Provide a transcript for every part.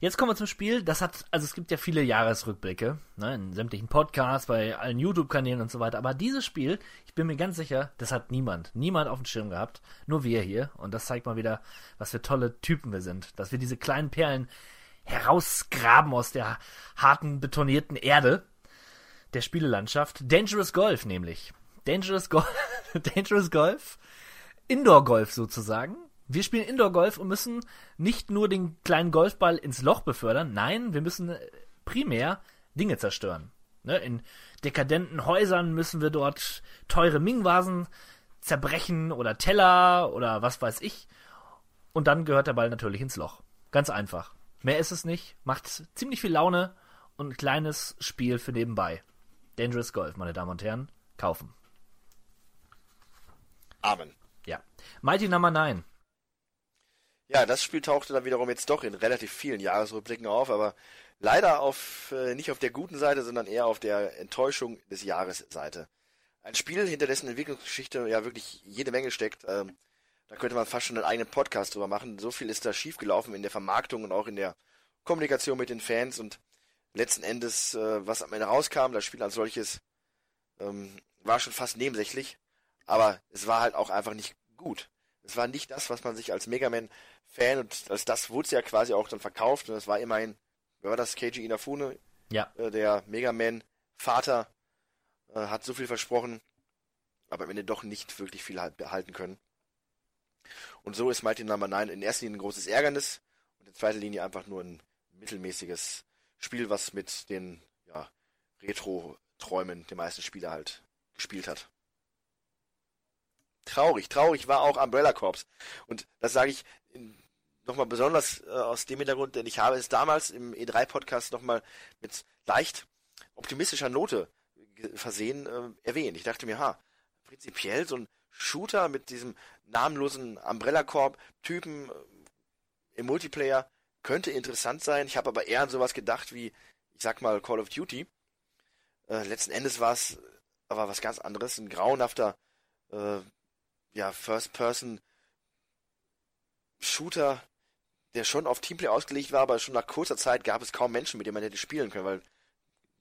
Jetzt kommen wir zum Spiel. Das hat, also es gibt ja viele Jahresrückblicke, ne, in sämtlichen Podcasts, bei allen YouTube-Kanälen und so weiter. Aber dieses Spiel, ich bin mir ganz sicher, das hat niemand, niemand auf dem Schirm gehabt. Nur wir hier. Und das zeigt mal wieder, was für tolle Typen wir sind. Dass wir diese kleinen Perlen herausgraben aus der harten, betonierten Erde der Spielelandschaft. Dangerous Golf nämlich. Dangerous Golf, Dangerous Golf, Indoor Golf sozusagen. Wir spielen Indoor Golf und müssen nicht nur den kleinen Golfball ins Loch befördern, nein, wir müssen äh, primär Dinge zerstören. Ne? In dekadenten Häusern müssen wir dort teure Ming-Vasen zerbrechen oder Teller oder was weiß ich. Und dann gehört der Ball natürlich ins Loch. Ganz einfach. Mehr ist es nicht, macht ziemlich viel Laune und ein kleines Spiel für nebenbei. Dangerous Golf, meine Damen und Herren, kaufen. Amen. Ja. Mighty Number 9. Ja, das Spiel tauchte dann wiederum jetzt doch in relativ vielen Jahresrückblicken auf, aber leider auf äh, nicht auf der guten Seite, sondern eher auf der Enttäuschung des Jahres Seite. Ein Spiel, hinter dessen Entwicklungsgeschichte ja wirklich jede Menge steckt. Ähm, da könnte man fast schon einen eigenen Podcast drüber machen. So viel ist da schiefgelaufen in der Vermarktung und auch in der Kommunikation mit den Fans und letzten Endes, äh, was am Ende rauskam, das Spiel als solches, ähm, war schon fast nebensächlich, aber es war halt auch einfach nicht gut. Es war nicht das, was man sich als Mega Man-Fan und als das wurde es ja quasi auch dann verkauft und es war immerhin, wer war das, Keiji Inafune? Ja. Äh, der Mega Man-Vater äh, hat so viel versprochen, aber am Ende doch nicht wirklich viel halt behalten können. Und so ist Mighty Number 9 in erster Linie ein großes Ärgernis und in zweiter Linie einfach nur ein mittelmäßiges Spiel, was mit den ja, Retro-Träumen der meisten Spieler halt gespielt hat. Traurig, traurig war auch Umbrella Corps. Und das sage ich nochmal besonders äh, aus dem Hintergrund, denn ich habe es damals im E3-Podcast nochmal mit leicht optimistischer Note versehen äh, erwähnt. Ich dachte mir, ha, prinzipiell so ein Shooter mit diesem namenlosen Umbrella Corp Typen äh, im Multiplayer könnte interessant sein. Ich habe aber eher an sowas gedacht wie, ich sag mal, Call of Duty. Äh, letzten Endes war es aber was ganz anderes. Ein grauenhafter, äh, ja, First-Person Shooter, der schon auf Teamplay ausgelegt war, aber schon nach kurzer Zeit gab es kaum Menschen, mit denen man hätte spielen können, weil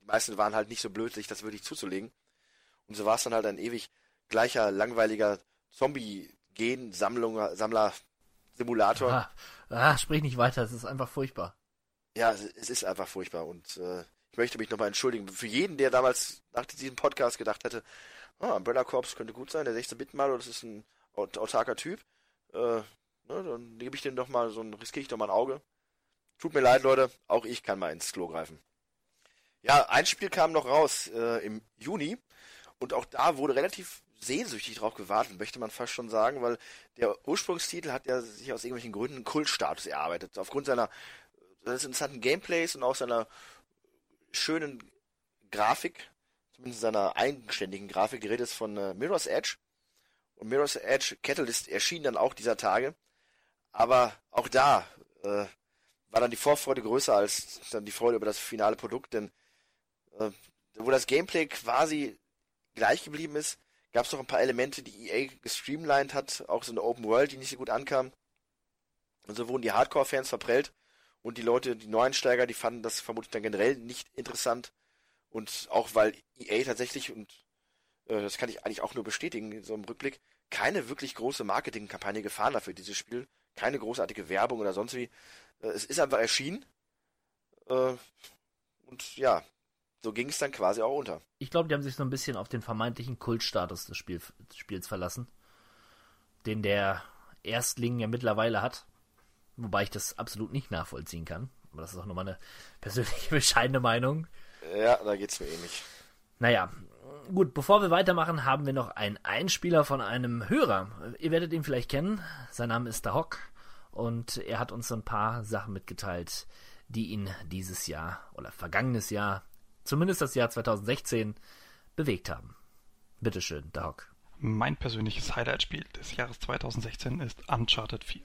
die meisten waren halt nicht so blöd, sich das wirklich zuzulegen. Und so war es dann halt ein ewig gleicher, langweiliger Zombie-Gen-Sammler-Simulator. Ah, ah, sprich nicht weiter, es ist einfach furchtbar. Ja, es ist einfach furchtbar und äh, ich möchte mich nochmal entschuldigen. Für jeden, der damals nach diesem Podcast gedacht hätte, ah, Umbrella Corps könnte gut sein, der 16-Bit-Mal, das ist ein autarker Typ, äh, ne, dann gebe ich dem doch mal so ein, riskiere ich doch mal ein Auge. Tut mir leid, Leute, auch ich kann mal ins Klo greifen. Ja, ein Spiel kam noch raus äh, im Juni und auch da wurde relativ sehnsüchtig drauf gewartet, möchte man fast schon sagen, weil der Ursprungstitel hat ja sich aus irgendwelchen Gründen einen Kultstatus erarbeitet. Aufgrund seiner seines interessanten Gameplays und auch seiner schönen Grafik, zumindest seiner eigenständigen Grafik. Die Rede ist von äh, Mirror's Edge. Und Mirror's Edge Catalyst erschien dann auch dieser Tage. Aber auch da äh, war dann die Vorfreude größer als dann die Freude über das finale Produkt, denn äh, wo das Gameplay quasi gleich geblieben ist, gab es noch ein paar Elemente, die EA gestreamlined hat, auch so eine Open World, die nicht so gut ankam. Und so wurden die Hardcore-Fans verprellt und die Leute, die Neueinsteiger, die fanden das vermutlich dann generell nicht interessant. Und auch weil EA tatsächlich, und äh, das kann ich eigentlich auch nur bestätigen in so einem Rückblick, keine wirklich große Marketingkampagne gefahren hat für dieses Spiel. Keine großartige Werbung oder sonst wie. Äh, es ist einfach erschienen. Äh, und ja, so ging es dann quasi auch unter. Ich glaube, die haben sich so ein bisschen auf den vermeintlichen Kultstatus des, Spiel, des Spiels verlassen, den der Erstling ja mittlerweile hat. Wobei ich das absolut nicht nachvollziehen kann. Aber das ist auch nur meine persönliche bescheidene Meinung. Ja, da geht's mir ähnlich. Naja, gut, bevor wir weitermachen, haben wir noch einen Einspieler von einem Hörer. Ihr werdet ihn vielleicht kennen. Sein Name ist Dahok und er hat uns so ein paar Sachen mitgeteilt, die ihn dieses Jahr oder vergangenes Jahr zumindest das Jahr 2016, bewegt haben. Bitteschön, Dahok. Mein persönliches Highlight-Spiel des Jahres 2016 ist Uncharted 4.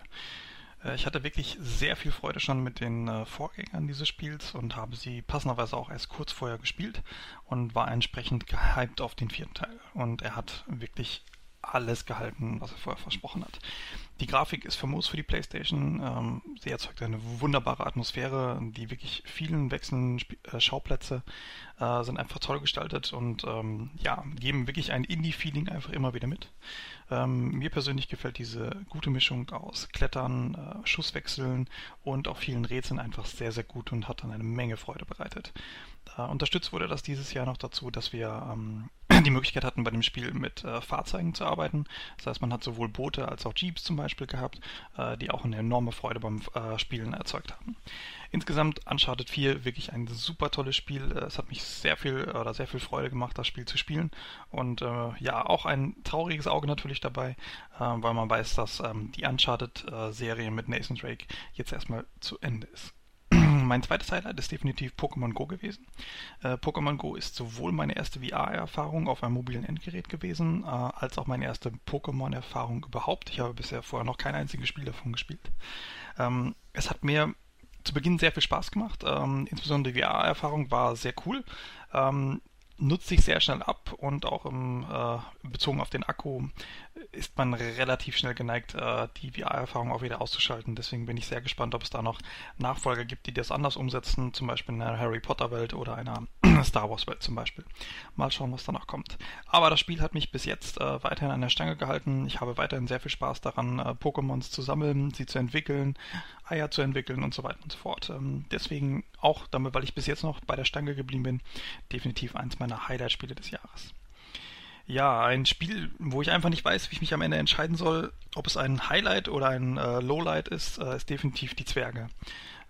Äh, ich hatte wirklich sehr viel Freude schon mit den äh, Vorgängern dieses Spiels und habe sie passenderweise auch erst kurz vorher gespielt und war entsprechend gehypt auf den vierten Teil. Und er hat wirklich alles gehalten, was er vorher versprochen hat. Die Grafik ist famos für die PlayStation. Ähm, sie erzeugt eine wunderbare Atmosphäre. Die wirklich vielen wechselnden Sp äh, Schauplätze äh, sind einfach toll gestaltet und ähm, ja, geben wirklich ein Indie-Feeling einfach immer wieder mit. Ähm, mir persönlich gefällt diese gute Mischung aus Klettern, äh, Schusswechseln und auch vielen Rätseln einfach sehr, sehr gut und hat dann eine Menge Freude bereitet. Äh, unterstützt wurde das dieses Jahr noch dazu, dass wir ähm, die Möglichkeit hatten, bei dem Spiel mit äh, Fahrzeugen zu arbeiten. Das heißt, man hat sowohl Boote als auch Jeeps zum Beispiel gehabt, äh, die auch eine enorme Freude beim äh, Spielen erzeugt haben. Insgesamt Uncharted 4 wirklich ein super tolles Spiel. Äh, es hat mich sehr viel oder sehr viel Freude gemacht, das Spiel zu spielen. Und äh, ja, auch ein trauriges Auge natürlich dabei, äh, weil man weiß, dass ähm, die Uncharted-Serie mit Nathan Drake jetzt erstmal zu Ende ist mein zweites Highlight ist definitiv Pokémon Go gewesen. Äh, Pokémon Go ist sowohl meine erste VR-Erfahrung auf einem mobilen Endgerät gewesen, äh, als auch meine erste Pokémon-Erfahrung überhaupt. Ich habe bisher vorher noch kein einziges Spiel davon gespielt. Ähm, es hat mir zu Beginn sehr viel Spaß gemacht. Ähm, insbesondere die VR-Erfahrung war sehr cool. Ähm, nutzt sich sehr schnell ab und auch im, äh, bezogen auf den Akku ist man relativ schnell geneigt, äh, die VR-Erfahrung auch wieder auszuschalten. Deswegen bin ich sehr gespannt, ob es da noch Nachfolger gibt, die das anders umsetzen, zum Beispiel in einer Harry Potter-Welt oder einer Star Wars-Welt zum Beispiel. Mal schauen, was da noch kommt. Aber das Spiel hat mich bis jetzt äh, weiterhin an der Stange gehalten. Ich habe weiterhin sehr viel Spaß daran, äh, Pokémons zu sammeln, sie zu entwickeln, Eier zu entwickeln und so weiter und so fort. Ähm, deswegen auch, damit, weil ich bis jetzt noch bei der Stange geblieben bin, definitiv eins meiner Highlight-Spiele des Jahres. Ja, ein Spiel, wo ich einfach nicht weiß, wie ich mich am Ende entscheiden soll, ob es ein Highlight oder ein äh, Lowlight ist, äh, ist definitiv die Zwerge.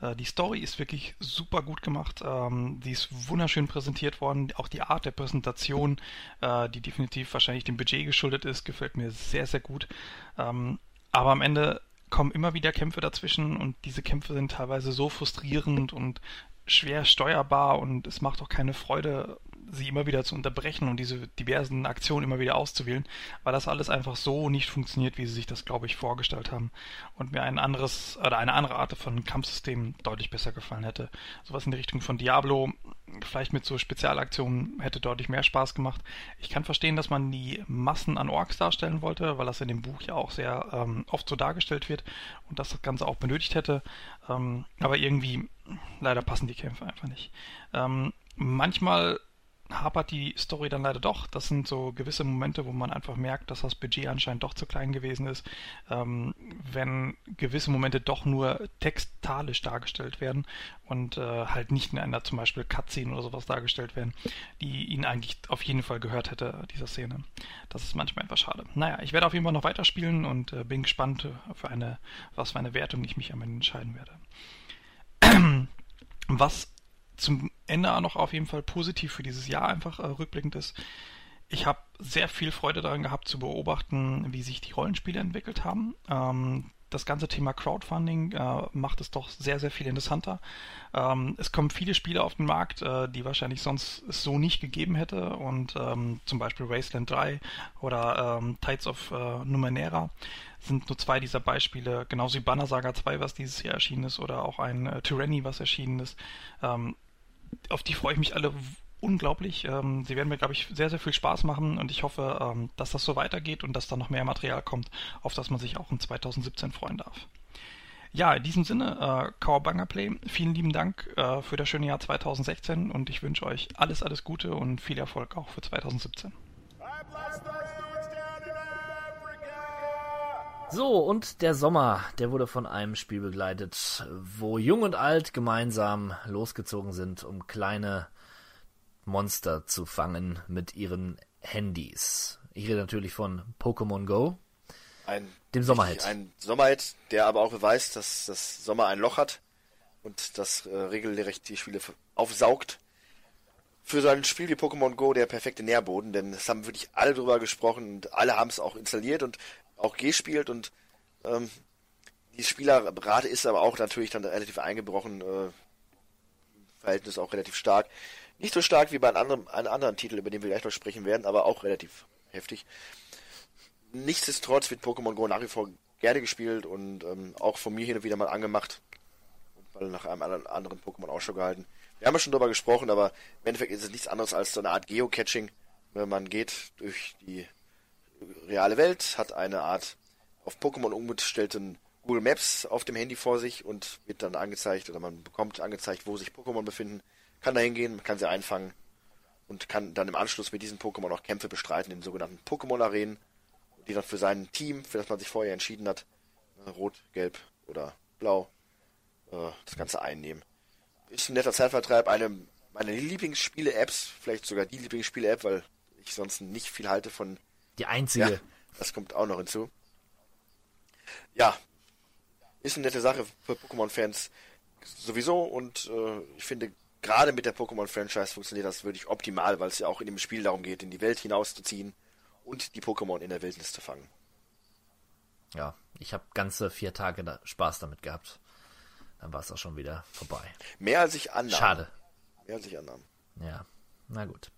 Äh, die Story ist wirklich super gut gemacht. Ähm, die ist wunderschön präsentiert worden. Auch die Art der Präsentation, äh, die definitiv wahrscheinlich dem Budget geschuldet ist, gefällt mir sehr, sehr gut. Ähm, aber am Ende kommen immer wieder Kämpfe dazwischen und diese Kämpfe sind teilweise so frustrierend und schwer steuerbar und es macht auch keine Freude, sie immer wieder zu unterbrechen und diese diversen Aktionen immer wieder auszuwählen, weil das alles einfach so nicht funktioniert, wie sie sich das, glaube ich, vorgestellt haben und mir ein anderes oder eine andere Art von Kampfsystem deutlich besser gefallen hätte. Sowas in die Richtung von Diablo, vielleicht mit so Spezialaktionen hätte deutlich mehr Spaß gemacht. Ich kann verstehen, dass man die Massen an Orks darstellen wollte, weil das in dem Buch ja auch sehr ähm, oft so dargestellt wird und das das Ganze auch benötigt hätte. Ähm, aber irgendwie leider passen die Kämpfe einfach nicht. Ähm, manchmal hapert die Story dann leider doch. Das sind so gewisse Momente, wo man einfach merkt, dass das Budget anscheinend doch zu klein gewesen ist. Ähm, wenn gewisse Momente doch nur textalisch dargestellt werden und äh, halt nicht in einer zum Beispiel Cutscene oder sowas dargestellt werden, die ihn eigentlich auf jeden Fall gehört hätte, dieser Szene. Das ist manchmal etwas schade. Naja, ich werde auf jeden Fall noch weiterspielen und äh, bin gespannt, für eine, was für eine Wertung ich mich am Ende entscheiden werde. Was zum Ende noch auf jeden Fall positiv für dieses Jahr einfach äh, rückblickend ist. Ich habe sehr viel Freude daran gehabt zu beobachten, wie sich die Rollenspiele entwickelt haben. Ähm, das ganze Thema Crowdfunding äh, macht es doch sehr, sehr viel interessanter. Ähm, es kommen viele Spiele auf den Markt, äh, die wahrscheinlich sonst es so nicht gegeben hätte. Und ähm, zum Beispiel Wasteland 3 oder ähm, Tides of äh, Numenera sind nur zwei dieser Beispiele. Genauso wie Banner Saga 2, was dieses Jahr erschienen ist, oder auch ein äh, Tyranny, was erschienen ist. Ähm, auf die freue ich mich alle unglaublich. Ähm, sie werden mir, glaube ich, sehr, sehr viel Spaß machen und ich hoffe, ähm, dass das so weitergeht und dass da noch mehr Material kommt, auf das man sich auch in 2017 freuen darf. Ja, in diesem Sinne, äh, Kawabanga Play, vielen lieben Dank äh, für das schöne Jahr 2016 und ich wünsche euch alles, alles Gute und viel Erfolg auch für 2017. So, und der Sommer, der wurde von einem Spiel begleitet, wo Jung und Alt gemeinsam losgezogen sind, um kleine Monster zu fangen mit ihren Handys. Ich rede natürlich von Pokémon Go, ein, dem Sommerhit. Ein Sommerhit, der aber auch beweist, dass das Sommer ein Loch hat und das äh, regelrecht die Spiele aufsaugt. Für so ein Spiel wie Pokémon Go der perfekte Nährboden, denn es haben wirklich alle drüber gesprochen und alle haben es auch installiert und auch gespielt und ähm, die Spielerrate ist aber auch natürlich dann relativ eingebrochen, äh, Verhältnis auch relativ stark. Nicht so stark wie bei einem anderen, einem anderen Titel, über den wir gleich noch sprechen werden, aber auch relativ heftig. Nichtsdestotrotz wird Pokémon Go nach wie vor gerne gespielt und ähm, auch von mir hin und wieder mal angemacht und mal nach einem anderen Pokémon Ausschau gehalten. Wir haben ja schon darüber gesprochen, aber im Endeffekt ist es nichts anderes als so eine Art Geocaching. Man geht durch die reale Welt, hat eine Art auf Pokémon umgestellten Google Maps auf dem Handy vor sich und wird dann angezeigt oder man bekommt angezeigt, wo sich Pokémon befinden, kann da hingehen, kann sie einfangen und kann dann im Anschluss mit diesen Pokémon auch Kämpfe bestreiten in sogenannten Pokémon-Arenen, die dann für sein Team, für das man sich vorher entschieden hat, äh, rot, gelb oder blau, äh, das Ganze einnehmen. Ist ein netter Zeitvertreib, eine meiner Lieblingsspiele-Apps, vielleicht sogar die Lieblingsspiele-App, weil ich sonst nicht viel halte von. Die einzige. Ja, das kommt auch noch hinzu. Ja, ist eine nette Sache für Pokémon-Fans sowieso und äh, ich finde gerade mit der Pokémon-Franchise funktioniert das wirklich optimal, weil es ja auch in dem Spiel darum geht, in die Welt hinauszuziehen und die Pokémon in der Wildnis zu fangen. Ja, ich habe ganze vier Tage da Spaß damit gehabt. Dann war es auch schon wieder vorbei. Mehr als ich annahm. Schade. Mehr als ich annahm. Ja, na gut.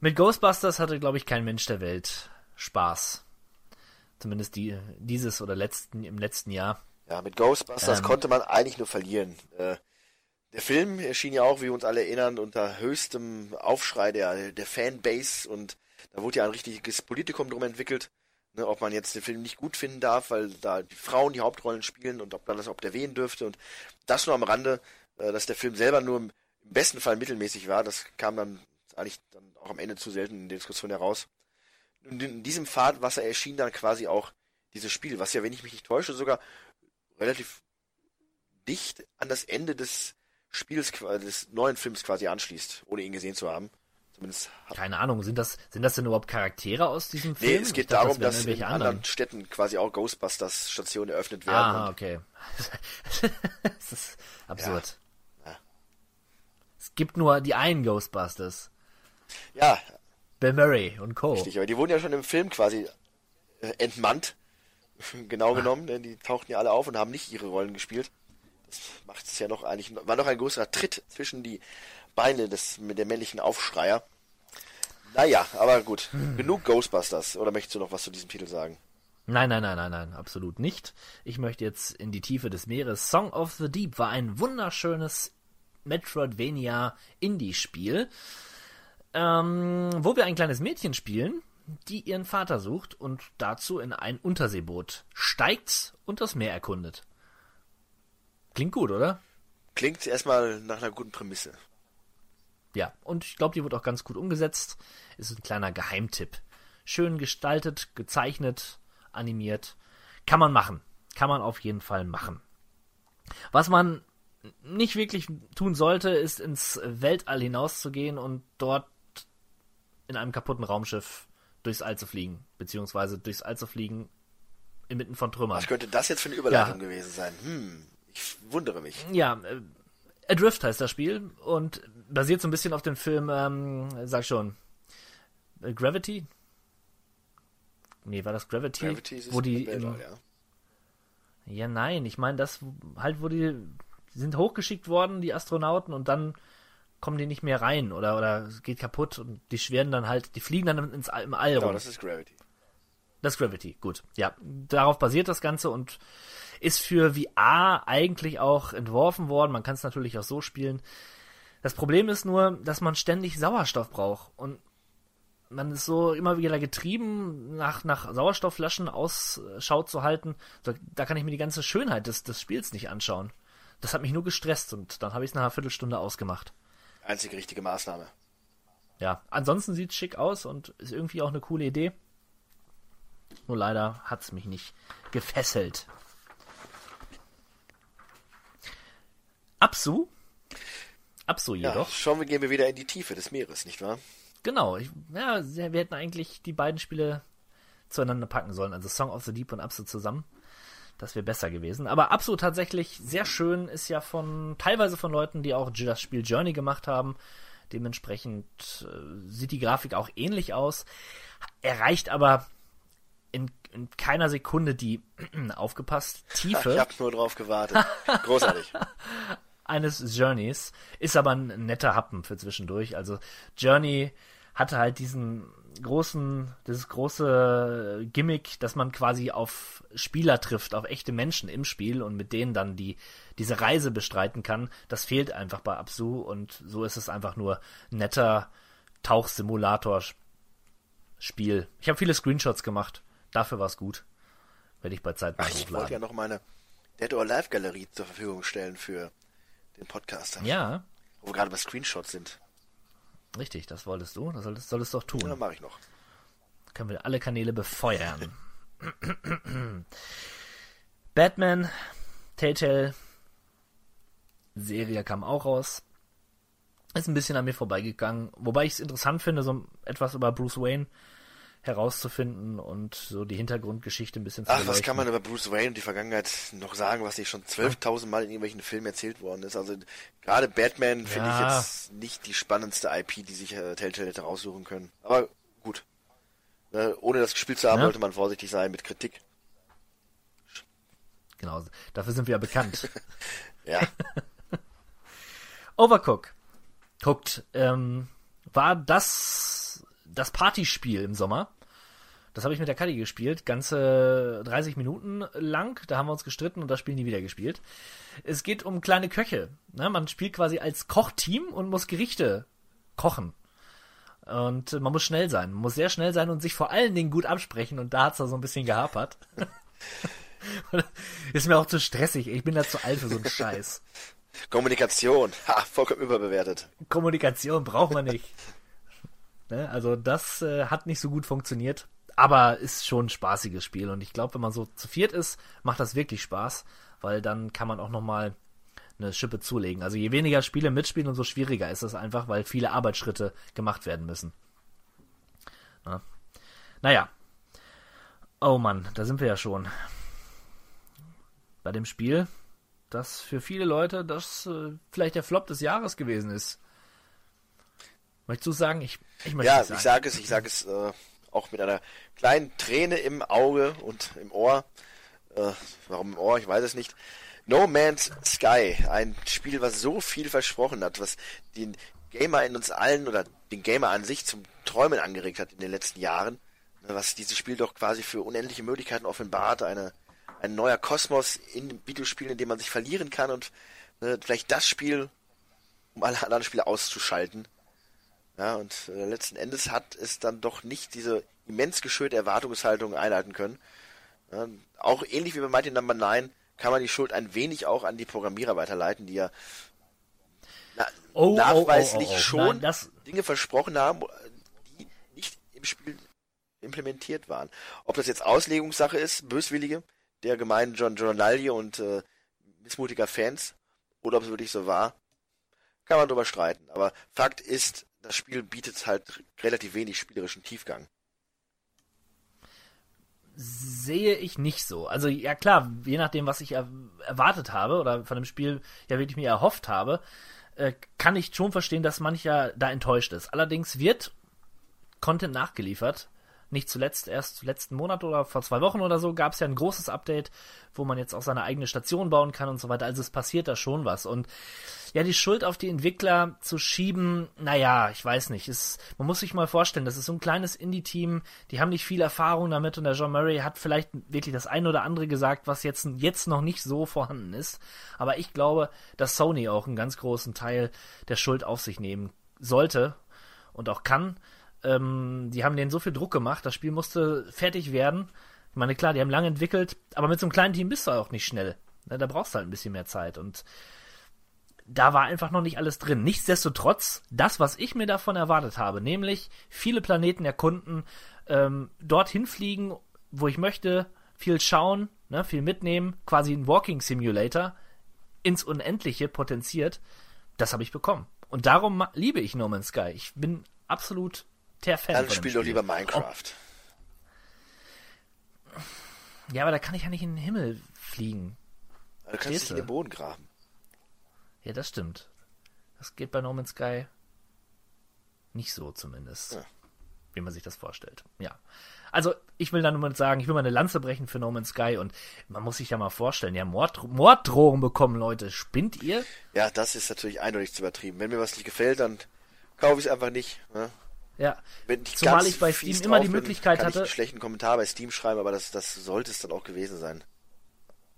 Mit Ghostbusters hatte, glaube ich, kein Mensch der Welt Spaß. Zumindest die, dieses oder letzten, im letzten Jahr. Ja, mit Ghostbusters ähm, konnte man eigentlich nur verlieren. Äh, der Film erschien ja auch, wie wir uns alle erinnern, unter höchstem Aufschrei der, der Fanbase und da wurde ja ein richtiges Politikum drum entwickelt, ne, ob man jetzt den Film nicht gut finden darf, weil da die Frauen die Hauptrollen spielen und ob man das ob der erwähnen dürfte und das nur am Rande, äh, dass der Film selber nur im besten Fall mittelmäßig war, das kam dann eigentlich dann auch am Ende zu selten in der Diskussion heraus. Und in diesem Fahrtwasser erschien dann quasi auch dieses Spiel, was ja, wenn ich mich nicht täusche, sogar relativ dicht an das Ende des Spiels, des neuen Films quasi anschließt, ohne ihn gesehen zu haben. Zumindest Keine Ahnung, sind das, sind das denn überhaupt Charaktere aus diesem Film? Nee, es geht dachte, darum, das dass in anderen, anderen Städten quasi auch Ghostbusters Stationen eröffnet werden. Ah, okay. das ist absurd. Ja. Ja. Es gibt nur die einen Ghostbusters. Ja. Bill Murray und Co. Richtig, aber die wurden ja schon im Film quasi äh, entmannt. genau ah. genommen, denn die tauchten ja alle auf und haben nicht ihre Rollen gespielt. Das macht es ja noch eigentlich, war noch ein größerer Tritt zwischen die Beine des, mit dem männlichen Aufschreier. Naja, aber gut. Hm. Genug Ghostbusters. Oder möchtest du noch was zu diesem Titel sagen? Nein, nein, nein, nein, nein, absolut nicht. Ich möchte jetzt in die Tiefe des Meeres. Song of the Deep war ein wunderschönes Metroidvania Indie-Spiel, ähm, wo wir ein kleines Mädchen spielen, die ihren Vater sucht und dazu in ein Unterseeboot steigt und das Meer erkundet. Klingt gut, oder? Klingt erstmal nach einer guten Prämisse. Ja, und ich glaube, die wird auch ganz gut umgesetzt. Ist ein kleiner Geheimtipp. Schön gestaltet, gezeichnet, animiert. Kann man machen. Kann man auf jeden Fall machen. Was man nicht wirklich tun sollte, ist ins Weltall hinauszugehen und dort in einem kaputten Raumschiff durchs All zu fliegen, beziehungsweise durchs All zu fliegen inmitten von Trümmern. Was könnte das jetzt für eine Überleitung ja. gewesen sein? Hm, ich wundere mich. Ja, äh, Adrift heißt das Spiel und basiert so ein bisschen auf dem Film, ähm, sag schon, äh, Gravity? Nee, war das Gravity? Gravity ist wo die im, ja. ja, nein, ich meine das halt, wo die sind hochgeschickt worden, die Astronauten, und dann kommen die nicht mehr rein oder, oder es geht kaputt und die schweren dann halt, die fliegen dann ins, im All rum. Genau, das ist Gravity. Das ist Gravity, gut. Ja, darauf basiert das Ganze und ist für VR eigentlich auch entworfen worden. Man kann es natürlich auch so spielen. Das Problem ist nur, dass man ständig Sauerstoff braucht und man ist so immer wieder getrieben, nach, nach Sauerstoffflaschen Ausschau zu halten. Da kann ich mir die ganze Schönheit des, des Spiels nicht anschauen. Das hat mich nur gestresst und dann habe ich es nach einer Viertelstunde ausgemacht einzige richtige Maßnahme. Ja, ansonsten sieht es schick aus und ist irgendwie auch eine coole Idee. Nur leider hat es mich nicht gefesselt. Absu? Absu jedoch. Ja, schauen wir, gehen wir wieder in die Tiefe des Meeres, nicht wahr? Genau. Ich, ja, wir hätten eigentlich die beiden Spiele zueinander packen sollen. Also Song of the Deep und Absu zusammen. Das wäre besser gewesen. Aber absolut tatsächlich sehr schön ist ja von teilweise von Leuten, die auch das Spiel Journey gemacht haben. Dementsprechend äh, sieht die Grafik auch ähnlich aus. Erreicht aber in, in keiner Sekunde die aufgepasst Tiefe. Ich habe nur drauf gewartet. Großartig. eines Journeys ist aber ein netter Happen für zwischendurch. Also Journey hatte halt diesen großen, dieses große Gimmick, dass man quasi auf Spieler trifft, auf echte Menschen im Spiel und mit denen dann die, diese Reise bestreiten kann. Das fehlt einfach bei Absu und so ist es einfach nur netter Tauchsimulator. Spiel. Ich habe viele Screenshots gemacht. Dafür war es gut. Werde ich bei Zeit mal Ach, ich wollte ja noch meine Dead or Alive Galerie zur Verfügung stellen für den Podcast. Ja. Wo wir gerade bei Screenshots sind. Richtig, das wolltest du. Das solltest, solltest du doch tun. Ja, mache ich noch. Können wir alle Kanäle befeuern. Batman, Telltale, Serie kam auch raus. Ist ein bisschen an mir vorbeigegangen. Wobei ich es interessant finde, so etwas über Bruce Wayne herauszufinden und so die Hintergrundgeschichte ein bisschen zu Ach, was kann man über Bruce Wayne und die Vergangenheit noch sagen, was nicht schon 12.000 Mal in irgendwelchen Filmen erzählt worden ist? Also gerade Batman finde ja. ich jetzt nicht die spannendste IP, die sich äh, Telltale hätte raussuchen können. Aber gut. Ne, ohne das gespielt zu haben, ja. sollte man vorsichtig sein mit Kritik. Genau, dafür sind wir ja bekannt. ja. Overcook. Guckt, ähm, war das das Partyspiel im Sommer. Das habe ich mit der Kadi gespielt, ganze 30 Minuten lang. Da haben wir uns gestritten und das Spiel nie wieder gespielt. Es geht um kleine Köche. Ne? Man spielt quasi als Kochteam und muss Gerichte kochen. Und man muss schnell sein. Man muss sehr schnell sein und sich vor allen Dingen gut absprechen. Und da hat es da so ein bisschen gehapert. Ist mir auch zu stressig. Ich bin da zu alt für so einen Scheiß. Kommunikation. Ha, vollkommen überbewertet. Kommunikation braucht man nicht. Ne? Also das äh, hat nicht so gut funktioniert. Aber ist schon ein spaßiges Spiel. Und ich glaube, wenn man so zu viert ist, macht das wirklich Spaß. Weil dann kann man auch nochmal eine Schippe zulegen. Also je weniger Spiele mitspielen, umso schwieriger ist es einfach, weil viele Arbeitsschritte gemacht werden müssen. Ja. Naja. Oh Mann, da sind wir ja schon. Bei dem Spiel, das für viele Leute das äh, vielleicht der Flop des Jahres gewesen ist. Möchtest du sagen? Ich, ich möchte Ja, sagen. ich sage es, ich sage es äh, auch mit einer kleinen Träne im Auge und im Ohr. Äh, warum im Ohr? Ich weiß es nicht. No Man's Sky, ein Spiel, was so viel versprochen hat, was den Gamer in uns allen oder den Gamer an sich zum Träumen angeregt hat in den letzten Jahren, ne, was dieses Spiel doch quasi für unendliche Möglichkeiten offenbart, eine, ein neuer Kosmos in Videospielen, in dem man sich verlieren kann und ne, vielleicht das Spiel, um alle anderen Spiele auszuschalten. Ja, und äh, letzten Endes hat es dann doch nicht diese immens geschürte Erwartungshaltung einhalten können. Ja, auch ähnlich wie bei Mighty Number 9 kann man die Schuld ein wenig auch an die Programmierer weiterleiten, die ja na, oh, nachweislich oh, oh, oh schon Nein, Dinge versprochen haben, die nicht im Spiel implementiert waren. Ob das jetzt Auslegungssache ist, böswillige, der gemeinen John Journalie und äh, missmutiger Fans, oder ob es wirklich so war, kann man drüber streiten. Aber Fakt ist, das Spiel bietet halt relativ wenig spielerischen Tiefgang sehe ich nicht so. Also ja klar, je nachdem, was ich er erwartet habe oder von dem Spiel ja wirklich mir erhofft habe, äh, kann ich schon verstehen, dass mancher da enttäuscht ist. Allerdings wird Content nachgeliefert, nicht zuletzt erst letzten Monat oder vor zwei Wochen oder so gab es ja ein großes Update, wo man jetzt auch seine eigene Station bauen kann und so weiter. Also es passiert da schon was. Und ja, die Schuld auf die Entwickler zu schieben, naja, ich weiß nicht. Es, man muss sich mal vorstellen, das ist so ein kleines Indie-Team, die haben nicht viel Erfahrung damit und der John Murray hat vielleicht wirklich das eine oder andere gesagt, was jetzt, jetzt noch nicht so vorhanden ist. Aber ich glaube, dass Sony auch einen ganz großen Teil der Schuld auf sich nehmen sollte und auch kann ähm, die haben denen so viel Druck gemacht, das Spiel musste fertig werden. Ich meine, klar, die haben lange entwickelt, aber mit so einem kleinen Team bist du auch nicht schnell. Ne, da brauchst du halt ein bisschen mehr Zeit und da war einfach noch nicht alles drin. Nichtsdestotrotz, das, was ich mir davon erwartet habe, nämlich viele Planeten erkunden, ähm, dorthin fliegen, wo ich möchte, viel schauen, ne, viel mitnehmen, quasi ein Walking Simulator ins Unendliche potenziert, das habe ich bekommen. Und darum liebe ich No Man's Sky. Ich bin absolut der Fan. Dann spiel doch lieber Minecraft. Oh. Ja, aber da kann ich ja nicht in den Himmel fliegen. Du kannst dich in den Boden graben. Ja, das stimmt. Das geht bei No Man's Sky nicht so zumindest. Ja. Wie man sich das vorstellt. Ja. Also, ich will da nur mal sagen, ich will mal eine Lanze brechen für No Man's Sky und man muss sich ja mal vorstellen, ja, Mord, Morddrohungen bekommen, Leute. Spinnt ihr? Ja, das ist natürlich eindeutig zu übertrieben. Wenn mir was nicht gefällt, dann kaufe ich es einfach nicht. Ne? Ja. Zumal ich bei Steam immer die Möglichkeit bin, hatte. Ich einen schlechten Kommentar bei Steam schreiben, aber das, das sollte es dann auch gewesen sein.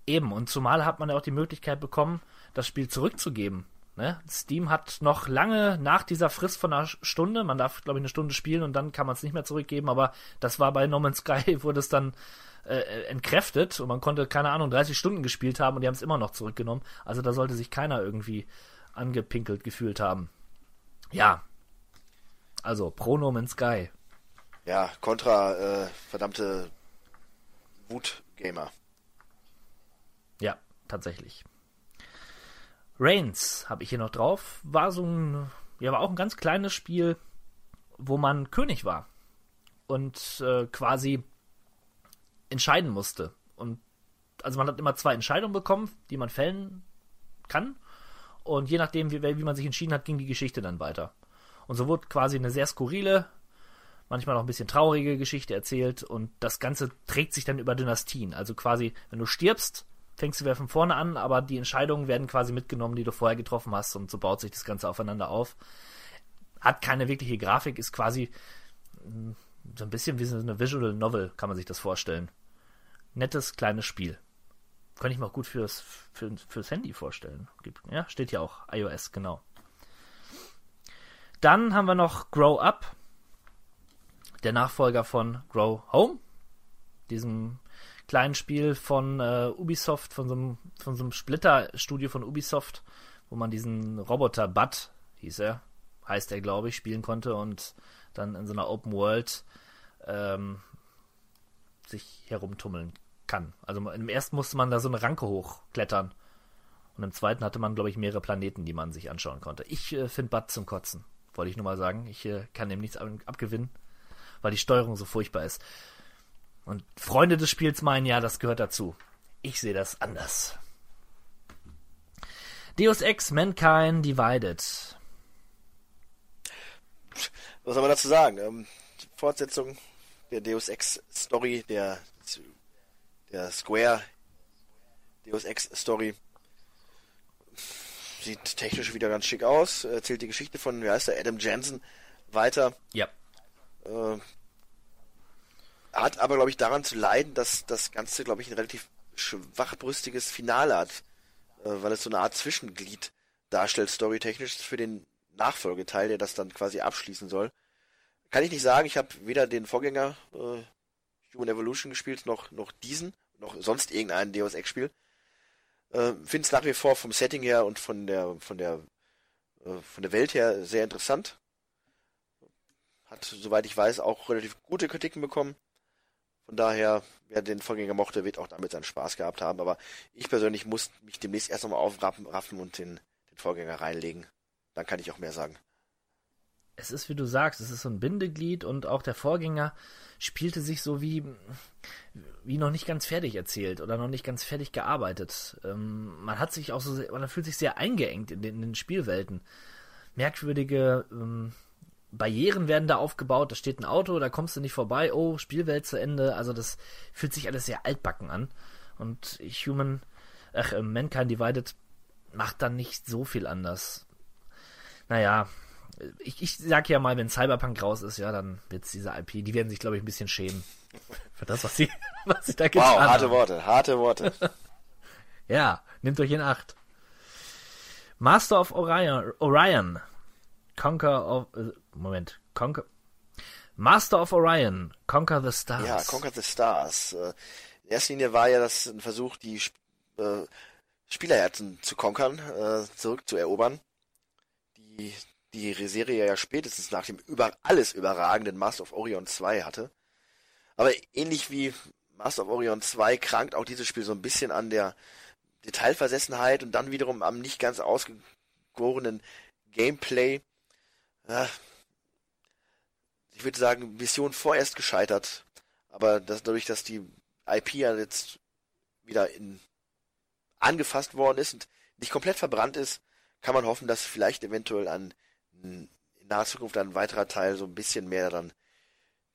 Eben, und zumal hat man ja auch die Möglichkeit bekommen, das Spiel zurückzugeben. Ne? Steam hat noch lange nach dieser Frist von einer Stunde, man darf, glaube ich, eine Stunde spielen und dann kann man es nicht mehr zurückgeben, aber das war bei No Man's Sky, wurde es dann äh, entkräftet und man konnte, keine Ahnung, 30 Stunden gespielt haben und die haben es immer noch zurückgenommen. Also da sollte sich keiner irgendwie angepinkelt gefühlt haben. Ja. Also, pro No Man's Sky. Ja, Contra, äh, verdammte Wut-Gamer. Ja, tatsächlich. Reigns habe ich hier noch drauf. War so ein, ja, war auch ein ganz kleines Spiel, wo man König war und äh, quasi entscheiden musste. Und also man hat immer zwei Entscheidungen bekommen, die man fällen kann. Und je nachdem, wie, wie man sich entschieden hat, ging die Geschichte dann weiter. Und so wurde quasi eine sehr skurrile, manchmal auch ein bisschen traurige Geschichte erzählt. Und das Ganze trägt sich dann über Dynastien. Also quasi, wenn du stirbst, fängst du wieder von vorne an, aber die Entscheidungen werden quasi mitgenommen, die du vorher getroffen hast. Und so baut sich das Ganze aufeinander auf. Hat keine wirkliche Grafik, ist quasi hm, so ein bisschen wie so eine Visual Novel, kann man sich das vorstellen. Nettes kleines Spiel. Könnte ich mir auch gut fürs, für, fürs Handy vorstellen. Ja, steht hier auch. iOS, genau. Dann haben wir noch Grow Up. Der Nachfolger von Grow Home. Diesem kleinen Spiel von äh, Ubisoft, von so einem, von so einem Splitter-Studio von Ubisoft, wo man diesen Roboter Bud, hieß er, heißt er, glaube ich, spielen konnte und dann in so einer Open World ähm, sich herumtummeln kann. Also im ersten musste man da so eine Ranke hochklettern. Und im zweiten hatte man, glaube ich, mehrere Planeten, die man sich anschauen konnte. Ich äh, finde Bud zum Kotzen, wollte ich nur mal sagen. Ich äh, kann dem nichts ab abgewinnen, weil die Steuerung so furchtbar ist. Und Freunde des Spiels meinen, ja, das gehört dazu. Ich sehe das anders. Deus Ex Mankind Divided. Was soll man dazu sagen? Ähm, Fortsetzung der Deus Ex Story, der der Square Deus Ex Story. Sieht technisch wieder ganz schick aus. Erzählt die Geschichte von, wie heißt der, Adam Jensen weiter. Ja. Äh, hat aber, glaube ich, daran zu leiden, dass das Ganze, glaube ich, ein relativ schwachbrüstiges Finale hat. Äh, weil es so eine Art Zwischenglied darstellt, storytechnisch, für den Nachfolgeteil, der das dann quasi abschließen soll. Kann ich nicht sagen, ich habe weder den Vorgänger äh, Human Evolution gespielt, noch, noch diesen noch sonst irgendein Deus Ex Spiel. Äh, Finde es nach wie vor vom Setting her und von der von der äh, von der Welt her sehr interessant. Hat, soweit ich weiß, auch relativ gute Kritiken bekommen. Von daher, wer den Vorgänger mochte, wird auch damit seinen Spaß gehabt haben. Aber ich persönlich muss mich demnächst erst nochmal aufraffen und den, den Vorgänger reinlegen. Dann kann ich auch mehr sagen es ist, wie du sagst, es ist so ein Bindeglied und auch der Vorgänger spielte sich so wie, wie noch nicht ganz fertig erzählt oder noch nicht ganz fertig gearbeitet. Ähm, man hat sich auch so, man fühlt sich sehr eingeengt in den, in den Spielwelten. Merkwürdige ähm, Barrieren werden da aufgebaut, da steht ein Auto, da kommst du nicht vorbei, oh, Spielwelt zu Ende. Also das fühlt sich alles sehr altbacken an. Und Human, ach, äh, Mankind Divided macht dann nicht so viel anders. Naja, ich, ich sag ja mal, wenn Cyberpunk raus ist, ja, dann wird's diese IP, die werden sich, glaube ich, ein bisschen schämen. Für das, was sie, was sie da getan Wow, harte haben. Worte, harte Worte. ja, nehmt euch in Acht. Master of Orion, Orion. Conquer of, äh, Moment, Conquer, Master of Orion, Conquer the Stars. Ja, Conquer the Stars. Äh, in erster Linie war ja das ein Versuch, die äh, Spielerherzen zu konkern, äh, zurückzuerobern. Die die Serie ja spätestens nach dem über alles überragenden Master of Orion 2 hatte. Aber ähnlich wie Master of Orion 2 krankt auch dieses Spiel so ein bisschen an der Detailversessenheit und dann wiederum am nicht ganz ausgegorenen Gameplay. Ich würde sagen, Mission vorerst gescheitert. Aber das, dadurch, dass die IP ja jetzt wieder in, angefasst worden ist und nicht komplett verbrannt ist, kann man hoffen, dass vielleicht eventuell an in naher Zukunft ein weiterer Teil so ein bisschen mehr dann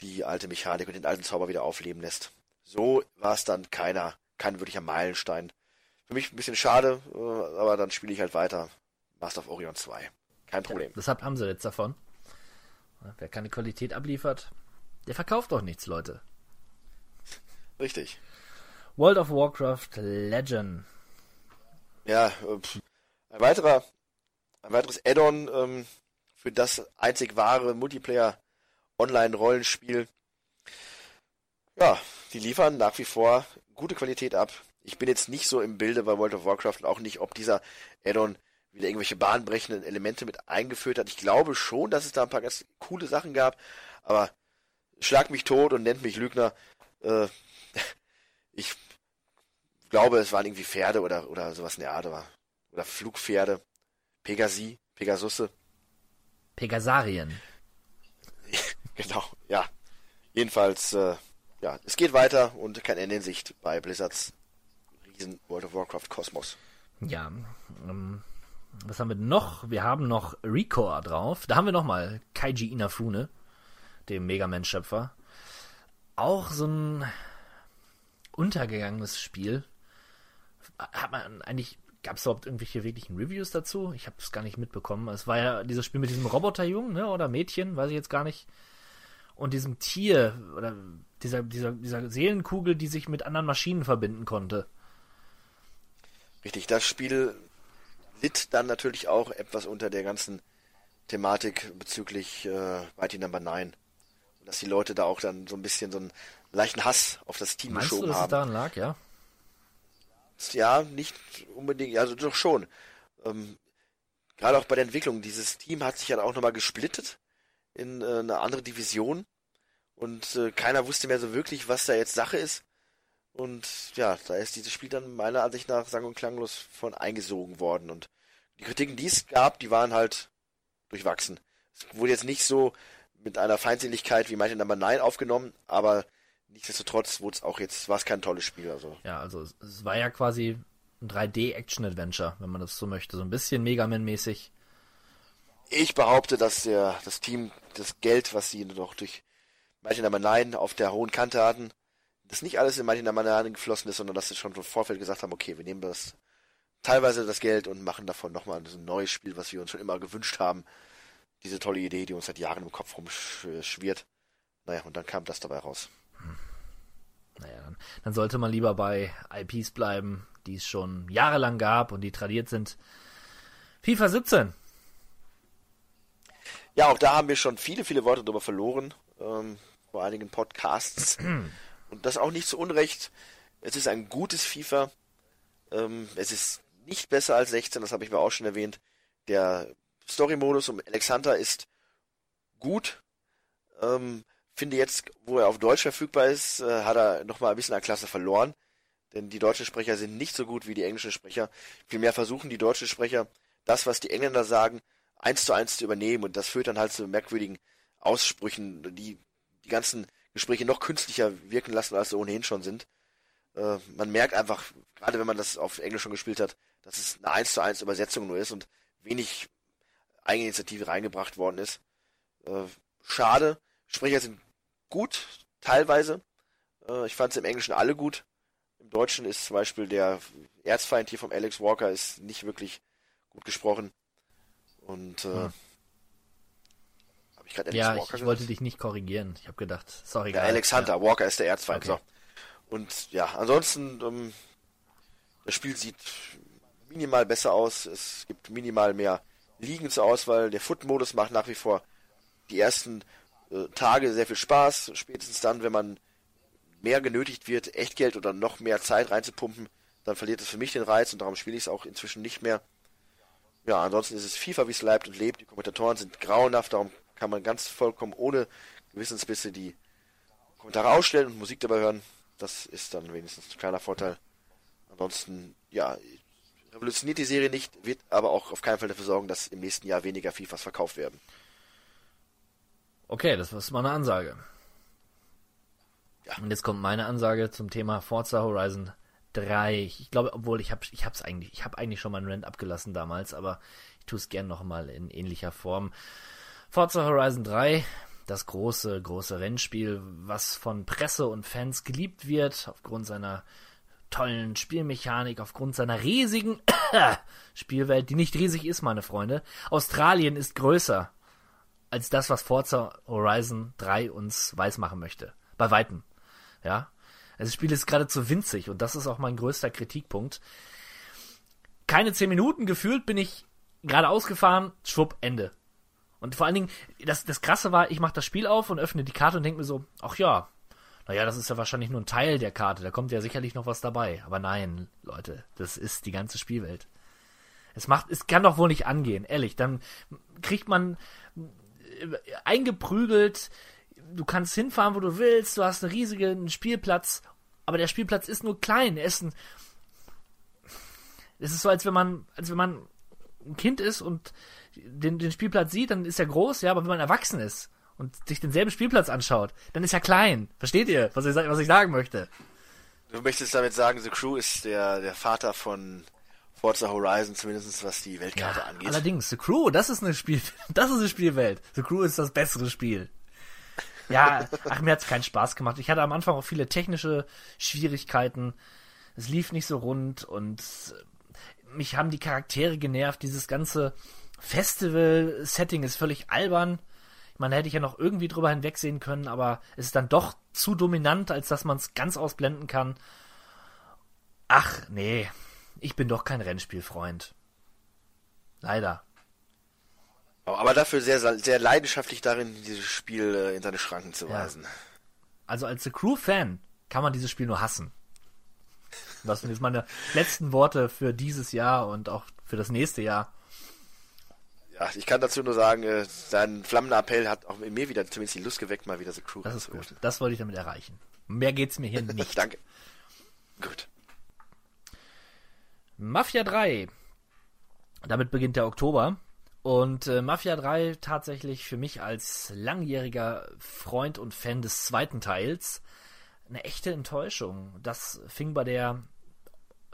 die alte Mechanik und den alten Zauber wieder aufleben lässt. So war es dann keiner, kein wirklicher Meilenstein. Für mich ein bisschen schade, äh, aber dann spiele ich halt weiter. Master of Orion 2. Kein Problem. Ja, deshalb haben sie jetzt davon. Wer keine Qualität abliefert, der verkauft doch nichts, Leute. Richtig. World of Warcraft Legend. Ja, äh, ein weiterer ein weiteres Add-on ähm, für das einzig wahre Multiplayer-Online-Rollenspiel. Ja, die liefern nach wie vor gute Qualität ab. Ich bin jetzt nicht so im Bilde bei World of Warcraft und auch nicht, ob dieser Add-on wieder irgendwelche bahnbrechenden Elemente mit eingeführt hat. Ich glaube schon, dass es da ein paar ganz coole Sachen gab, aber schlag mich tot und nennt mich Lügner. Äh, ich glaube, es waren irgendwie Pferde oder, oder sowas in der Art, oder, oder Flugpferde. Pegasi, Pegasusse. Pegasarien. genau, ja. Jedenfalls, äh, ja, es geht weiter und kein Ende in Sicht bei Blizzards riesen World of Warcraft Kosmos. Ja, ähm, was haben wir noch? Wir haben noch Recore drauf. Da haben wir nochmal Kaiji Inafune, dem Mega Man-Schöpfer. Auch so ein untergegangenes Spiel. Hat man eigentlich, gab es überhaupt irgendwelche wirklichen Reviews dazu? Ich habe es gar nicht mitbekommen. Es war ja dieses Spiel mit diesem Roboterjungen, ne? Oder Mädchen, weiß ich jetzt gar nicht. Und diesem Tier, oder dieser, dieser, dieser Seelenkugel, die sich mit anderen Maschinen verbinden konnte. Richtig, das Spiel litt dann natürlich auch etwas unter der ganzen Thematik bezüglich äh, Mighty Number 9. Und dass die Leute da auch dann so ein bisschen so einen leichten Hass auf das Team Meinst geschoben du, dass haben. es daran lag, ja? Ja, nicht unbedingt, also doch schon. Ähm, Gerade auch bei der Entwicklung. Dieses Team hat sich ja auch nochmal gesplittet in äh, eine andere Division. Und äh, keiner wusste mehr so wirklich, was da jetzt Sache ist. Und ja, da ist dieses Spiel dann meiner Ansicht nach sang- und klanglos von eingesogen worden. Und die Kritiken, die es gab, die waren halt durchwachsen. Es wurde jetzt nicht so mit einer Feindseligkeit wie Mighty Number 9 aufgenommen, aber nichtsdestotrotz wurde es auch jetzt, war es kein tolles Spiel. Also Ja, also es, es war ja quasi ein 3D-Action-Adventure, wenn man das so möchte. So ein bisschen Mega Man-mäßig. ich behaupte, dass der, das Team das Geld, was sie noch durch Mighty Number 9 auf der hohen Kante hatten, dass nicht alles in Mighty Number 9 geflossen ist, sondern dass sie schon im Vorfeld gesagt haben, okay, wir nehmen das teilweise das Geld und machen davon nochmal ein neues Spiel, was wir uns schon immer gewünscht haben. Diese tolle Idee, die uns seit Jahren im Kopf rumschwirrt. Naja, und dann kam das dabei raus. Naja, dann, dann sollte man lieber bei IPs bleiben, die es schon jahrelang gab und die tradiert sind. FIFA 17. Ja, auch da haben wir schon viele, viele Worte drüber verloren, ähm, vor einigen Podcasts. Und das auch nicht zu Unrecht. Es ist ein gutes FIFA. Ähm, es ist nicht besser als 16, das habe ich mir auch schon erwähnt. Der Story-Modus um Alexander ist gut. Ähm, finde jetzt, wo er auf Deutsch verfügbar ist, äh, hat er nochmal ein bisschen an Klasse verloren. Denn die deutschen Sprecher sind nicht so gut wie die englischen Sprecher. Vielmehr versuchen die deutschen Sprecher, das, was die Engländer sagen, eins zu eins zu übernehmen. Und das führt dann halt zu merkwürdigen Aussprüchen, die die ganzen Gespräche noch künstlicher wirken lassen, als sie ohnehin schon sind. Äh, man merkt einfach, gerade wenn man das auf Englisch schon gespielt hat, dass es eine eins zu eins Übersetzung nur ist und wenig Eigeninitiative reingebracht worden ist. Äh, schade. Sprecher sind gut, teilweise. Äh, ich fand es im Englischen alle gut. Im Deutschen ist zum Beispiel der Erzfeind hier vom Alex Walker ist nicht wirklich gut gesprochen. Und äh, Hm. habe ich gerade Alex Ja, Walker ich, ich wollte dich nicht korrigieren. Ich habe gedacht, sorry. Ja, Alex Hunter, Walker ist der Erzfeind. Okay. So. Und ja, ansonsten, ähm, das Spiel sieht minimal besser aus. Es gibt minimal mehr Ligen zur Auswahl. Der Foot-Modus macht nach wie vor die ersten äh, Tage sehr viel Spaß. Spätestens dann, wenn man mehr genötigt wird, Echtgeld oder noch mehr Zeit reinzupumpen, dann verliert es für mich den Reiz und darum spiele ich es auch inzwischen nicht mehr. Ja, ansonsten ist es FIFA, wie es bleibt und lebt. Die Kommentatoren sind grauenhaft, darum kann man ganz vollkommen ohne Gewissensbisse die Kommentare ausstellen und Musik dabei hören. Das ist dann wenigstens ein kleiner Vorteil. Ansonsten, ja, revolutioniert die Serie nicht, wird aber auch auf keinen Fall dafür sorgen, dass im nächsten Jahr weniger FIFAs verkauft werden. Okay, das ist mal eine Ansage. Ja. Und jetzt kommt meine Ansage zum Thema Forza Horizon 3. Ich glaube, obwohl ich habe ich hab's eigentlich, ich habe eigentlich schon meinen Rant abgelassen damals, aber ich tue es gern nochmal in ähnlicher Form. Forza Horizon 3, das große, große Rennspiel, was von Presse und Fans geliebt wird, aufgrund seiner tollen Spielmechanik, aufgrund seiner riesigen Spielwelt, die nicht riesig ist, meine Freunde. Australien ist größer als das, was Forza Horizon 3 uns weismachen möchte. Bei Weitem. Ja. Also das Spiel ist geradezu winzig und das ist auch mein größter Kritikpunkt. Keine zehn Minuten gefühlt bin ich geradeaus gefahren, schwupp, Ende. Und vor allen Dingen, das, das Krasse war, ich mache das Spiel auf und öffne die Karte und denke mir so, ach ja, naja, das ist ja wahrscheinlich nur ein Teil der Karte, da kommt ja sicherlich noch was dabei. Aber nein, Leute, das ist die ganze Spielwelt. Es macht, es kann doch wohl nicht angehen, ehrlich. Dann kriegt man eingeprügelt, du kannst hinfahren, wo du willst, du hast einen riesigen Spielplatz, aber der Spielplatz ist nur klein. Er es ist so, als wenn man, als wenn man ein Kind ist und den, den Spielplatz sieht, dann ist er groß, ja, aber wenn man erwachsen ist und sich denselben Spielplatz anschaut, dann ist er klein. Versteht ihr, was ich, was ich sagen möchte? Du möchtest damit sagen, The Crew ist der, der Vater von Forza Horizon, zumindest was die Weltkarte ja, angeht. Allerdings, The Crew, das ist eine Spiel, das ist eine Spielwelt. The Crew ist das bessere Spiel. Ja, ach, mir hat's keinen Spaß gemacht. Ich hatte am Anfang auch viele technische Schwierigkeiten. Es lief nicht so rund und mich haben die Charaktere genervt. Dieses ganze Festival-Setting ist völlig albern. Ich meine, da hätte ich ja noch irgendwie drüber hinwegsehen können, aber es ist dann doch zu dominant, als dass man es ganz ausblenden kann. Ach, nee. Ich bin doch kein Rennspielfreund. Leider. Aber dafür sehr, sehr leidenschaftlich darin, dieses Spiel äh, in seine Schranken zu weisen. Ja. Also als The Crew-Fan kann man dieses Spiel nur hassen. Das sind jetzt meine letzten Worte für dieses Jahr und auch für das nächste Jahr. Ja, ich kann dazu nur sagen, äh, sein flammender Appell hat auch in mir wieder zumindest die Lust geweckt, mal wieder The Crew Das ist gut. Das wollte ich damit erreichen. Mehr geht's mir hier nicht. Danke. Gut. Mafia 3. Damit beginnt der Oktober. Und äh, Mafia 3 tatsächlich für mich als langjähriger Freund und Fan des zweiten Teils eine echte Enttäuschung. Das fing bei der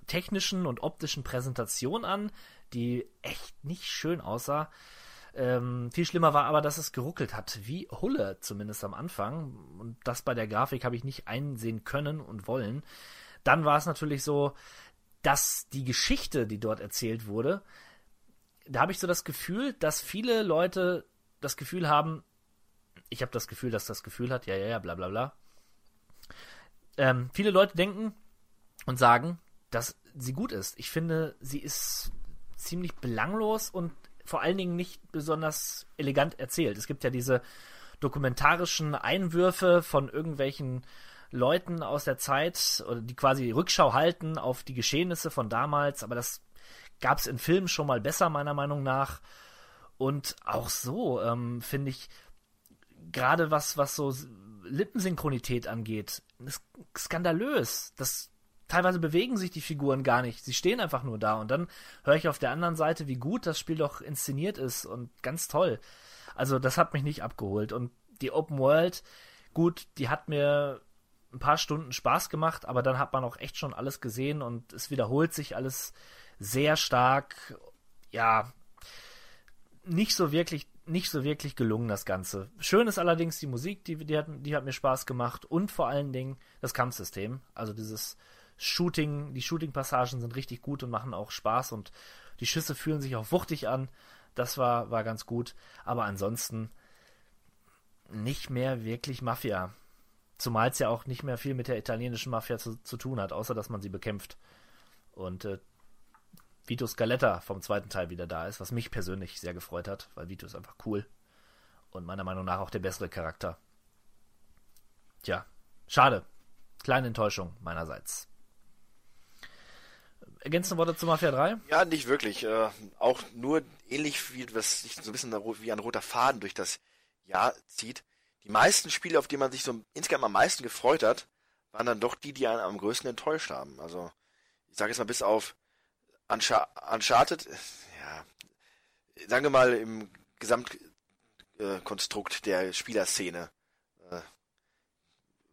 technischen und optischen Präsentation an, die echt nicht schön aussah. Ähm, viel schlimmer war aber, dass es geruckelt hat, wie Hulle zumindest am Anfang. Und das bei der Grafik habe ich nicht einsehen können und wollen. Dann war es natürlich so, dass die Geschichte, die dort erzählt wurde, da habe ich so das Gefühl, dass viele Leute das Gefühl haben, ich habe das Gefühl, dass das Gefühl hat, ja, ja, ja, bla bla bla. Ähm, viele Leute denken und sagen, dass sie gut ist. Ich finde, sie ist ziemlich belanglos und vor allen Dingen nicht besonders elegant erzählt. Es gibt ja diese dokumentarischen Einwürfe von irgendwelchen Leuten aus der Zeit die quasi Rückschau halten auf die Geschehnisse von damals, aber das gab es in Filmen schon mal besser, meiner Meinung nach. Und auch so ähm, finde ich, gerade was, was so Lippensynchronität angeht, ist skandalös. Das teilweise bewegen sich die Figuren gar nicht. Sie stehen einfach nur da. Und dann höre ich auf der anderen Seite, wie gut das Spiel doch inszeniert ist und ganz toll. Also das hat mich nicht abgeholt. Und die Open World, gut, die hat mir ein paar Stunden Spaß gemacht, aber dann hat man auch echt schon alles gesehen und es wiederholt sich alles sehr stark, ja, nicht so wirklich, nicht so wirklich gelungen, das Ganze. Schön ist allerdings die Musik, die, die, hat, die hat mir Spaß gemacht und vor allen Dingen das Kampfsystem. Also dieses Shooting, die Shooting-Passagen sind richtig gut und machen auch Spaß und die Schüsse fühlen sich auch wuchtig an. Das war, war ganz gut. Aber ansonsten nicht mehr wirklich Mafia. Zumal es ja auch nicht mehr viel mit der italienischen Mafia zu, zu tun hat, außer dass man sie bekämpft. Und äh, Vito Scaletta vom zweiten Teil wieder da ist, was mich persönlich sehr gefreut hat, weil Vito ist einfach cool und meiner Meinung nach auch der bessere Charakter. Tja, schade. Kleine Enttäuschung meinerseits. Ergänzende Worte zu Mafia 3? Ja, nicht wirklich. Äh, auch nur ähnlich wie was sich so ein bisschen wie ein roter Faden durch das Jahr zieht. Die meisten Spiele, auf die man sich so insgesamt am meisten gefreut hat, waren dann doch die, die einen am größten enttäuscht haben. Also, ich sage jetzt mal bis auf Uncharted, ja, sagen wir mal im Gesamtkonstrukt der Spielerszene äh,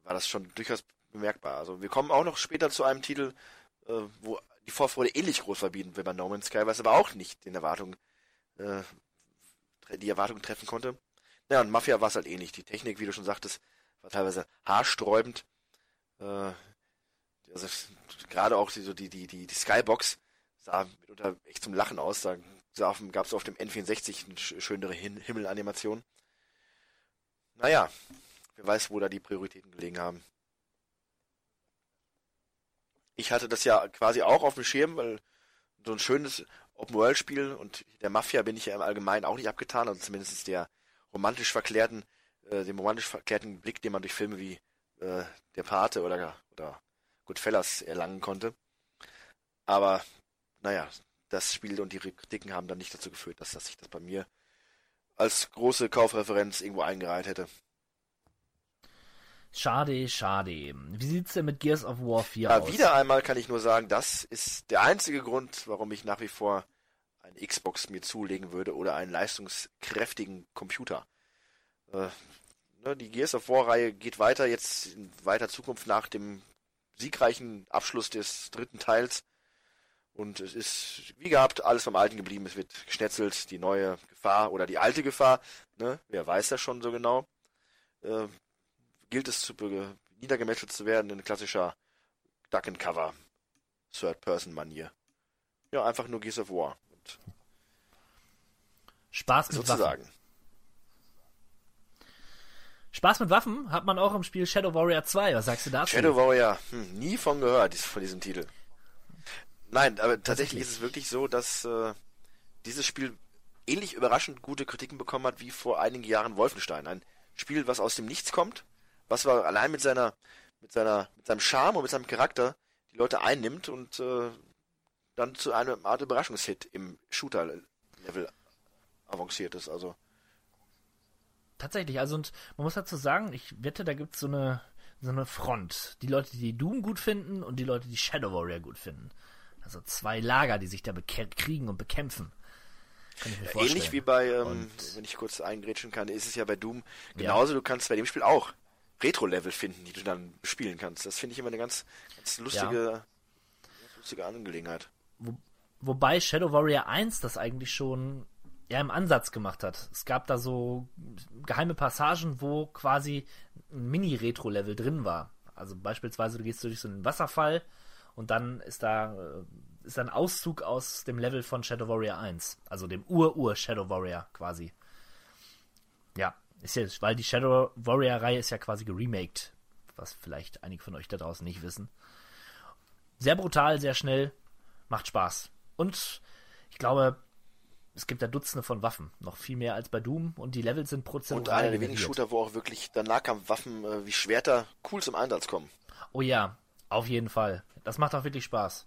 war das schon durchaus bemerkbar. Also wir kommen auch noch später zu einem Titel, äh, wo die Vorfreude ähnlich groß war wie bei No Man's Sky, was aber auch nicht den Erwartungen, äh, die Erwartungen treffen konnte. Ja, und Mafia war es halt ähnlich. Die Technik, wie du schon sagtest, war teilweise haarsträubend. Äh, also gerade auch die, so die, die, die, die Skybox sah mitunter echt zum Lachen aus. Da gab es auf dem N64 eine schönere Himmelanimation. Naja, wer weiß, wo da die Prioritäten gelegen haben. Ich hatte das ja quasi auch auf dem Schirm, weil so ein schönes Open-World-Spiel und der Mafia bin ich ja im Allgemeinen auch nicht abgetan, also zumindest der romantisch verklärten, äh, dem romantisch verklärten Blick, den man durch Filme wie äh, Der Pate oder, oder Goodfellas erlangen konnte. Aber, naja, das Spiel und die Kritiken haben dann nicht dazu geführt, dass, dass sich das bei mir als große Kaufreferenz irgendwo eingereiht hätte. Schade, schade. Wie sieht's denn mit Gears of War 4 ja, aus? Wieder einmal kann ich nur sagen, das ist der einzige Grund, warum ich nach wie vor eine Xbox mir zulegen würde oder einen leistungskräftigen Computer. Äh, ne, die Gears of War Reihe geht weiter, jetzt in weiter Zukunft nach dem siegreichen Abschluss des dritten Teils. Und es ist, wie gehabt, alles vom Alten geblieben. Es wird geschnetzelt, die neue Gefahr oder die alte Gefahr, ne, wer weiß das schon so genau. Äh, gilt es zu niedergemetzelt zu werden in klassischer Duck and Cover Third-Person-Manier. Ja, einfach nur Gears of War. Spaß mit sozusagen. Waffen. Spaß mit Waffen hat man auch im Spiel Shadow Warrior 2. Was sagst du dazu? Shadow Warrior, hm, nie von gehört, von diesem Titel. Nein, aber tatsächlich ist es wirklich so, dass äh, dieses Spiel ähnlich überraschend gute Kritiken bekommen hat wie vor einigen Jahren Wolfenstein. Ein Spiel, was aus dem Nichts kommt, was war allein mit seiner, mit seiner, mit seinem Charme und mit seinem Charakter die Leute einnimmt und äh, dann zu einem Art Überraschungshit im Shooter-Level avanciert ist. Also Tatsächlich, also und man muss dazu sagen, ich wette, da gibt es so eine, so eine Front. Die Leute, die Doom gut finden und die Leute, die Shadow Warrior gut finden. Also zwei Lager, die sich da kriegen und bekämpfen. Kann ich mir ja, vorstellen. ähnlich wie bei, ähm, wenn ich kurz eingrätschen kann, ist es ja bei Doom genauso. Du kannst bei dem Spiel auch Retro-Level finden, die du dann spielen kannst. Das finde ich immer eine ganz, ganz lustige, ganz lustige Angelegenheit. Wo, wobei Shadow Warrior 1 das eigentlich schon ja im Ansatz gemacht hat. Es gab da so geheime Passagen, wo quasi ein Mini-Retro-Level drin war. Also beispielsweise du gehst durch so einen Wasserfall und dann ist da äh, ist ein Auszug aus dem Level von Shadow Warrior 1, also dem Ur-Ur Shadow Warrior quasi. Ja, ist jetzt, weil die Shadow Warrior Reihe ist ja quasi geremaked, was vielleicht einige von euch da draußen nicht wissen. Sehr brutal, sehr schnell, macht Spaß. Und ich glaube, es gibt da Dutzende von Waffen, noch viel mehr als bei Doom und die Levels sind prozentual Und einer der wenigen. Shooter, wo auch wirklich dann Nahkampfwaffen äh, wie Schwerter cool zum Einsatz kommen. Oh ja, auf jeden Fall. Das macht auch wirklich Spaß.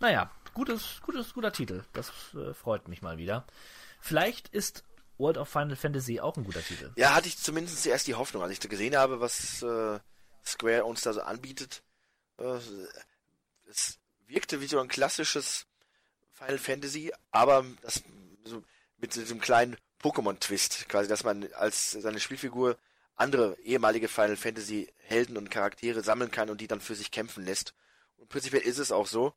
Naja, gutes, gutes, guter Titel. Das äh, freut mich mal wieder. Vielleicht ist World of Final Fantasy auch ein guter Titel. Ja, hatte ich zumindest erst die Hoffnung, als ich da gesehen habe, was äh, Square uns da so anbietet. Äh, es wirkte wie so ein klassisches Final Fantasy, aber das so mit diesem kleinen Pokémon-Twist, quasi, dass man als seine Spielfigur andere ehemalige Final Fantasy Helden und Charaktere sammeln kann und die dann für sich kämpfen lässt. Und prinzipiell ist es auch so.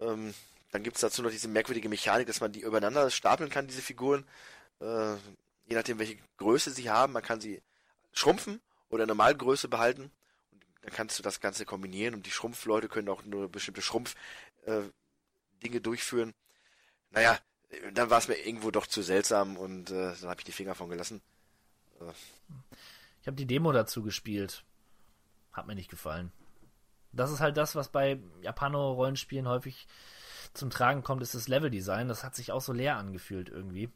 Ähm, dann gibt es dazu noch diese merkwürdige Mechanik, dass man die übereinander stapeln kann, diese Figuren. Äh, je nachdem, welche Größe sie haben. Man kann sie schrumpfen oder Normalgröße behalten. Dann kannst du das Ganze kombinieren und die Schrumpfleute können auch nur bestimmte Schrumpf-Dinge äh, durchführen. Naja, dann war es mir irgendwo doch zu seltsam und äh, dann habe ich die Finger von gelassen. Ich habe die Demo dazu gespielt. Hat mir nicht gefallen. Das ist halt das, was bei Japano-Rollenspielen häufig zum Tragen kommt, ist das Leveldesign. Das hat sich auch so leer angefühlt irgendwie.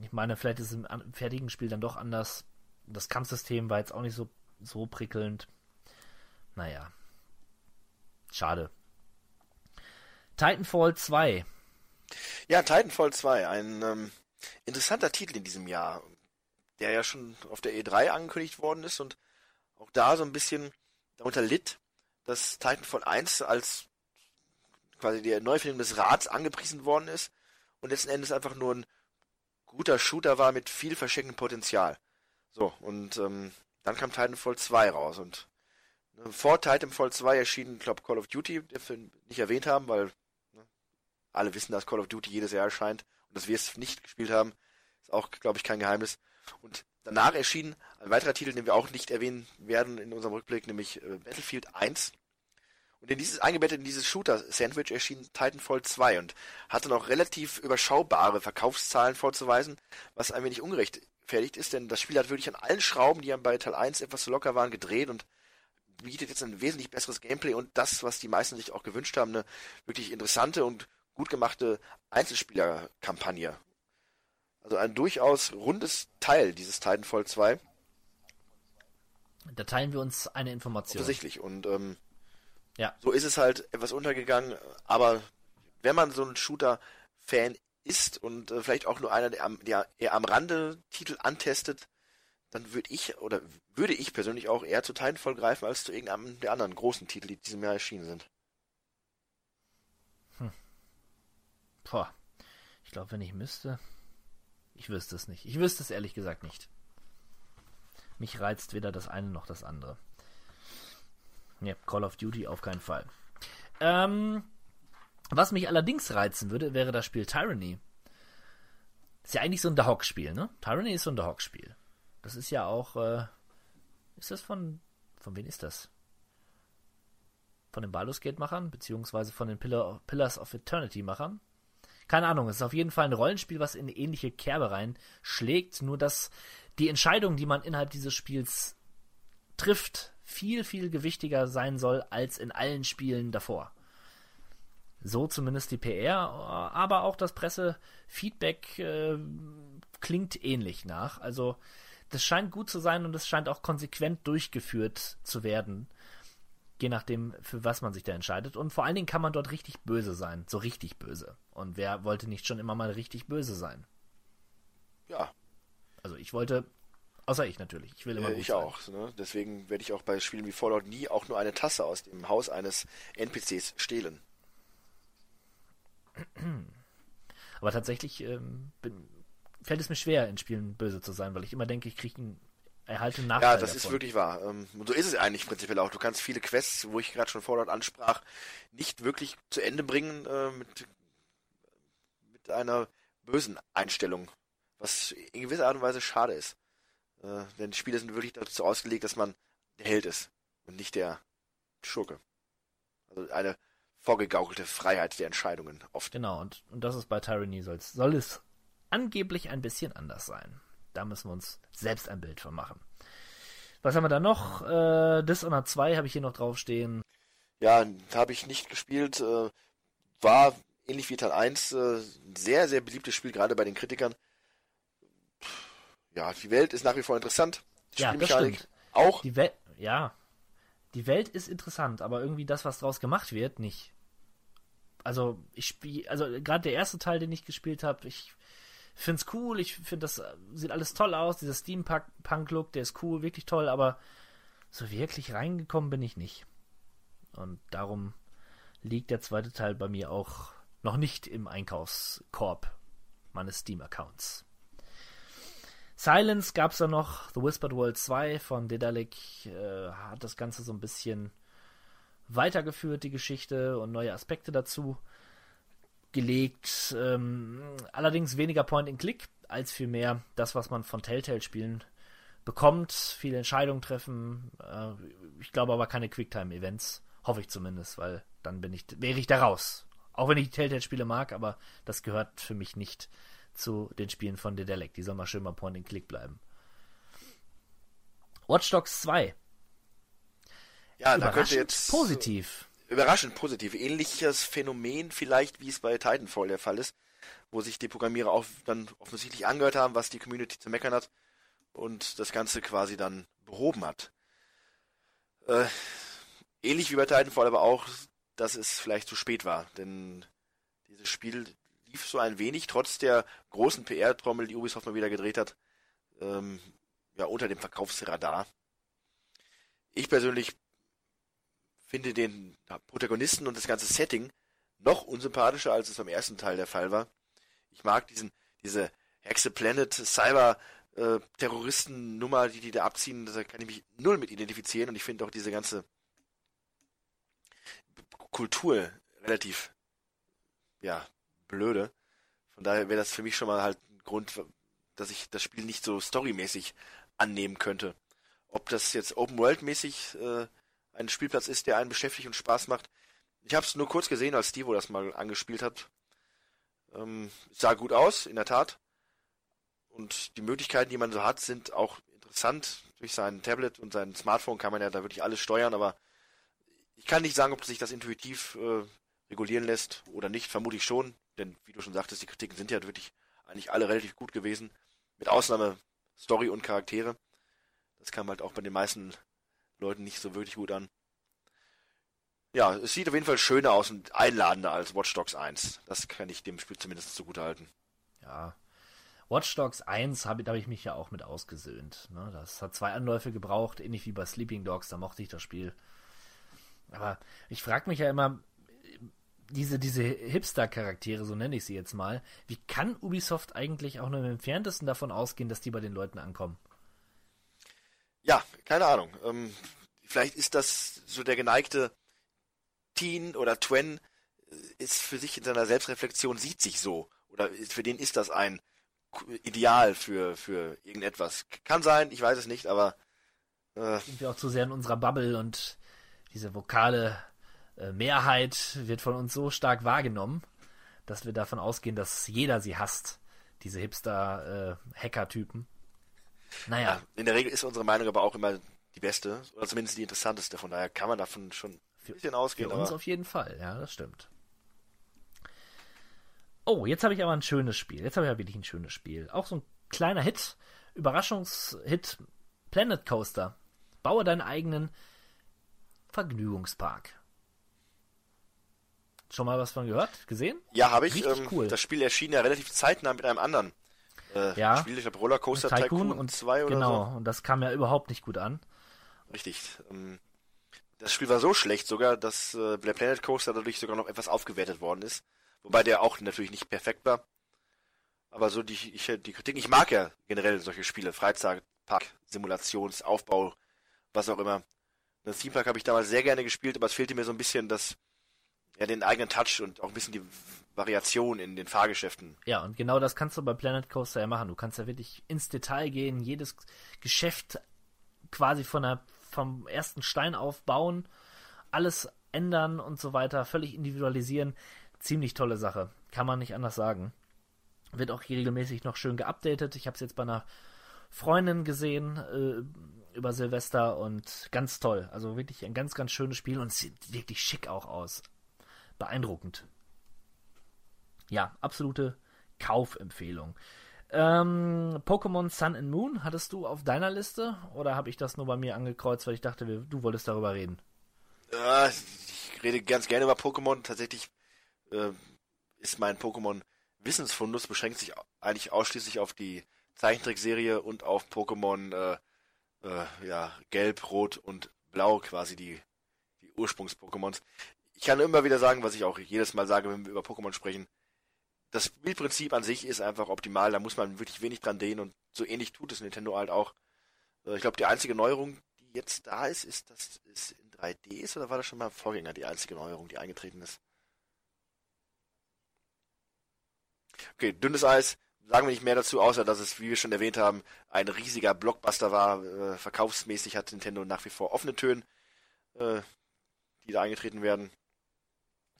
Ich meine, vielleicht ist es im fertigen Spiel dann doch anders. Das Kampfsystem war jetzt auch nicht so, so prickelnd. Naja. Schade. Titanfall 2. Ja, Titanfall 2, ein ähm, interessanter Titel in diesem Jahr, der ja schon auf der E3 angekündigt worden ist und auch da so ein bisschen darunter litt, dass Titanfall 1 als quasi die Neufindung des Rats angepriesen worden ist und letzten Endes einfach nur ein guter Shooter war mit viel verschenktem Potenzial. So, und ähm, dann kam Titanfall 2 raus und äh, vor Titanfall 2 erschien, glaube, Call of Duty, den wir nicht erwähnt haben, weil alle wissen, dass Call of Duty jedes Jahr erscheint und dass wir es nicht gespielt haben, ist auch, glaube ich, kein Geheimnis. Und danach erschien ein weiterer Titel, den wir auch nicht erwähnen werden in unserem Rückblick, nämlich äh, Battlefield 1. Und in dieses eingebettet in dieses Shooter-Sandwich erschien Titanfall 2 und hatte noch relativ überschaubare Verkaufszahlen vorzuweisen, was ein wenig ungerechtfertigt ist, denn das Spiel hat wirklich an allen Schrauben, die bei Teil 1 etwas zu locker waren, gedreht und bietet jetzt ein wesentlich besseres Gameplay und das, was die meisten sich auch gewünscht haben, eine wirklich interessante und gut gemachte Einzelspielerkampagne. Also ein durchaus rundes Teil dieses Titanfall 2. Da teilen wir uns eine Information. Offensichtlich. Und ähm, ja. so ist es halt etwas untergegangen. Aber wenn man so ein Shooter-Fan ist und äh, vielleicht auch nur einer, der am, der eher am Rande Titel antestet, dann würde ich oder würde ich persönlich auch eher zu Titanfall greifen als zu irgendeinem der anderen großen Titel, die diesem Jahr erschienen sind. Hm. Boah. Ich glaube, wenn ich müsste, ich wüsste es nicht. Ich wüsste es ehrlich gesagt nicht. Mich reizt weder das eine noch das andere. Ja, Call of Duty auf keinen Fall. Ähm, was mich allerdings reizen würde, wäre das Spiel Tyranny. Ist ja eigentlich so ein The Hawk-Spiel, ne? Tyranny ist so ein The Hawk-Spiel. Das ist ja auch, äh, ist das von, von wem ist das? Von den Baldur's Gate-Machern, beziehungsweise von den Pillar, Pillars of Eternity-Machern? Keine Ahnung, es ist auf jeden Fall ein Rollenspiel, was in ähnliche Kerbe rein schlägt, nur dass die Entscheidung, die man innerhalb dieses Spiels trifft, viel, viel gewichtiger sein soll als in allen Spielen davor. So zumindest die PR, aber auch das Pressefeedback äh, klingt ähnlich nach. Also das scheint gut zu sein und es scheint auch konsequent durchgeführt zu werden je nachdem, für was man sich da entscheidet. Und vor allen Dingen kann man dort richtig böse sein, so richtig böse. Und wer wollte nicht schon immer mal richtig böse sein? Ja. Also ich wollte, außer ich natürlich, ich will immer äh, gut Ich sein. auch. Ne? Deswegen werde ich auch bei Spielen wie Fallout nie auch nur eine Tasse aus dem Haus eines NPCs stehlen. Aber tatsächlich ähm, bin, fällt es mir schwer, in Spielen böse zu sein, weil ich immer denke, ich kriege einen erhalte einen Nachteil Ja, das davon. ist wirklich wahr. Ähm, und so ist es eigentlich prinzipiell auch. Du kannst viele Quests, wo ich gerade schon Fallout ansprach, nicht wirklich zu Ende bringen äh, mit, mit einer bösen Einstellung. Was in gewisser Art und Weise schade ist. Äh, denn Spiele sind wirklich dazu ausgelegt, dass man der Held ist und nicht der Schurke. Also eine vorgegaukelte Freiheit der Entscheidungen oft. Genau, und, und das ist bei Tyranny soll es angeblich ein bisschen anders sein. Da müssen wir uns selbst ein Bild von machen. Was haben wir da noch? Äh, Dishonored 2 habe ich hier noch draufstehen. Ja, habe ich nicht gespielt. Äh, war ähnlich wie Teil 1 äh, ein sehr, sehr beliebtes Spiel, gerade bei den Kritikern. Ja, die Welt ist nach wie vor interessant. Die Ja, das stimmt. auch. Die Welt, ja. Die Welt ist interessant, aber irgendwie das, was draus gemacht wird, nicht. Also, ich spiele, also gerade der erste Teil, den ich gespielt habe, ich find's cool, ich finde das sieht alles toll aus, dieser Steampunk-Look, der ist cool, wirklich toll, aber so wirklich reingekommen bin ich nicht. Und darum liegt der zweite Teil bei mir auch noch nicht im Einkaufskorb meines Steam-Accounts. Silence gab's da noch, The Whispered World 2 von Dedalic äh, hat das Ganze so ein bisschen weitergeführt, die Geschichte und neue Aspekte dazu gelegt. Ähm, allerdings weniger Point-and-Click als vielmehr das, was man von Telltale-Spielen bekommt. Viele Entscheidungen treffen. Äh, ich glaube aber keine Quicktime-Events. Hoffe ich zumindest, weil dann bin ich, wäre ich da raus. Auch wenn ich die Telltale-Spiele mag, aber das gehört für mich nicht zu den Spielen von Dedelic. Die soll mal schön mal Point-and-Click bleiben. Watch Dogs 2. Ja, da könnte jetzt positiv. Überraschend positiv. Ähnliches Phänomen vielleicht, wie es bei Titanfall der Fall ist, wo sich die Programmierer auch dann offensichtlich angehört haben, was die Community zu meckern hat und das Ganze quasi dann behoben hat. Äh, ähnlich wie bei Titanfall aber auch, dass es vielleicht zu spät war, denn dieses Spiel lief so ein wenig, trotz der großen PR-Trommel, die Ubisoft mal wieder gedreht hat, ähm, ja, unter dem Verkaufsradar. Ich persönlich finde den Protagonisten und das ganze Setting noch unsympathischer, als es beim ersten Teil der Fall war. Ich mag diesen, diese Hexe Planet Cyber äh, Terroristen-Nummer, die die da abziehen, da kann ich mich null mit identifizieren und ich finde auch diese ganze Kultur relativ, ja, blöde. Von daher wäre das für mich schon mal halt ein Grund, dass ich das Spiel nicht so storymäßig annehmen könnte. Ob das jetzt Open World mäßig äh, ein Spielplatz ist, der einen beschäftigt und Spaß macht. Ich habe es nur kurz gesehen, als Stevo das mal angespielt hat. Ähm, sah gut aus, in der Tat. Und die Möglichkeiten, die man so hat, sind auch interessant. Durch sein Tablet und sein Smartphone kann man ja da wirklich alles steuern, aber ich kann nicht sagen, ob sich das intuitiv äh, regulieren lässt oder nicht, vermutlich schon, denn wie du schon sagtest, die Kritiken sind ja wirklich eigentlich alle relativ gut gewesen, mit Ausnahme Story und Charaktere. Das kam halt auch bei den meisten Leuten nicht so wirklich gut an. Ja, es sieht auf jeden Fall schöner aus und einladender als Watch Dogs 1. Das kann ich dem Spiel zumindest zugute halten. Ja. Watch Dogs 1 habe hab ich mich ja auch mit ausgesöhnt. Ne? Das hat zwei Anläufe gebraucht, ähnlich wie bei Sleeping Dogs, da mochte ich das Spiel. Aber ich frage mich ja immer, diese, diese Hipster-Charaktere, so nenne ich sie jetzt mal, wie kann Ubisoft eigentlich auch nur im entferntesten davon ausgehen, dass die bei den Leuten ankommen? Ja, keine Ahnung. Ähm, vielleicht ist das so der geneigte Teen oder Twen äh, ist für sich in seiner Selbstreflexion, sieht sich so. Oder für den ist das ein Ideal für, für irgendetwas. Kann sein, ich weiß es nicht, aber. Äh, Sind wir auch zu sehr in unserer Bubble und diese vokale äh, Mehrheit wird von uns so stark wahrgenommen, dass wir davon ausgehen, dass jeder sie hasst. Diese Hipster-Hacker-Typen. Äh, naja. Ja, in der Regel ist unsere Meinung aber auch immer die beste, oder zumindest die interessanteste. Von daher kann man davon schon ein bisschen ausgehen. Für uns auf jeden Fall, ja, das stimmt. Oh, jetzt habe ich aber ein schönes Spiel. Jetzt habe ich ja wirklich ein schönes Spiel. Auch so ein kleiner Hit, Überraschungshit, Planet Coaster. Baue deinen eigenen Vergnügungspark. Schon mal was von gehört? Gesehen? Ja, habe ich. Ähm, cool. Das Spiel erschien ja relativ zeitnah mit einem anderen äh, ja, Spiel. Ich glaube Rollercoaster Tycoon, Tycoon und 2 oder genau, so. Genau, und das kam ja überhaupt nicht gut an. Richtig. Ähm, das Spiel war so schlecht sogar, dass äh, der Planet Coaster dadurch sogar noch etwas aufgewertet worden ist. Wobei der auch natürlich nicht perfekt war. Aber so die, ich, die Kritik, ich mag ja generell solche Spiele, Freizeitpark, Simulations, Aufbau, was auch immer. Das Theme Park habe ich damals sehr gerne gespielt, aber es fehlte mir so ein bisschen das ja, den eigenen Touch und auch ein bisschen die Variation in den Fahrgeschäften. Ja, und genau das kannst du bei Planet Coaster ja machen. Du kannst ja wirklich ins Detail gehen, jedes Geschäft quasi von der, vom ersten Stein aufbauen, alles ändern und so weiter, völlig individualisieren. Ziemlich tolle Sache. Kann man nicht anders sagen. Wird auch regelmäßig noch schön geupdatet. Ich habe es jetzt bei einer Freundin gesehen äh, über Silvester und ganz toll. Also wirklich ein ganz, ganz schönes Spiel und sieht wirklich schick auch aus beeindruckend. Ja, absolute Kaufempfehlung. Ähm, Pokémon Sun and Moon hattest du auf deiner Liste oder habe ich das nur bei mir angekreuzt, weil ich dachte, du wolltest darüber reden? Äh, ich rede ganz gerne über Pokémon. Tatsächlich äh, ist mein Pokémon Wissensfundus beschränkt sich eigentlich ausschließlich auf die Zeichentrickserie und auf Pokémon äh, äh, ja, Gelb, Rot und Blau quasi die, die Ursprungs-Pokémons ich kann immer wieder sagen, was ich auch jedes Mal sage, wenn wir über Pokémon sprechen. Das Spielprinzip an sich ist einfach optimal, da muss man wirklich wenig dran dehnen und so ähnlich tut es Nintendo halt auch. Äh, ich glaube, die einzige Neuerung, die jetzt da ist, ist, dass es in 3D ist, oder war das schon mal Vorgänger die einzige Neuerung, die eingetreten ist? Okay, dünnes Eis, sagen wir nicht mehr dazu, außer dass es, wie wir schon erwähnt haben, ein riesiger Blockbuster war. Äh, verkaufsmäßig hat Nintendo nach wie vor offene Töne, äh, die da eingetreten werden.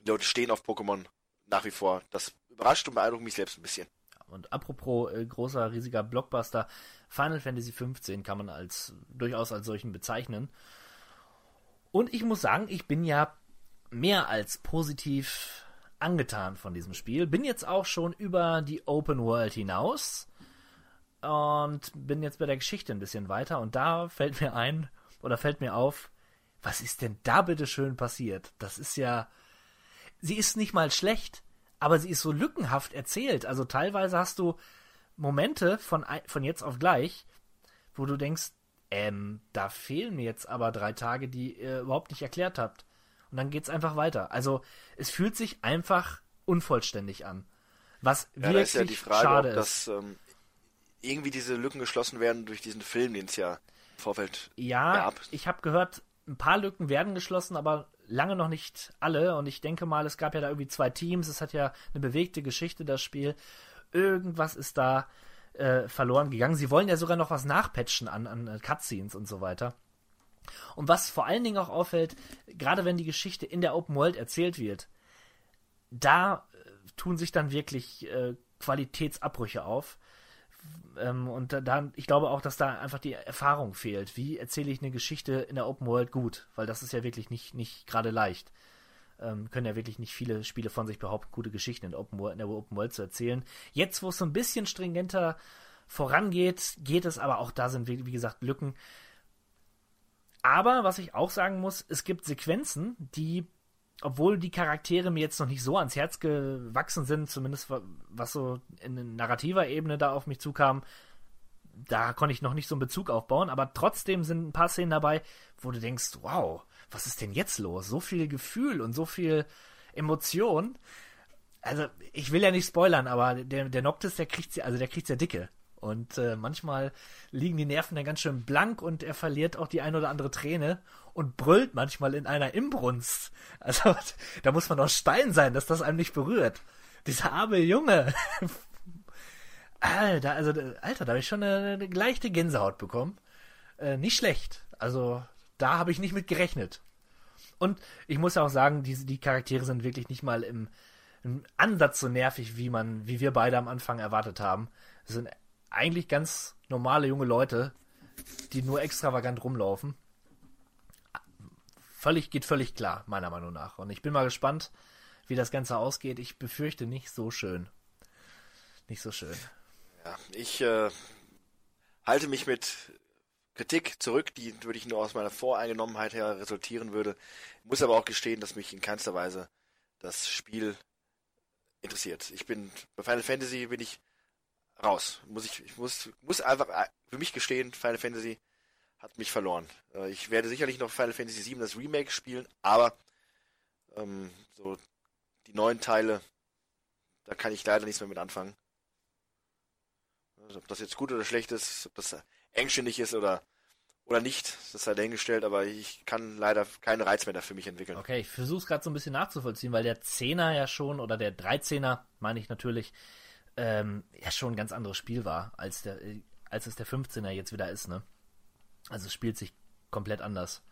Die Leute stehen auf Pokémon nach wie vor. Das überrascht und beeindruckt mich selbst ein bisschen. Und apropos äh, großer, riesiger Blockbuster, Final Fantasy XV kann man als durchaus als solchen bezeichnen. Und ich muss sagen, ich bin ja mehr als positiv angetan von diesem Spiel. Bin jetzt auch schon über die Open World hinaus und bin jetzt bei der Geschichte ein bisschen weiter. Und da fällt mir ein oder fällt mir auf, was ist denn da bitte schön passiert? Das ist ja sie ist nicht mal schlecht, aber sie ist so lückenhaft erzählt. Also teilweise hast du Momente von, von jetzt auf gleich, wo du denkst, ähm, da fehlen mir jetzt aber drei Tage, die ihr überhaupt nicht erklärt habt. Und dann geht's einfach weiter. Also es fühlt sich einfach unvollständig an. Was ja, wirklich ja Frage, schade ob das, ähm, irgendwie diese Lücken geschlossen werden durch diesen Film, den es ja im Vorfeld ja, gab. Ich habe gehört, ein paar Lücken werden geschlossen, aber lange noch nicht alle. Und ich denke mal, es gab ja da irgendwie zwei Teams. Es hat ja eine bewegte Geschichte, das Spiel. Irgendwas ist da äh, verloren gegangen. Sie wollen ja sogar noch was nachpatchen an, an äh, Cutscenes und so weiter. Und was vor allen Dingen auch auffällt, gerade wenn die Geschichte in der Open World erzählt wird, da äh, tun sich dann wirklich äh, Qualitätsabbrüche auf. Ähm, und da, ich glaube auch, dass da einfach die Erfahrung fehlt. Wie erzähle ich eine Geschichte in der Open World gut? Weil das ist ja wirklich nicht, nicht gerade leicht. Ähm, können ja wirklich nicht viele Spiele von sich behaupten, gute Geschichten in, Open World, in der Open World zu erzählen. Jetzt, wo es so ein bisschen stringenter vorangeht, geht es, aber auch da sind, wie, wie gesagt, Lücken. Aber was ich auch sagen muss, es gibt Sequenzen, die, obwohl die Charaktere mir jetzt noch nicht so ans Herz gewachsen sind, zumindest was so in narrativer Ebene da auf mich zukam, da konnte ich noch nicht so einen Bezug aufbauen, aber trotzdem sind ein paar Szenen dabei, wo du denkst, wow, was ist denn jetzt los? So viel Gefühl und so viel Emotion. Also, ich will ja nicht spoilern, aber der, der Noctis, der kriegt also der kriegt sehr dicke. Und äh, manchmal liegen die Nerven dann ganz schön blank und er verliert auch die ein oder andere Träne und brüllt manchmal in einer Imbrunst. Also da muss man doch Stein sein, dass das einem nicht berührt. Dieser arme Junge. Alter, also Alter, da habe ich schon eine, eine, leichte Gänsehaut bekommen. Äh, nicht schlecht. Also da habe ich nicht mit gerechnet. Und ich muss auch sagen, diese, die Charaktere sind wirklich nicht mal im, im Ansatz so nervig, wie man, wie wir beide am Anfang erwartet haben. Es sind eigentlich ganz normale junge Leute, die nur extravagant rumlaufen. Völlig, geht völlig klar, meiner Meinung nach. Und ich bin mal gespannt, wie das Ganze ausgeht. Ich befürchte nicht so schön. Nicht so schön. Ja, ich äh, halte mich mit Kritik zurück, die würde ich nur aus meiner Voreingenommenheit her resultieren würde. Muss aber auch gestehen, dass mich in keinster Weise das Spiel interessiert. Ich bin bei Final Fantasy bin ich raus. Muss ich, ich muss, muss einfach äh, für mich gestehen, Final Fantasy hat mich verloren. Äh, ich werde sicherlich noch Final Fantasy VII das Remake spielen, aber ähm, so die neuen Teile, da kann ich leider nichts mehr mit anfangen. Also, ob das jetzt gut oder schlecht ist, ob das engständig ist oder oder nicht, das sei dahingestellt, aber ich kann leider keinen Reiz mehr dafür mich entwickeln. Okay, ich versuche es gerade so ein bisschen nachzuvollziehen, weil der 10er ja schon, oder der 13er, meine ich natürlich, ähm, ja schon ein ganz anderes Spiel war, als, der, als es der 15er jetzt wieder ist, ne? Also es spielt sich komplett anders.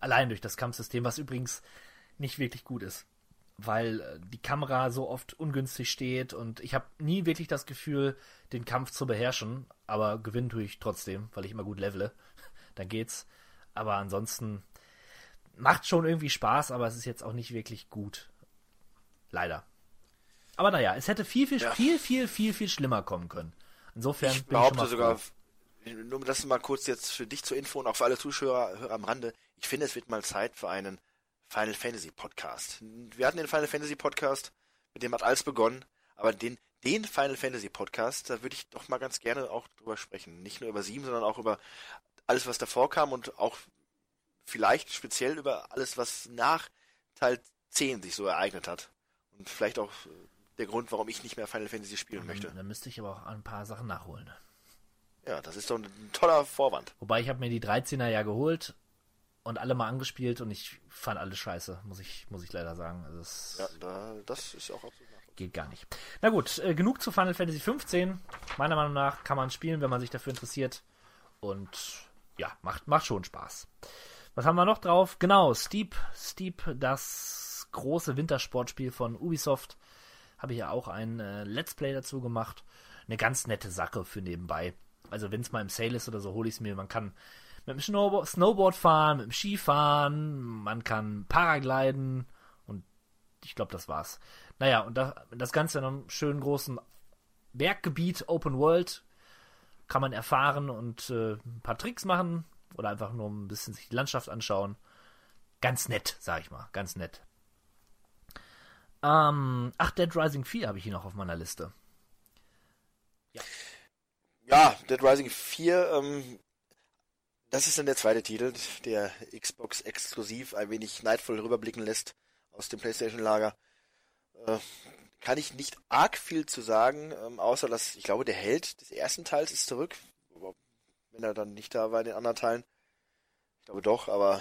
Allein durch das Kampfsystem, was übrigens nicht wirklich gut ist. Weil äh, die Kamera so oft ungünstig steht und ich habe nie wirklich das Gefühl, den Kampf zu beherrschen, aber gewinnen tue ich trotzdem, weil ich immer gut levele. Dann geht's. Aber ansonsten macht schon irgendwie Spaß, aber es ist jetzt auch nicht wirklich gut. Leider. Aber naja, es hätte viel, viel, ja. viel, viel, viel, viel schlimmer kommen können. Insofern ich behaupte ich sogar, nur das mal kurz jetzt für dich zur Info und auch für alle Zuschauer Hörer am Rande. Ich finde, es wird mal Zeit für einen Final Fantasy Podcast. Wir hatten den Final Fantasy Podcast, mit dem hat alles begonnen, aber den, den Final Fantasy Podcast, da würde ich doch mal ganz gerne auch drüber sprechen. Nicht nur über sieben, sondern auch über alles, was davor kam und auch vielleicht speziell über alles, was nach Teil 10 sich so ereignet hat. Und vielleicht auch der Grund, warum ich nicht mehr Final Fantasy spielen dann, möchte. Dann müsste ich aber auch ein paar Sachen nachholen. Ja, das ist doch ein toller Vorwand. Wobei ich habe mir die 13er ja geholt und alle mal angespielt und ich fand alles scheiße, muss ich, muss ich leider sagen. Also das ja, da, das ist auch absolut Geht gar nicht. Na gut, äh, genug zu Final Fantasy 15. Meiner Meinung nach kann man spielen, wenn man sich dafür interessiert. Und ja, macht, macht schon Spaß. Was haben wir noch drauf? Genau, Steep, Steep, das große Wintersportspiel von Ubisoft habe ich ja auch ein äh, Let's Play dazu gemacht. Eine ganz nette Sache für nebenbei. Also wenn es mal im Sale ist oder so, hole ich es mir. Man kann mit dem Snowboard, Snowboard fahren, mit dem Ski fahren, man kann Paragliden und ich glaube, das war's. Naja, und das, das Ganze in einem schönen großen Berggebiet, Open World, kann man erfahren und äh, ein paar Tricks machen oder einfach nur ein bisschen sich die Landschaft anschauen. Ganz nett, sag ich mal, ganz nett. Ähm, ach, Dead Rising 4 habe ich hier noch auf meiner Liste. Ja. Ja, Dead Rising 4, ähm, das ist dann der zweite Titel, der Xbox exklusiv ein wenig neidvoll rüberblicken lässt aus dem PlayStation-Lager. Äh, kann ich nicht arg viel zu sagen, ähm, außer dass ich glaube, der Held des ersten Teils ist zurück. Wenn er dann nicht da war in den anderen Teilen. Ich glaube doch, aber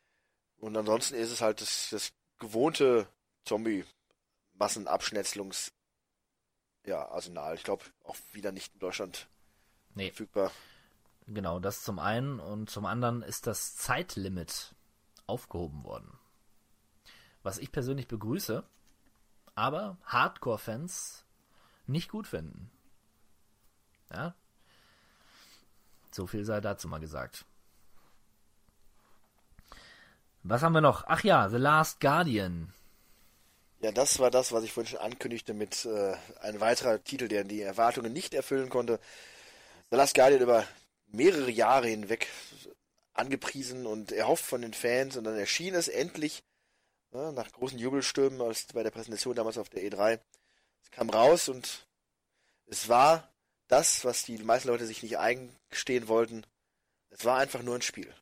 und ansonsten ist es halt das, das gewohnte Zombie-Massenabschnetzlungs ja. Ich glaube auch wieder nicht in Deutschland nee. verfügbar. Genau, das zum einen und zum anderen ist das Zeitlimit aufgehoben worden. Was ich persönlich begrüße, aber Hardcore-Fans nicht gut finden. Ja? So viel sei dazu mal gesagt. Was haben wir noch? Ach ja, The Last Guardian. Ja, das war das, was ich vorhin schon ankündigte mit äh, einem weiterer Titel, der die Erwartungen nicht erfüllen konnte. The Last Guardian über mehrere Jahre hinweg angepriesen und erhofft von den Fans und dann erschien es endlich ja, nach großen Jubelstürmen als bei der Präsentation damals auf der E3. Es kam raus und es war das, was die meisten Leute sich nicht eingestehen wollten. Es war einfach nur ein Spiel.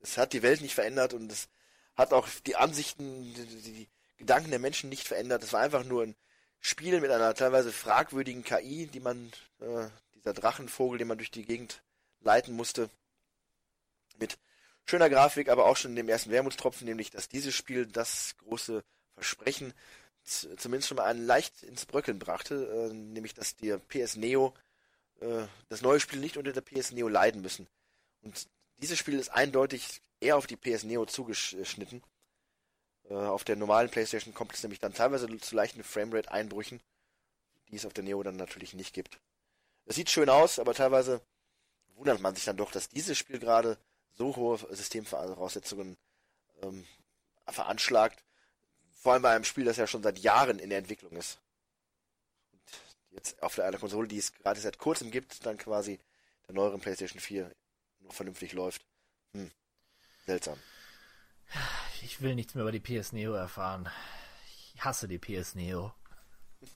Es hat die Welt nicht verändert und es hat auch die Ansichten, die, die Gedanken der Menschen nicht verändert. Es war einfach nur ein Spiel mit einer teilweise fragwürdigen KI, die man, äh, dieser Drachenvogel, den man durch die Gegend leiten musste, mit schöner Grafik, aber auch schon dem ersten Wermutstropfen, nämlich, dass dieses Spiel das große Versprechen zumindest schon mal einen leicht ins Bröckeln brachte, äh, nämlich, dass der PS Neo äh, das neue Spiel nicht unter der PS Neo leiden müssen. Und dieses Spiel ist eindeutig eher auf die PS Neo zugeschnitten. Äh, auf der normalen PlayStation kommt es nämlich dann teilweise zu leichten Framerate-Einbrüchen, die es auf der Neo dann natürlich nicht gibt. Es sieht schön aus, aber teilweise wundert man sich dann doch, dass dieses Spiel gerade so hohe Systemvoraussetzungen ähm, veranschlagt. Vor allem bei einem Spiel, das ja schon seit Jahren in der Entwicklung ist. Und jetzt auf einer Konsole, die es gerade seit kurzem gibt, dann quasi der neueren PlayStation 4 noch vernünftig läuft. Hm. Seltsam. Ich will nichts mehr über die PS Neo erfahren. Ich hasse die PS Neo.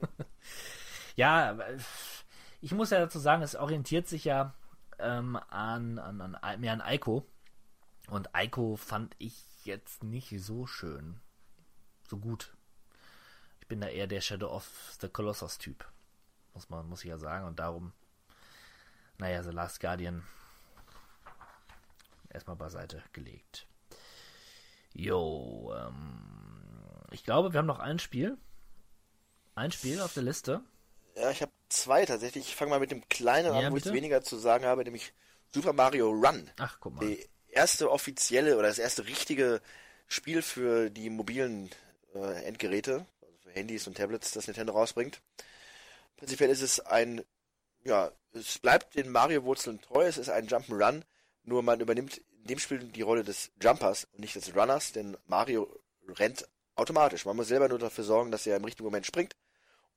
ja, ich muss ja dazu sagen, es orientiert sich ja ähm, an, an, an, mehr an Aiko. Und Aiko fand ich jetzt nicht so schön. So gut. Ich bin da eher der Shadow of the Colossus Typ. Muss man, muss ich ja sagen. Und darum, naja, The Last Guardian erstmal beiseite gelegt. Jo, ähm, ich glaube, wir haben noch ein Spiel. Ein Spiel auf der Liste. Ja, ich habe zwei tatsächlich. Ich fange mal mit dem kleinen ja, an, wo ich weniger zu sagen habe, nämlich Super Mario Run. Ach, guck mal. Die erste offizielle oder das erste richtige Spiel für die mobilen äh, Endgeräte, also für Handys und Tablets, das Nintendo rausbringt. Prinzipiell ist es ein, ja, es bleibt den Mario-Wurzeln treu, es ist ein Jump'n'Run, nur man übernimmt in dem Spiel die Rolle des Jumpers und nicht des Runners, denn Mario rennt automatisch. Man muss selber nur dafür sorgen, dass er im richtigen Moment springt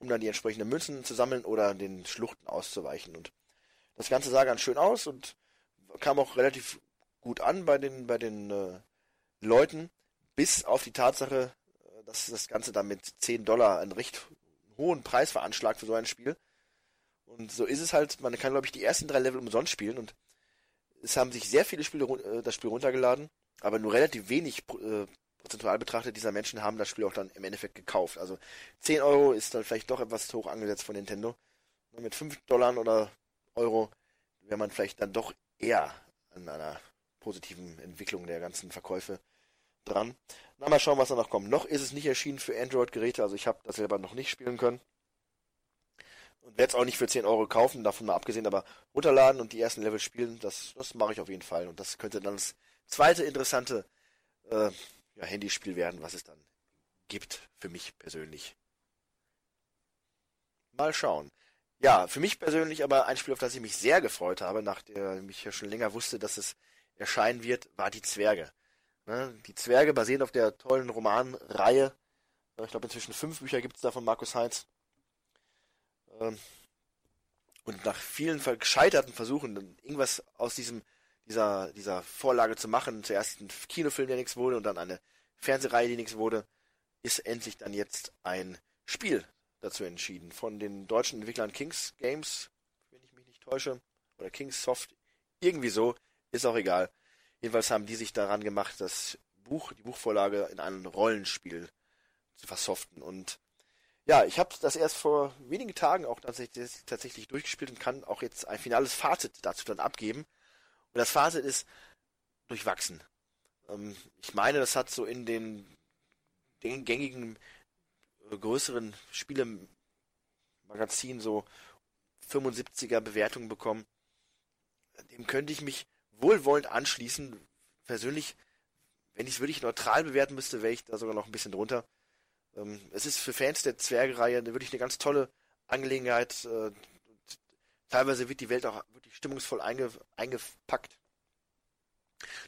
um dann die entsprechenden Münzen zu sammeln oder den Schluchten auszuweichen. Und das Ganze sah ganz schön aus und kam auch relativ gut an bei den, bei den äh, Leuten, bis auf die Tatsache, äh, dass das Ganze dann mit 10 Dollar einen recht hohen Preis veranschlagt für so ein Spiel. Und so ist es halt, man kann glaube ich die ersten drei Level umsonst spielen und es haben sich sehr viele Spiele äh, das Spiel runtergeladen, aber nur relativ wenig äh, prozentual betrachtet, dieser Menschen haben das Spiel auch dann im Endeffekt gekauft. Also 10 Euro ist dann vielleicht doch etwas zu hoch angesetzt von Nintendo. Mit 5 Dollar oder Euro wäre man vielleicht dann doch eher an einer positiven Entwicklung der ganzen Verkäufe dran. Na, mal schauen, was da noch kommt. Noch ist es nicht erschienen für Android-Geräte, also ich habe das selber noch nicht spielen können. Und werde es auch nicht für 10 Euro kaufen, davon mal abgesehen, aber runterladen und die ersten Level spielen, das, das mache ich auf jeden Fall. Und das könnte dann das zweite interessante äh, ja, Handyspiel werden, was es dann gibt, für mich persönlich. Mal schauen. Ja, für mich persönlich aber ein Spiel, auf das ich mich sehr gefreut habe, nachdem ich ja schon länger wusste, dass es erscheinen wird, war die Zwerge. Ne? Die Zwerge basieren auf der tollen Romanreihe. Ich glaube, inzwischen fünf Bücher gibt es da von Markus Heinz. Ähm, und nach vielen gescheiterten Versuchen, irgendwas aus diesem dieser, dieser Vorlage zu machen. Zuerst ein Kinofilm, der nichts wurde, und dann eine Fernsehreihe, die nichts wurde, ist endlich dann jetzt ein Spiel dazu entschieden. Von den deutschen Entwicklern Kings Games, wenn ich mich nicht täusche, oder Kings Soft, irgendwie so, ist auch egal. Jedenfalls haben die sich daran gemacht, das Buch, die Buchvorlage in ein Rollenspiel zu versoften. Und ja, ich habe das erst vor wenigen Tagen auch tatsächlich, tatsächlich durchgespielt und kann auch jetzt ein finales Fazit dazu dann abgeben. Und das Fazit ist durchwachsen. Ähm, ich meine, das hat so in den, den gängigen äh, größeren Spielemagazinen so 75er Bewertungen bekommen. Dem könnte ich mich wohlwollend anschließen. Persönlich, wenn ich es wirklich neutral bewerten müsste, wäre ich da sogar noch ein bisschen drunter. Ähm, es ist für Fans der Zwergereihe wirklich eine ganz tolle Angelegenheit. Äh, teilweise wird die Welt auch wirklich stimmungsvoll einge, eingepackt.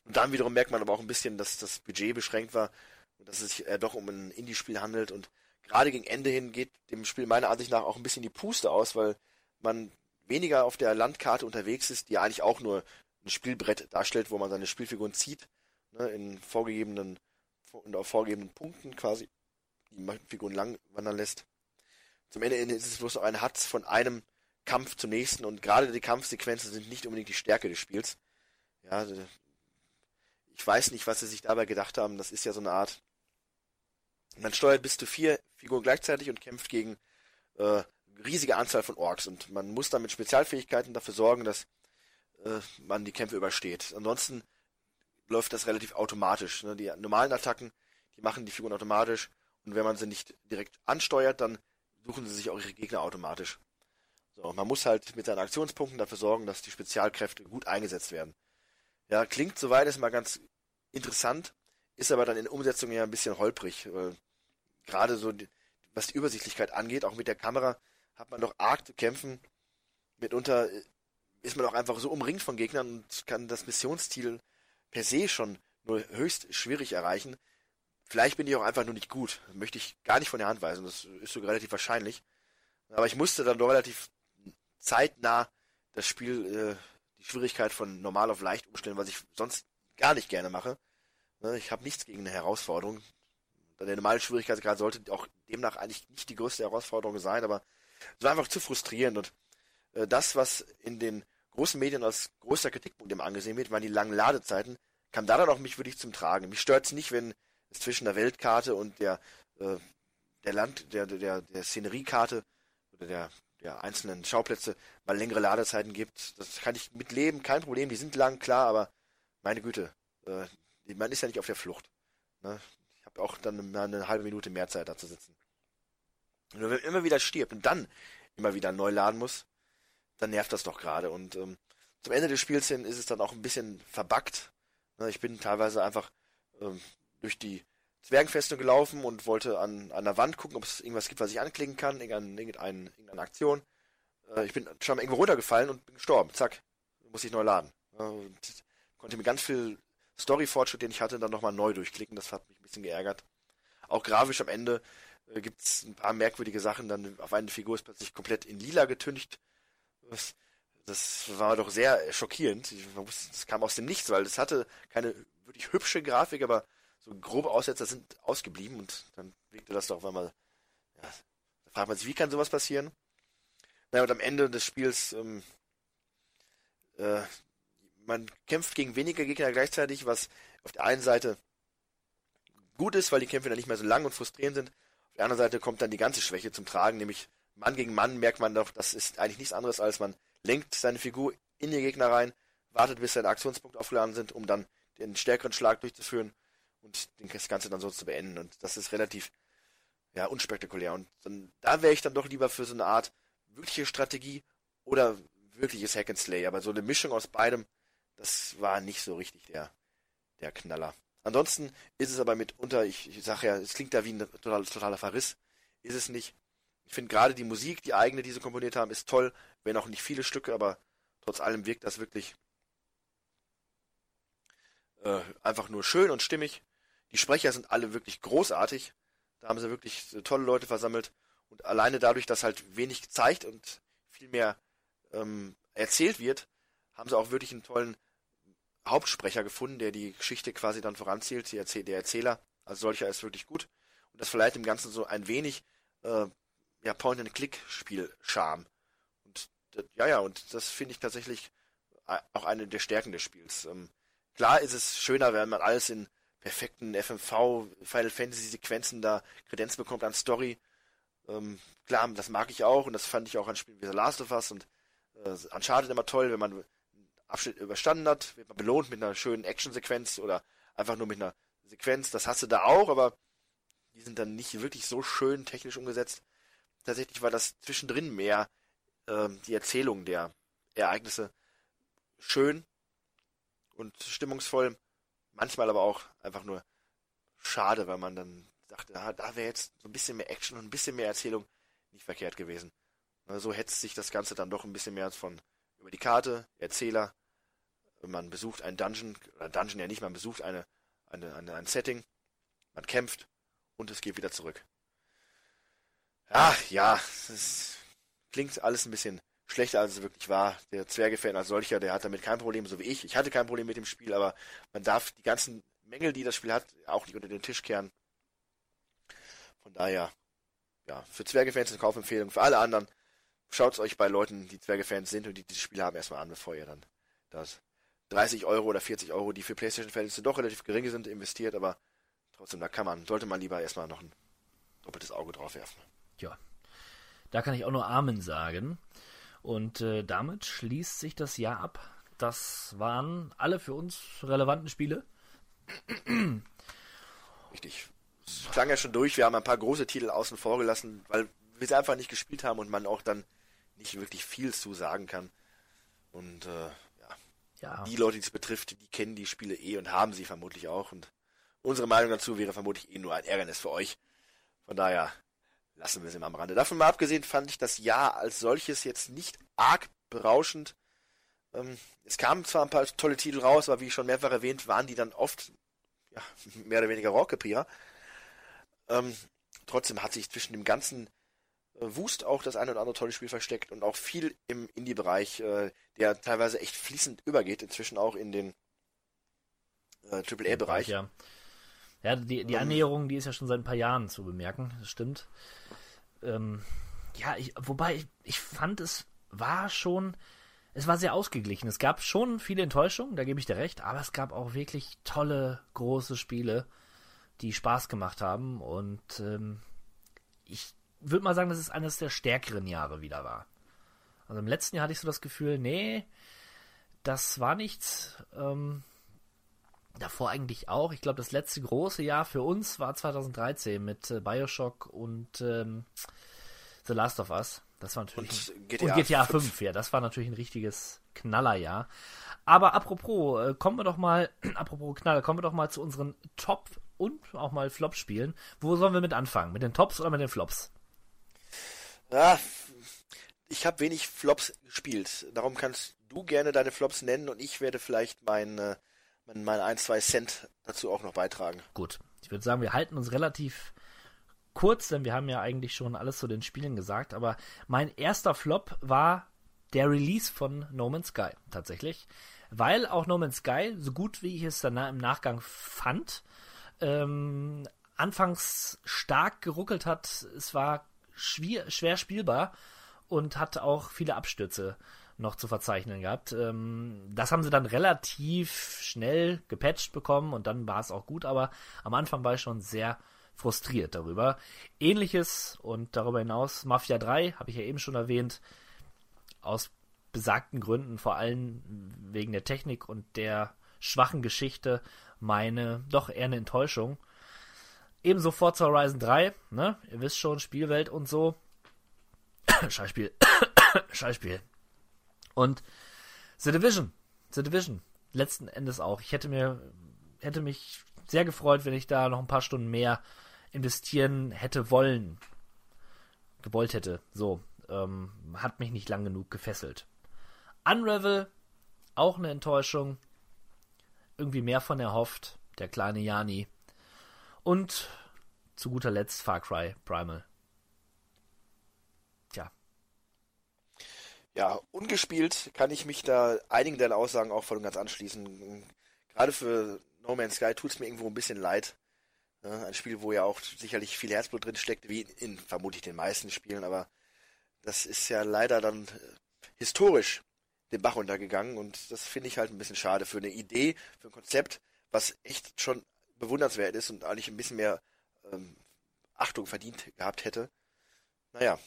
Und dann wiederum merkt man aber auch ein bisschen, dass das Budget beschränkt war und dass es sich eher doch um ein Indie-Spiel handelt und gerade gegen Ende hin geht dem Spiel meiner Ansicht nach auch ein bisschen die Puste aus, weil man weniger auf der Landkarte unterwegs ist, die eigentlich auch nur ein Spielbrett darstellt, wo man seine Spielfiguren zieht, ne, in vorgegebenen und auf vorgegebenen Punkten quasi die Figuren lang wandern lässt. Zum Ende ist es bloß noch ein Hatz von einem Kampf zum nächsten und gerade die Kampfsequenzen sind nicht unbedingt die Stärke des Spiels. Ja, ich weiß nicht, was sie sich dabei gedacht haben. Das ist ja so eine Art. Man steuert bis zu vier Figuren gleichzeitig und kämpft gegen äh, riesige Anzahl von Orks und man muss dann mit Spezialfähigkeiten dafür sorgen, dass äh, man die Kämpfe übersteht. Ansonsten läuft das relativ automatisch. Ne? Die normalen Attacken, die machen die Figuren automatisch und wenn man sie nicht direkt ansteuert, dann suchen sie sich auch ihre Gegner automatisch. So, man muss halt mit seinen Aktionspunkten dafür sorgen, dass die Spezialkräfte gut eingesetzt werden. Ja, klingt soweit erstmal ganz interessant, ist aber dann in der Umsetzung ja ein bisschen holprig. Gerade so, was die Übersichtlichkeit angeht, auch mit der Kamera, hat man doch arg zu kämpfen. Mitunter äh, ist man auch einfach so umringt von Gegnern und kann das Missionsziel per se schon nur höchst schwierig erreichen. Vielleicht bin ich auch einfach nur nicht gut. Möchte ich gar nicht von der Hand weisen. Das ist sogar relativ wahrscheinlich. Aber ich musste dann doch relativ zeitnah das Spiel, äh, die Schwierigkeit von normal auf leicht umstellen, was ich sonst gar nicht gerne mache. Ne, ich habe nichts gegen eine Herausforderung. Der normale Schwierigkeitsgrad sollte auch demnach eigentlich nicht die größte Herausforderung sein, aber es war einfach zu frustrierend. Und äh, das, was in den großen Medien als größter Kritikpunkt immer angesehen wird, waren die langen Ladezeiten, kam da dann auch mich wirklich zum Tragen. Mich stört es nicht, wenn es zwischen der Weltkarte und der, äh, der Land, der, der, der Szeneriekarte oder der, der einzelnen Schauplätze mal längere Ladezeiten gibt. Das kann ich mitleben, kein Problem. Die sind lang, klar, aber meine Güte, äh, man ist ja nicht auf der Flucht. Ne? Ich habe auch dann eine, eine halbe Minute mehr Zeit da zu sitzen. Und wenn man immer wieder stirbt und dann immer wieder neu laden muss, dann nervt das doch gerade. Und ähm, zum Ende des Spiels hin ist es dann auch ein bisschen verbuggt. Ne? Ich bin teilweise einfach ähm, durch die Zwergenfestung gelaufen und wollte an, an der Wand gucken, ob es irgendwas gibt, was ich anklicken kann, irgendeine, irgendeine, Aktion. Äh, ich bin schon mal irgendwo runtergefallen und bin gestorben. Zack, muss ich neu laden. Äh, und konnte mir ganz viel Story-Fortschritt, den ich hatte, dann nochmal neu durchklicken. Das hat mich ein bisschen geärgert. Auch grafisch am Ende äh, gibt es ein paar merkwürdige Sachen. Dann auf eine Figur ist plötzlich komplett in lila getüncht. Das, das war doch sehr schockierend. Das kam aus dem Nichts, weil es hatte keine wirklich hübsche Grafik, aber so grobe Aussetzer sind ausgeblieben und dann wirkte das doch auf einmal, ja, da fragt man sich, wie kann sowas passieren? Naja, und am Ende des Spiels, ähm, äh, man kämpft gegen weniger Gegner gleichzeitig, was auf der einen Seite gut ist, weil die Kämpfe dann nicht mehr so lang und frustrierend sind. Auf der anderen Seite kommt dann die ganze Schwäche zum Tragen, nämlich Mann gegen Mann merkt man doch, das ist eigentlich nichts anderes, als man lenkt seine Figur in den Gegner rein, wartet, bis seine Aktionspunkte aufgeladen sind, um dann den stärkeren Schlag durchzuführen und das Ganze dann so zu beenden. Und das ist relativ ja, unspektakulär. Und dann, da wäre ich dann doch lieber für so eine Art wirkliche Strategie oder wirkliches Hack and Slay. Aber so eine Mischung aus beidem, das war nicht so richtig der, der Knaller. Ansonsten ist es aber mitunter, ich, ich sage ja, es klingt da wie ein total, totaler Verriss. Ist es nicht. Ich finde gerade die Musik, die eigene, die sie komponiert haben, ist toll, wenn auch nicht viele Stücke, aber trotz allem wirkt das wirklich äh, einfach nur schön und stimmig. Die Sprecher sind alle wirklich großartig. Da haben sie wirklich tolle Leute versammelt. Und alleine dadurch, dass halt wenig gezeigt und viel mehr ähm, erzählt wird, haben sie auch wirklich einen tollen Hauptsprecher gefunden, der die Geschichte quasi dann voranzählt, Erzähl der Erzähler. Also solcher ist wirklich gut. Und das verleiht dem Ganzen so ein wenig äh, ja, Point-and-Click-Spiel-Charme. Und ja, ja, und das finde ich tatsächlich äh, auch eine der Stärken des Spiels. Ähm, klar ist es schöner, wenn man alles in perfekten FMV Final Fantasy Sequenzen da Kredenz bekommt an Story. Ähm, klar, das mag ich auch und das fand ich auch an Spielen wie The Last of Us und äh, Uncharted immer toll, wenn man einen Abschnitt überstanden hat, wird man belohnt mit einer schönen Action-Sequenz oder einfach nur mit einer Sequenz. Das hast du da auch, aber die sind dann nicht wirklich so schön technisch umgesetzt. Tatsächlich war das zwischendrin mehr äh, die Erzählung der Ereignisse schön und stimmungsvoll manchmal aber auch einfach nur schade, weil man dann dachte, ah, da wäre jetzt so ein bisschen mehr Action und ein bisschen mehr Erzählung nicht verkehrt gewesen. So hetzt sich das Ganze dann doch ein bisschen mehr von über die Karte, Erzähler, man besucht ein Dungeon, oder Dungeon ja nicht, man besucht eine, eine, eine, ein Setting, man kämpft und es geht wieder zurück. Ach ja, es klingt alles ein bisschen schlechter, als es wirklich war. Der Zwerge-Fan als solcher, der hat damit kein Problem, so wie ich. Ich hatte kein Problem mit dem Spiel, aber man darf die ganzen Mängel, die das Spiel hat, auch nicht unter den Tisch kehren. Von daher, ja, für Zwerge-Fans eine Kaufempfehlung. Für alle anderen, schaut es euch bei Leuten, die Zwerge-Fans sind und die dieses Spiel haben, erstmal an, bevor ihr dann das 30 Euro oder 40 Euro, die für PlayStation-Fans doch relativ gering sind, investiert, aber trotzdem, da kann man, sollte man lieber erstmal noch ein doppeltes Auge drauf werfen. Ja, da kann ich auch nur Amen sagen. Und äh, damit schließt sich das Jahr ab. Das waren alle für uns relevanten Spiele. Richtig. Es klang ja schon durch. Wir haben ein paar große Titel außen vor gelassen, weil wir sie einfach nicht gespielt haben und man auch dann nicht wirklich viel zu sagen kann. Und äh, ja. ja. die Leute, die es betrifft, die kennen die Spiele eh und haben sie vermutlich auch. Und unsere Meinung dazu wäre vermutlich eh nur ein Ärgernis für euch. Von daher lassen wir sie mal am Rande. Davon mal abgesehen fand ich das Jahr als solches jetzt nicht arg berauschend. Ähm, es kamen zwar ein paar tolle Titel raus, aber wie schon mehrfach erwähnt, waren die dann oft ja, mehr oder weniger Rohrkrepierer. Ähm, trotzdem hat sich zwischen dem ganzen äh, Wust auch das eine oder andere tolle Spiel versteckt und auch viel im Indie-Bereich, äh, der teilweise echt fließend übergeht, inzwischen auch in den äh, AAA-Bereich. Ja. Ja, die, die ähm. Annäherung, die ist ja schon seit ein paar Jahren zu bemerken, das stimmt. Ähm, ja, ich, wobei ich, ich fand, es war schon, es war sehr ausgeglichen. Es gab schon viele Enttäuschungen, da gebe ich dir recht, aber es gab auch wirklich tolle, große Spiele, die Spaß gemacht haben und ähm, ich würde mal sagen, dass es eines der stärkeren Jahre wieder war. Also im letzten Jahr hatte ich so das Gefühl, nee, das war nichts. Ähm, davor eigentlich auch. Ich glaube, das letzte große Jahr für uns war 2013 mit äh, Bioshock und ähm, The Last of Us. Das war natürlich. Und GTA, und GTA 5. 5, ja, das war natürlich ein richtiges Knallerjahr. Aber apropos, äh, kommen wir doch mal, apropos Knaller, kommen wir doch mal zu unseren Top- und auch mal Flop-Spielen. Wo sollen wir mit anfangen? Mit den Tops oder mit den Flops? Ja, ich habe wenig Flops gespielt. Darum kannst du gerne deine Flops nennen und ich werde vielleicht meine meine ein, zwei Cent dazu auch noch beitragen. Gut. Ich würde sagen, wir halten uns relativ kurz, denn wir haben ja eigentlich schon alles zu den Spielen gesagt, aber mein erster Flop war der Release von No Man's Sky tatsächlich, weil auch No Man's Sky, so gut wie ich es dann im Nachgang fand, ähm, anfangs stark geruckelt hat. Es war schwer, schwer spielbar und hat auch viele Abstürze noch zu verzeichnen gehabt. Ähm, das haben sie dann relativ schnell gepatcht bekommen und dann war es auch gut, aber am Anfang war ich schon sehr frustriert darüber. Ähnliches und darüber hinaus Mafia 3, habe ich ja eben schon erwähnt, aus besagten Gründen, vor allem wegen der Technik und der schwachen Geschichte, meine doch eher eine Enttäuschung. Ebenso Forza Horizon 3, ne? Ihr wisst schon, Spielwelt und so. Scheißspiel. Scheißspiel. Und The Division. The Division. Letzten Endes auch. Ich hätte mir, hätte mich sehr gefreut, wenn ich da noch ein paar Stunden mehr investieren hätte wollen. Gewollt hätte. So. Ähm, hat mich nicht lang genug gefesselt. Unravel. Auch eine Enttäuschung. Irgendwie mehr von erhofft. Der kleine Jani. Und zu guter Letzt Far Cry Primal. Ja, ungespielt kann ich mich da einigen deiner Aussagen auch voll und ganz anschließen. Gerade für No Man's Sky tut es mir irgendwo ein bisschen leid. Ja, ein Spiel, wo ja auch sicherlich viel Herzblut drin steckt, wie in vermutlich den meisten Spielen, aber das ist ja leider dann äh, historisch den Bach runtergegangen und das finde ich halt ein bisschen schade für eine Idee, für ein Konzept, was echt schon bewundernswert ist und eigentlich ein bisschen mehr ähm, Achtung verdient gehabt hätte. Naja,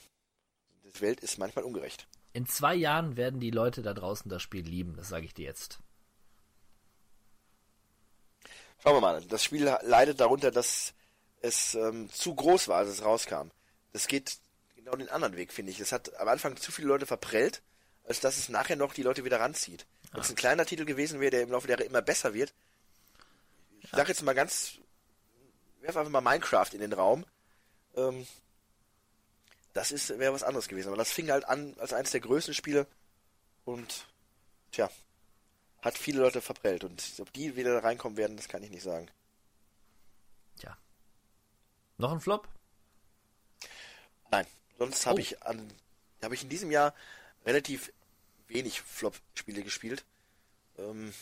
die Welt ist manchmal ungerecht. In zwei Jahren werden die Leute da draußen das Spiel lieben, das sage ich dir jetzt. Schauen wir mal. Das Spiel leidet darunter, dass es ähm, zu groß war, als es rauskam. Das geht genau den anderen Weg, finde ich. Es hat am Anfang zu viele Leute verprellt, als dass es nachher noch die Leute wieder ranzieht. Wenn es ein kleiner Titel gewesen wäre, der im Laufe der Jahre immer besser wird. Ich ja. sage jetzt mal ganz, werf einfach mal Minecraft in den Raum. Ähm, das ist wäre was anderes gewesen. Aber das fing halt an als eines der größten Spiele und tja, hat viele Leute verprellt. Und ob die wieder reinkommen werden, das kann ich nicht sagen. Tja. Noch ein Flop? Nein, sonst habe Oh. ich an habe ich in diesem Jahr relativ wenig Flop-Spiele gespielt. Ähm,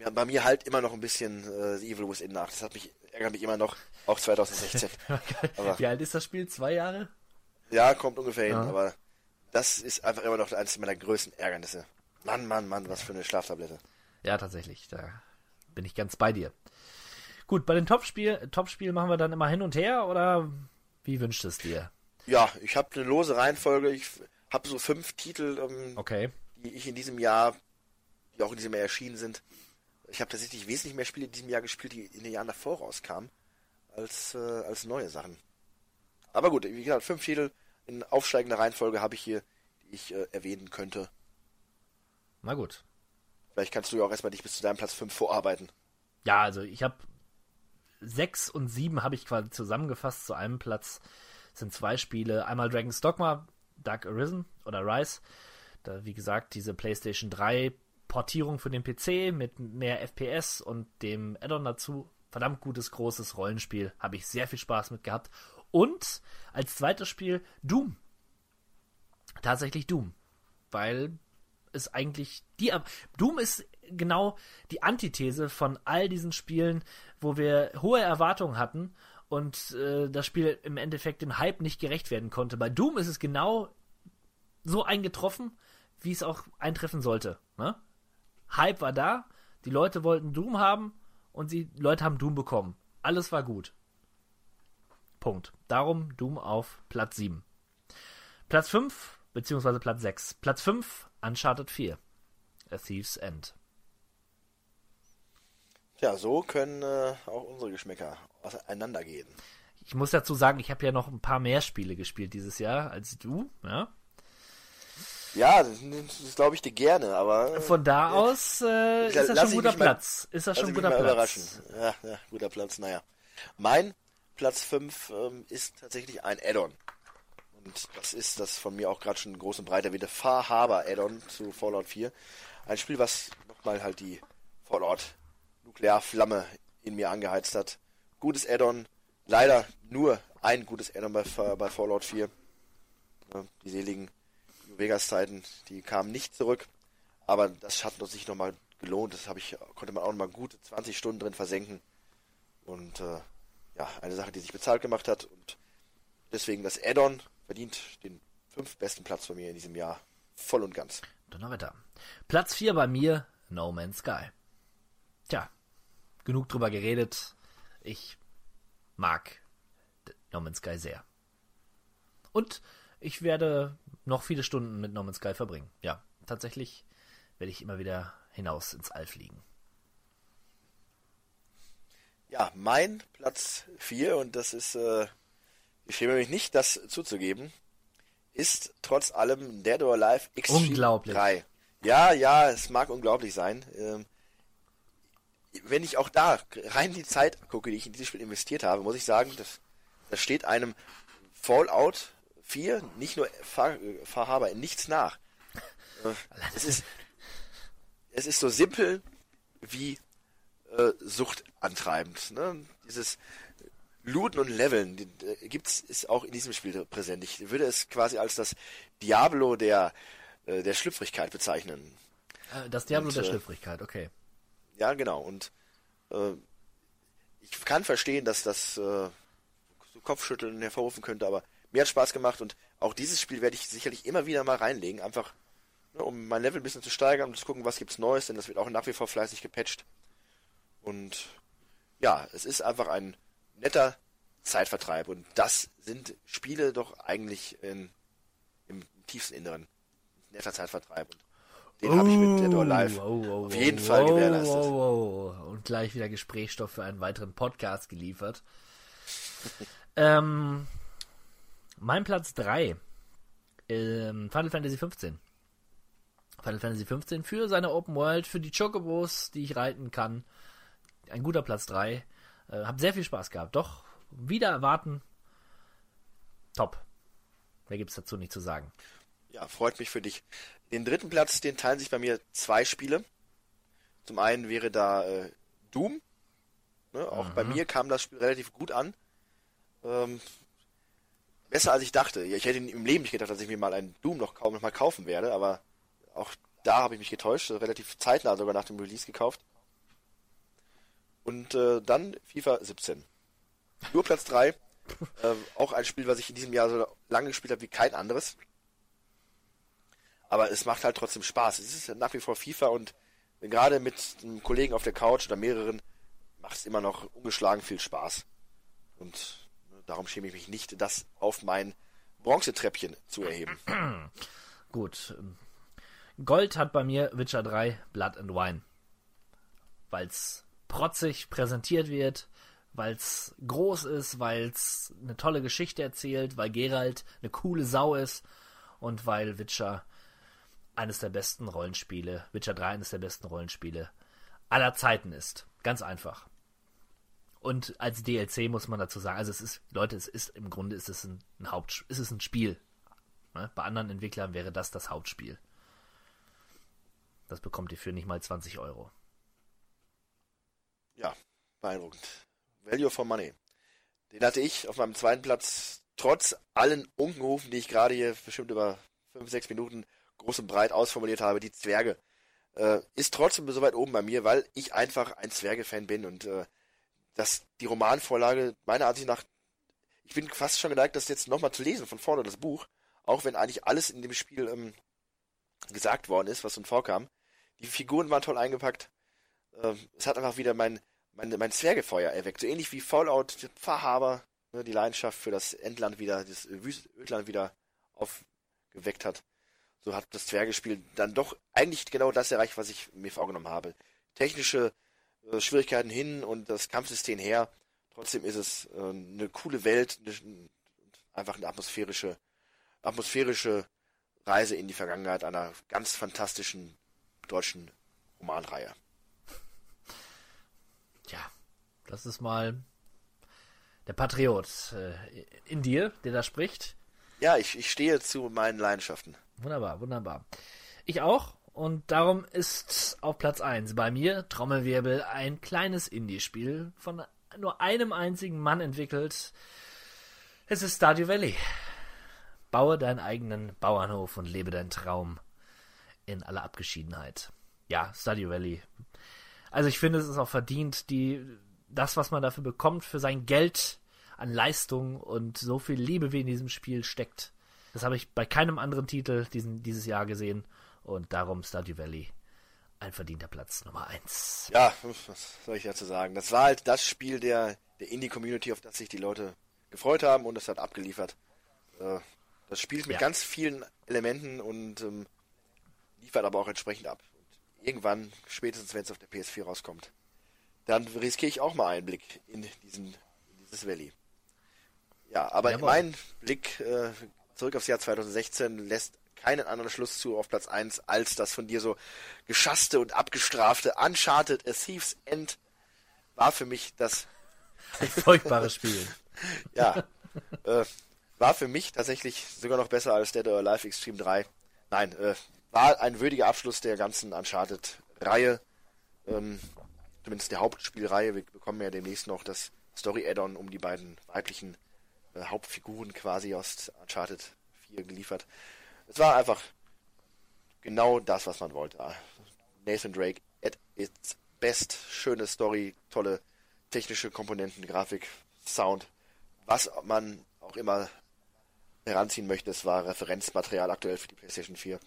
ja, bei mir halt immer noch ein bisschen äh, The Evil Within nach. Das hat mich ärgert mich immer noch, auch 2016. Aber Wie alt ist das Spiel? Zwei Jahre? Ja, kommt ungefähr hin, Ja. aber das ist einfach immer noch eines meiner größten Ärgernisse. Mann, Mann, Mann, was für eine Schlaftablette. Ja, tatsächlich. Da bin ich ganz bei dir. Gut, bei den Topspiel, Topspielen machen wir dann immer hin und her oder wie wünscht es dir? Ja, ich habe eine lose Reihenfolge. Ich habe so fünf Titel, ähm, Okay. die ich in diesem Jahr, die auch in diesem Jahr erschienen sind. Ich habe tatsächlich wesentlich mehr Spiele in diesem Jahr gespielt, die in den Jahren davor rauskamen, als, äh, als neue Sachen. Aber gut, wie gesagt, fünf Titel in aufsteigender Reihenfolge habe ich hier, die ich äh, erwähnen könnte. Na gut. Vielleicht kannst du ja auch erstmal dich bis zu deinem Platz 5 vorarbeiten. Ja, also ich habe sechs und sieben habe ich quasi zusammengefasst zu einem Platz. Das sind zwei Spiele. Einmal Dragon's Dogma, Dark Arisen oder Rise. Da, wie gesagt, diese PlayStation 3 Portierung für den PC mit mehr FPS und dem Add-on dazu. Verdammt gutes, großes Rollenspiel. Habe ich sehr viel Spaß mit gehabt. Und als zweites Spiel Doom. Tatsächlich Doom. Weil ist eigentlich die Doom ist genau die Antithese von all diesen Spielen, wo wir hohe Erwartungen hatten und äh, das Spiel im Endeffekt dem Hype nicht gerecht werden konnte. Bei Doom ist es genau so eingetroffen, wie es auch eintreffen sollte. Ne? Hype war da, die Leute wollten Doom haben und die Leute haben Doom bekommen. Alles war gut. Punkt. Darum Doom auf Platz 7. Platz 5, beziehungsweise Platz 6. Platz 5, Uncharted 4. A Thief's End. Ja, so können äh, auch unsere Geschmäcker auseinandergehen. Ich muss dazu sagen, ich habe ja noch ein paar mehr Spiele gespielt dieses Jahr als du. Ja? Ja, das, das glaube ich dir gerne, aber Von da aus äh, ist das schon guter mich mal- Platz. Ist das schon guter Platz. überraschen. Ja, ja, guter Platz, naja. Mein Platz 5 ähm, ist tatsächlich ein Add-on. Und das ist das von mir auch gerade schon groß und breit erwähnte Far Harbor Add-on zu Fallout 4. Ein Spiel, was nochmal halt die Fallout Nuklearflamme in mir angeheizt hat. Gutes Add-on. Leider nur ein gutes Add-on bei, bei Fallout 4. Ja, Die seligen New Vegas-Zeiten, die kamen nicht zurück. Aber das hat sich nochmal gelohnt. Das ich, konnte man auch nochmal gute 20 Stunden drin versenken. Und äh, ja, eine Sache, die sich bezahlt gemacht hat. Und deswegen das Add-on verdient den fünf besten Platz von mir in diesem Jahr. Voll und ganz. Donnerwetter. Platz 4 bei mir, No Man's Sky. Tja, genug drüber geredet. Ich mag No Man's Sky sehr. Und ich werde noch viele Stunden mit No Man's Sky verbringen. Ja, tatsächlich werde ich immer wieder hinaus ins All fliegen. Ja, mein Platz 4, und das ist, äh, ich schäme mich nicht, das zuzugeben, ist trotz allem Dead or Alive Extreme Unglaublich. 3. Ja, ja, es mag unglaublich sein. Ähm, wenn ich auch da rein die Zeit gucke, die ich in dieses Spiel investiert habe, muss ich sagen, das, das steht einem Fallout 4 nicht nur Fahr Fahrhaber in nichts nach. Äh, es ist, es ist so simpel wie äh, suchtantreibend. Ne? Dieses Looten und Leveln die, äh, gibt's ist auch in diesem Spiel präsent. Ich würde es quasi als das Diablo der äh, der Schlüpfrigkeit bezeichnen. Äh, Das Diablo Und, der äh, Schlüpfrigkeit, okay. Ja, genau. Und äh, ich kann verstehen, dass das äh, so Kopfschütteln hervorrufen könnte, aber mir hat Spaß gemacht und auch dieses Spiel werde ich sicherlich immer wieder mal reinlegen, einfach ne, um mein Level ein bisschen zu steigern und zu gucken, was gibt's Neues, denn das wird auch nach wie vor fleißig gepatcht. Und ja, es ist einfach ein netter Zeitvertreib und das sind Spiele doch eigentlich in, im tiefsten Inneren. Netter Zeitvertreib und den habe ich mit Dead or Alive Oh, oh, auf oh, jeden oh, Fall oh, gewährleistet. Oh, oh, Und gleich wieder Gesprächsstoff für einen weiteren Podcast geliefert. ähm, mein Platz 3. Ähm, Final Fantasy 15. Final Fantasy 15 für seine Open World, für die Chocobos, die ich reiten kann. Ein guter Platz 3. Äh, hab sehr viel Spaß gehabt. Doch, wieder erwarten. Top. Mehr gibt's dazu nicht zu sagen. Ja, freut mich für dich. Den dritten Platz, den teilen sich bei mir zwei Spiele. Zum einen wäre da äh, Doom. Ne, auch bei mir kam das Spiel relativ gut an. Ähm, besser als ich dachte. Ich hätte im Leben nicht gedacht, dass ich mir mal einen Doom noch kaum noch mal kaufen werde, aber auch da habe ich mich getäuscht, relativ zeitnah sogar nach dem Release gekauft. Und äh, dann FIFA 17. Nur Platz 3. äh, auch ein Spiel, was ich in diesem Jahr so lange gespielt habe wie kein anderes. Aber es macht halt trotzdem Spaß. Es ist nach wie vor FIFA und gerade mit einem Kollegen auf der Couch oder mehreren macht es immer noch ungeschlagen viel Spaß. Und ne, darum schäme ich mich nicht, das auf mein Bronzetreppchen zu erheben. Gut. Gold hat bei mir Witcher 3 Blood and Wine. Weil's protzig präsentiert wird, weil's groß ist, weil's eine tolle Geschichte erzählt, weil Geralt eine coole Sau ist und weil Witcher eines der besten Rollenspiele, Witcher 3 eines der besten Rollenspiele aller Zeiten ist. Ganz einfach. Und als DLC muss man dazu sagen, also es ist, Leute, es ist im Grunde ist es ein, ein Haupt, ist es ein Spiel. Ne? Bei anderen Entwicklern wäre das das Hauptspiel. Das bekommt ihr für nicht mal 20 Euro. Ja, beeindruckend. Value for Money. Den hatte ich auf meinem zweiten Platz, trotz allen Unkenrufen, die ich gerade hier bestimmt über 5, 6 Minuten groß und breit ausformuliert habe, die Zwerge. Äh, ist trotzdem so weit oben bei mir, weil ich einfach ein Zwerge-Fan bin und äh, dass die Romanvorlage meiner Ansicht nach, ich bin fast schon geneigt, das jetzt nochmal zu lesen, von vorne das Buch, auch wenn eigentlich alles in dem Spiel ähm, gesagt worden ist, was uns vorkam. Die Figuren waren toll eingepackt. Äh, es hat einfach wieder mein, mein, mein Zwergefeuer erweckt. So ähnlich wie Fallout, Pfarrhaber, ne, die Leidenschaft für das Endland wieder, das Ödland wieder aufgeweckt hat so hat das Zwergespiel dann doch eigentlich genau das erreicht, was ich mir vorgenommen habe. Technische äh, Schwierigkeiten hin und das Kampfsystem her. Trotzdem ist es äh, eine coole Welt, eine, einfach eine atmosphärische, atmosphärische Reise in die Vergangenheit einer ganz fantastischen deutschen Romanreihe. Ja, das ist mal der Patriot äh, in dir, der da spricht. Ja, ich, ich stehe zu meinen Leidenschaften. Wunderbar, wunderbar. Ich auch. Und darum ist auf Platz 1 bei mir Trommelwirbel ein kleines Indie-Spiel von nur einem einzigen Mann entwickelt. Es ist Stardew Valley. Baue deinen eigenen Bauernhof und lebe deinen Traum in aller Abgeschiedenheit. Ja, Stardew Valley. Also ich finde, es ist auch verdient, die, das, was man dafür bekommt, für sein Geld an Leistung und so viel Liebe wie in diesem Spiel steckt, das habe ich bei keinem anderen Titel diesen, dieses Jahr gesehen. Und darum Stardew Valley ein verdienter Platz Nummer 1. Ja, was soll ich dazu sagen? Das war halt das Spiel der, der Indie-Community, auf das sich die Leute gefreut haben und es hat abgeliefert. Äh, das spielt mit ja. ganz vielen Elementen und ähm, liefert aber auch entsprechend ab. Und irgendwann, spätestens wenn es auf der PS4 rauskommt, dann riskiere ich auch mal einen Blick in, diesen, in dieses Valley. Ja, aber Jawohl. mein Blick äh, zurück aufs Jahr 2016 lässt keinen anderen Schluss zu auf Platz 1 als das von dir so geschasste und abgestrafte Uncharted A Thief's End war für mich das ein furchtbares Spiel. ja, äh, war für mich tatsächlich sogar noch besser als Dead or Alive Extreme 3. Nein, äh, war ein würdiger Abschluss der ganzen Uncharted-Reihe. Ähm, zumindest der Hauptspielreihe. Wir bekommen ja demnächst noch das Story-Add-on um die beiden weiblichen äh, Hauptfiguren quasi aus Uncharted 4 geliefert. Es war einfach genau das, was man wollte. Nathan Drake at its best. Schöne Story, tolle technische Komponenten, Grafik, Sound. Was man auch immer heranziehen möchte, es war Referenzmaterial aktuell für die PlayStation 4.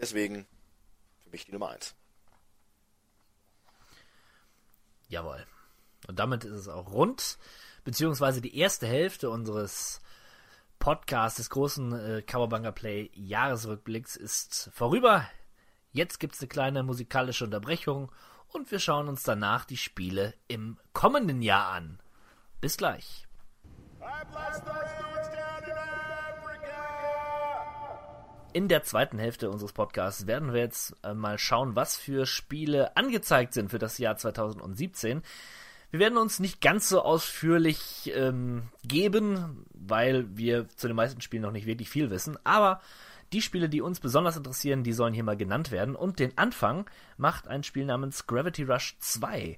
Deswegen für mich die Nummer 1. Jawohl. Und damit ist es auch rund beziehungsweise die erste Hälfte unseres Podcasts des großen äh, Cowabunga Play Jahresrückblicks ist vorüber. Jetzt gibt es eine kleine musikalische Unterbrechung und wir schauen uns danach die Spiele im kommenden Jahr an. Bis gleich. In der zweiten Hälfte unseres Podcasts werden wir jetzt äh, mal schauen, was für Spiele angezeigt sind für das Jahr 2017. Wir werden uns nicht ganz so ausführlich ähm, geben, weil wir zu den meisten Spielen noch nicht wirklich viel wissen, aber die Spiele, die uns besonders interessieren, die sollen hier mal genannt werden. Und den Anfang macht ein Spiel namens Gravity Rush 2.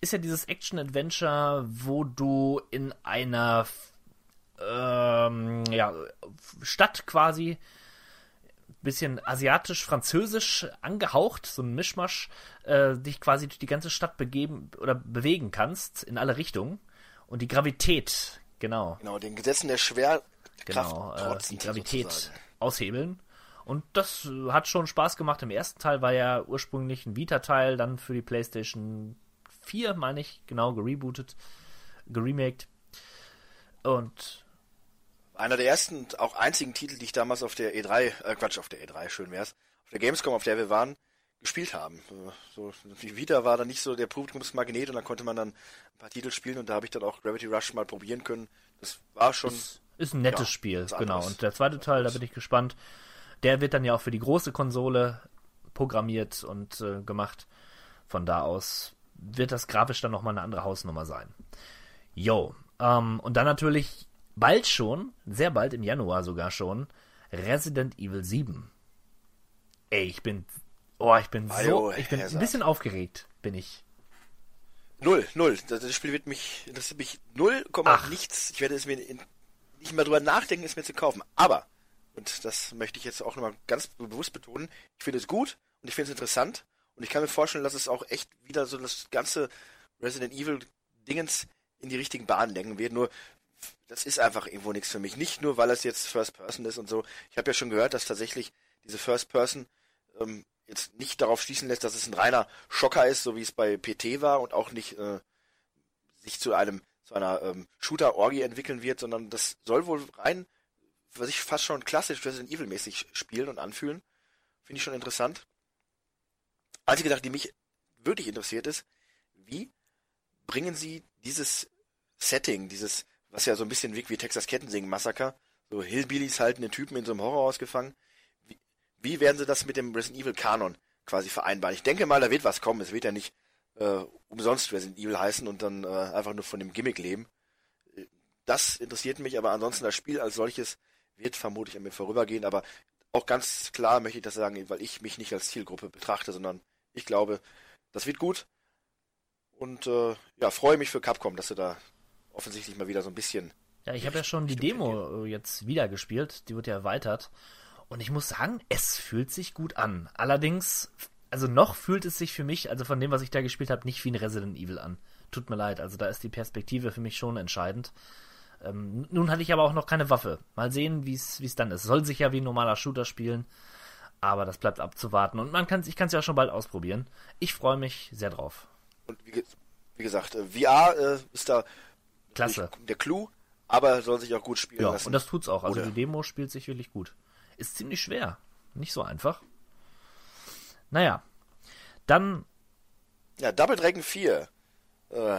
Ist ja dieses Action-Adventure, wo du in einer ähm, ja, Stadt quasi bisschen asiatisch-französisch angehaucht, so ein Mischmasch, äh, dich quasi durch die ganze Stadt begeben oder bewegen kannst in alle Richtungen. Und die Gravität, genau. Genau, den Gesetzen der Schwerkraft genau, äh, die Gravität sozusagen. aushebeln. Und das hat schon Spaß gemacht. Im ersten Teil war ja ursprünglich ein Vita-Teil, dann für die PlayStation 4, meine ich, genau, gerebootet, geremaked. Und einer der ersten, auch einzigen Titel, die ich damals auf der E3, äh Quatsch, auf der E3, schön wär's, auf der Gamescom, auf der wir waren, gespielt haben. So, die Vita war dann nicht so der Publikumsmagnet und dann konnte man dann ein paar Titel spielen und da habe ich dann auch Gravity Rush mal probieren können. Das war schon. Ist, ist ein nettes ja, Spiel, genau. Und der zweite Teil, da bin ich gespannt. Der wird dann ja auch für die große Konsole programmiert und äh, gemacht. Von da aus wird das grafisch dann nochmal eine andere Hausnummer sein. Yo. Ähm, und dann natürlich bald schon, sehr bald im Januar sogar schon, Resident Evil 7. Ey, ich bin, oh, ich bin so, ich bin ein bisschen aufgeregt, bin ich. Null, null. Das Spiel wird mich, das wird mich null, nichts. Ich werde es mir in, nicht mehr drüber nachdenken, es mir zu kaufen. Aber, und das möchte ich jetzt auch nochmal ganz bewusst betonen, ich finde es gut und ich finde es interessant und ich kann mir vorstellen, dass es auch echt wieder so das ganze Resident Evil Dingens in die richtigen Bahnen lenken wird. Nur das ist einfach irgendwo nichts für mich. Nicht nur, weil es jetzt First Person ist und so. Ich habe ja schon gehört, dass tatsächlich diese First Person ähm, jetzt nicht darauf schließen lässt, dass es ein reiner Schocker ist, so wie es bei PT war und auch nicht äh, sich zu einem zu einer ähm, Shooter-Orgie entwickeln wird, sondern das soll wohl rein, was ich fast schon klassisch Resident Evil-mäßig spielen und anfühlen. Finde ich schon interessant. Einzige Sache, die mich wirklich interessiert ist, wie bringen sie dieses Setting, dieses was ja so ein bisschen wirkt wie Texas Kettensingen-Massaker. So Hillbillies halten den Typen in so einem Horrorhaus gefangen. Wie, wie werden sie das mit dem Resident Evil Kanon quasi vereinbaren? Ich denke mal, da wird was kommen. Es wird ja nicht äh, umsonst Resident Evil heißen und dann äh, einfach nur von dem Gimmick leben. Das interessiert mich, aber ansonsten das Spiel als solches wird vermutlich an mir vorübergehen. Aber auch ganz klar möchte ich das sagen, weil ich mich nicht als Zielgruppe betrachte, sondern ich glaube, das wird gut. Und äh, ja, freue mich für Capcom, dass sie da offensichtlich mal wieder so ein bisschen. Ja, ich habe ja schon die Demo äh, jetzt wieder gespielt, die wird ja erweitert. Und ich muss sagen, es fühlt sich gut an. Allerdings, also noch fühlt es sich für mich, also von dem, was ich da gespielt habe, nicht wie ein Resident Evil an. Tut mir leid, also da ist die Perspektive für mich schon entscheidend. Ähm, nun hatte ich aber auch noch keine Waffe. Mal sehen, wie es dann ist. Soll sich ja wie ein normaler Shooter spielen, aber das bleibt abzuwarten. Und man kann, ich kann es ja schon bald ausprobieren. Ich freue mich sehr drauf. Und wie, wie gesagt, äh, VR äh, ist da Klasse. Der Clou, aber soll sich auch gut spielen ja, lassen. und das tut's auch. Also Oder? die Demo spielt sich wirklich gut. Ist ziemlich schwer. Nicht so einfach. Naja. Dann. Ja, Double Dragon 4. Äh,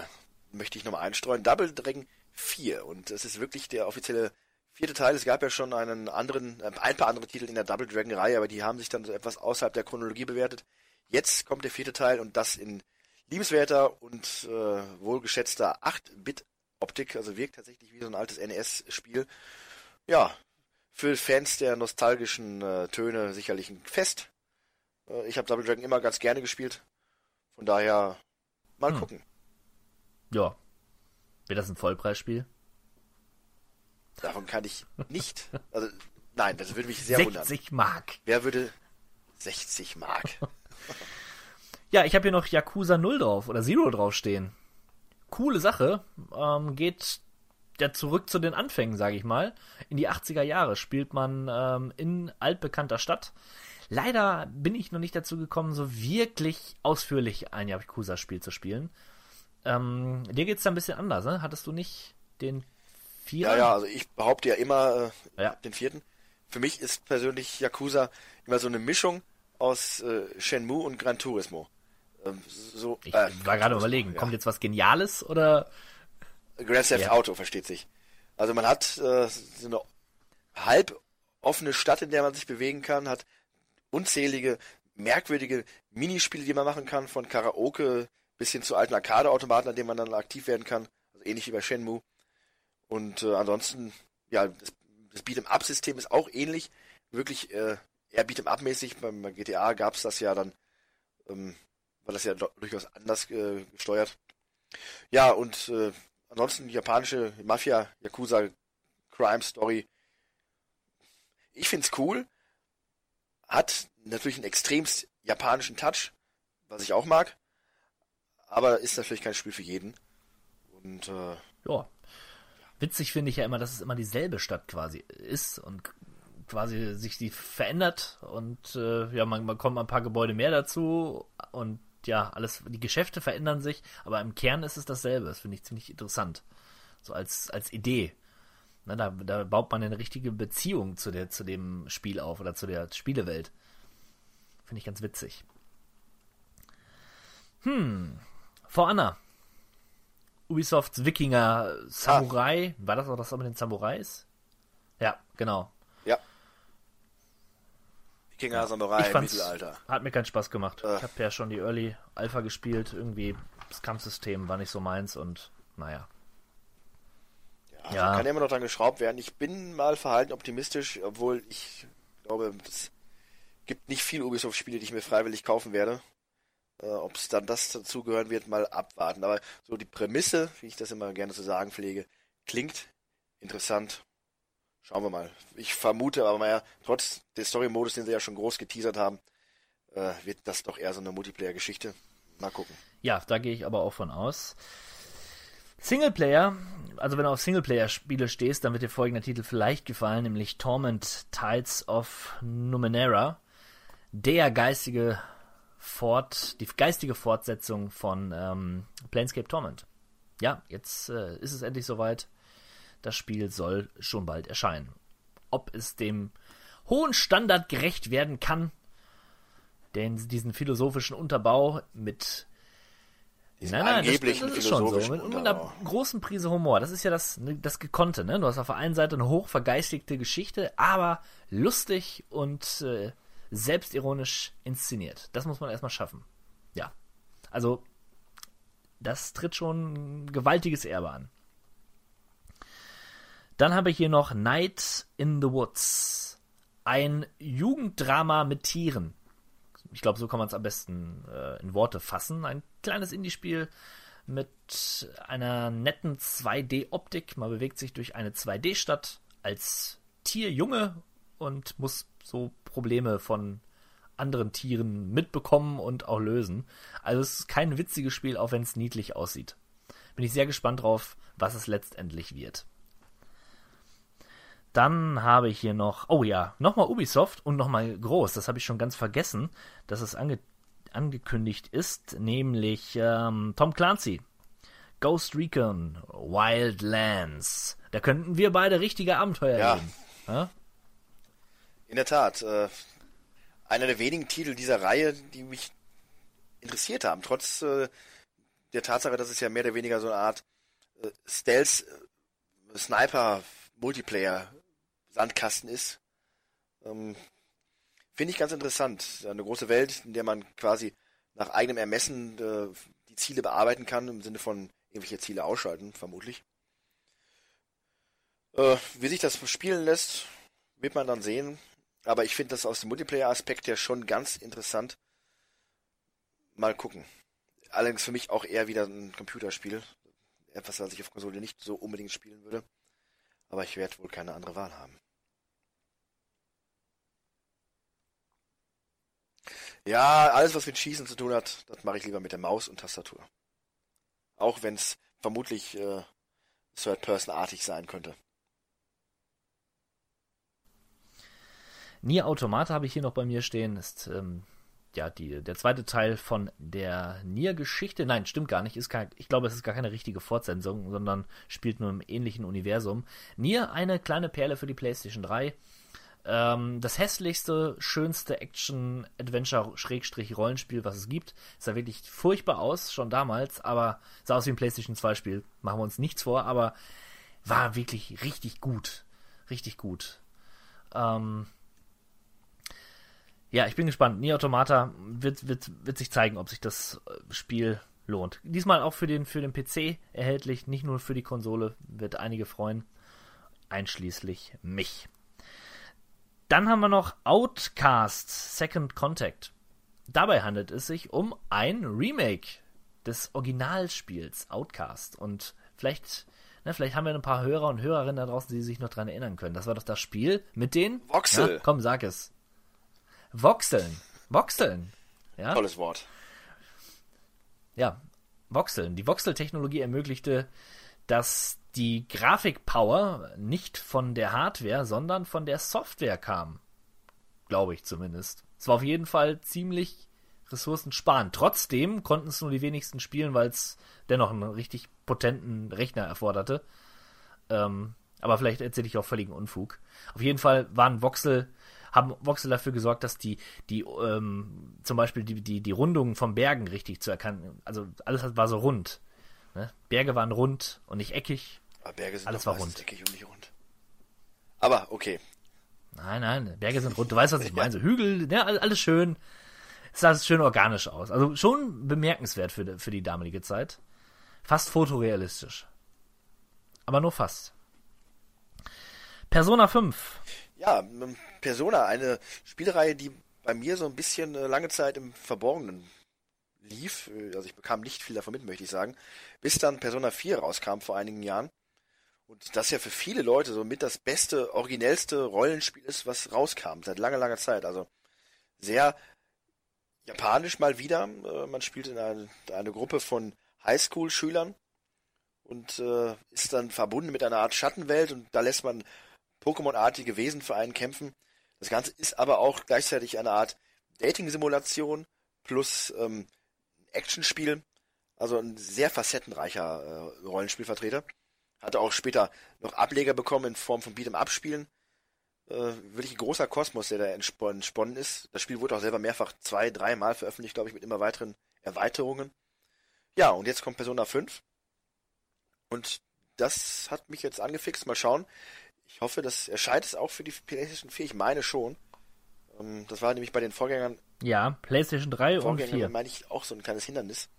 möchte ich nochmal einstreuen. Double Dragon 4. Und es ist wirklich der offizielle vierte Teil. Es gab ja schon einen anderen, äh, ein paar andere Titel in der Double Dragon Reihe, aber die haben sich dann so etwas außerhalb der Chronologie bewertet. Jetzt kommt der vierte Teil und das in liebenswerter und äh, wohlgeschätzter 8-Bit Optik, also wirkt tatsächlich wie so ein altes NES-Spiel. Ja, für Fans der nostalgischen äh, Töne sicherlich ein Fest. Äh, ich habe Double Dragon immer ganz gerne gespielt. Von daher mal hm. gucken. Ja. Wird das ein Vollpreisspiel? Davon kann ich nicht. Also, nein, das würde mich sehr 60 wundern. 60 Mark. Wer würde 60 Mark? ja, ich habe hier noch Yakuza 0 drauf oder Zero draufstehen coole Sache. Ähm, geht ja zurück zu den Anfängen, sage ich mal. In die 80er Jahre spielt man ähm, in altbekannter Stadt. Leider bin ich noch nicht dazu gekommen, so wirklich ausführlich ein Yakuza-Spiel zu spielen. Ähm, dir geht's da ein bisschen anders, ne? Hattest du nicht den vierten? Ja, ja, also ich behaupte ja immer äh, ja. den vierten. Für mich ist persönlich Yakuza immer so eine Mischung aus äh, Shenmue und Gran Turismo. Ähm, so, ich äh, war gerade überlegen, ja. kommt jetzt was Geniales oder? Grand Theft ja. Auto, versteht sich. Also man hat äh, so eine halb offene Stadt, in der man sich bewegen kann, hat unzählige merkwürdige Minispiele, die man machen kann, von Karaoke bis hin zu alten Arcade-Automaten, an denen man dann aktiv werden kann, also ähnlich wie bei Shenmue. Und äh, ansonsten, ja, das, das Beat'em-up-System ist auch ähnlich, wirklich äh, eher Beat'em-up-mäßig. Beim GTA gab es das ja dann ähm, war das ja durchaus anders äh, gesteuert. Ja, und äh, ansonsten japanische Mafia, Yakuza Crime Story. Ich find's cool. Hat natürlich einen extremst japanischen Touch, was ich auch mag. Aber ist natürlich kein Spiel für jeden. Und äh, ja. Witzig finde ich ja immer, dass es immer dieselbe Stadt quasi ist und quasi sich die verändert und äh, ja, man, man kommt ein paar Gebäude mehr dazu und ja, alles, die Geschäfte verändern sich, aber im Kern ist es dasselbe. Das finde ich ziemlich interessant. So als, als Idee. Na, da, da baut man eine richtige Beziehung zu, der, zu dem Spiel auf oder zu der Spielewelt. Finde ich ganz witzig. Hm. For Anna. Ubisofts Wikinger Samurai. Ah. War das auch das mit den Samurais? Ja, genau. Wikinger Samurai im Mittelalter. Hat mir keinen Spaß gemacht. Äh. Ich habe ja schon die Early Alpha gespielt. Irgendwie das Kampfsystem war nicht so meins und naja. Ja, ja. kann ja immer noch dran geschraubt werden. Ich bin mal verhalten optimistisch, obwohl ich glaube, es gibt nicht viele Ubisoft-Spiele, die ich mir freiwillig kaufen werde. Äh, Ob es dann das dazugehören wird, mal abwarten. Aber so die Prämisse, wie ich das immer gerne zu sagen pflege, klingt interessant. Schauen wir mal. Ich vermute aber mal, trotz des Story-Modus, den sie ja schon groß geteasert haben, äh, wird das doch eher so eine Multiplayer-Geschichte. Mal gucken. Ja, da gehe ich aber auch von aus. Singleplayer, also wenn du auf Singleplayer-Spiele stehst, dann wird dir folgender Titel vielleicht gefallen, nämlich Torment Tides of Numenera. Der geistige Fort, die geistige Fortsetzung von ähm, Planescape Torment. Ja, jetzt äh, ist es endlich soweit. Das Spiel soll schon bald erscheinen. Ob es dem hohen Standard gerecht werden kann, den diesen philosophischen Unterbau mit nein, nein, angeblichen das, das ist schon so. Mit, mit, einer großen Prise Humor. Das ist ja das, ne, das Gekonnte. Ne? Du hast auf der einen Seite eine hoch vergeistigte Geschichte, aber lustig und äh, selbstironisch inszeniert. Das muss man erstmal schaffen. Ja. Also, das tritt schon ein gewaltiges Erbe an. Dann habe ich hier noch Night in the Woods. Ein Jugenddrama mit Tieren. Ich glaube, so kann man es am besten äh, in Worte fassen. Ein kleines Indie-Spiel mit einer netten 2D-Optik. Man bewegt sich durch eine 2D-Stadt als Tierjunge und muss so Probleme von anderen Tieren mitbekommen und auch lösen. Also es ist kein witziges Spiel, auch wenn es niedlich aussieht. Bin ich sehr gespannt drauf, was es letztendlich wird. Dann habe ich hier noch, oh ja, nochmal Ubisoft und nochmal groß. Das habe ich schon ganz vergessen, dass es ange angekündigt ist, nämlich ähm, Tom Clancy. Ghost Recon Wildlands. Da könnten wir beide richtige Abenteuer ja. gehen. Ja? In der Tat, äh, einer der wenigen Titel dieser Reihe, die mich interessiert haben, trotz äh, der Tatsache, dass es ja mehr oder weniger so eine Art äh, Stealth äh, Sniper Multiplayer Sandkasten ist. Ähm, Finde ich ganz interessant. Eine große Welt, in der man quasi nach eigenem Ermessen äh, die Ziele bearbeiten kann, im Sinne von irgendwelche Ziele ausschalten, vermutlich. Äh, wie sich das spielen lässt, wird man dann sehen. Aber ich finde das aus dem Multiplayer-Aspekt ja schon ganz interessant. Mal gucken. Allerdings für mich auch eher wieder ein Computerspiel. Etwas, was ich auf Konsole nicht so unbedingt spielen würde. Aber ich werde wohl keine andere Wahl haben. Ja, alles, was mit Schießen zu tun hat, das mache ich lieber mit der Maus und Tastatur. Auch wenn es vermutlich äh, Third-Person-artig sein könnte. Nier Automata habe ich hier noch bei mir stehen. Ist ähm, ja die, der zweite Teil von der Nier-Geschichte. Nein, stimmt gar nicht. Ist kein, ich glaube, es ist gar keine richtige Fortsetzung, sondern spielt nur im ähnlichen Universum. Nier, eine kleine Perle für die PlayStation 3. Ähm, das hässlichste, schönste Action-Adventure-Rollenspiel, was es gibt. Sah wirklich furchtbar aus, schon damals, aber sah aus wie ein PlayStation 2-Spiel. Machen wir uns nichts vor, aber war wirklich richtig gut. Richtig gut. Ähm, ja, ich bin gespannt. Nier Automata wird, wird, wird sich zeigen, ob sich das äh, Spiel lohnt. Diesmal auch für den, für den PC erhältlich, nicht nur für die Konsole, wird einige freuen, einschließlich mich. Dann haben wir noch Outcast Second Contact. Dabei handelt es sich um ein Remake des Originalspiels Outcast und vielleicht Na, vielleicht haben wir ein paar Hörer und Hörerinnen da draußen, die sich noch dran erinnern können. Das war doch das Spiel mit den Voxel. Ja, komm, sag es. Voxeln. Voxeln. Ja? Tolles Wort. Ja, Voxeln. Die Voxel-Technologie ermöglichte, dass die Grafikpower nicht von der Hardware, sondern von der Software kam. Glaube ich zumindest. Es war auf jeden Fall ziemlich ressourcensparend. Trotzdem konnten es nur die wenigsten spielen, weil es dennoch einen richtig potenten Rechner erforderte. Ähm, aber vielleicht erzähle ich auch völligen Unfug. Auf jeden Fall waren Voxel, haben Voxel dafür gesorgt, dass die, die, ähm, zum Beispiel die, die, die Rundungen von Bergen richtig zu erkennen, also alles war so rund. Ne? Berge waren rund und nicht eckig. Aber Berge sind Alles war rund. eckig und nicht rund. Aber okay. Nein, nein, Berge sind rund. Du weißt, was ich meine. So Hügel, all- alles schön. Es sah schön organisch aus. Also schon bemerkenswert für, die- für die damalige Zeit. Fast fotorealistisch. Aber nur fast. Persona 5. Ja, ähm, Persona, eine Spielereihe, die bei mir so ein bisschen äh, lange Zeit im Verborgenen lief. Äh, Also ich bekam nicht viel davon mit, möchte ich sagen. Bis dann Persona 4 rauskam vor einigen Jahren. Und das ja für viele Leute so mit das beste, originellste Rollenspiel ist, was rauskam, seit langer, langer Zeit. Also sehr japanisch mal wieder. Äh, Man spielt in eine, eine Gruppe von Highschool-Schülern und äh, ist dann verbunden mit einer Art Schattenwelt und da lässt man Pokémon-artige Wesen für einen kämpfen. Das Ganze ist aber auch gleichzeitig eine Art Dating-Simulation plus ähm, Actionspiel. Also ein sehr facettenreicher äh, Rollenspielvertreter. Hatte auch später noch Ableger bekommen in Form von Beat'em-Up-Spielen. Äh, wirklich ein großer Kosmos, der da entsp- entsponnen ist. Das Spiel wurde auch selber mehrfach zwei, dreimal veröffentlicht, glaube ich, mit immer weiteren Erweiterungen. Ja, und jetzt kommt Persona 5. Und das hat mich jetzt angefixt. Mal schauen. Ich hoffe, das erscheint es auch für die PlayStation 4. Ich meine schon. Ähm, das war nämlich bei den Vorgängern, Ja, PlayStation 3 und Vorgängern 4. meine ich auch so ein kleines Hindernis.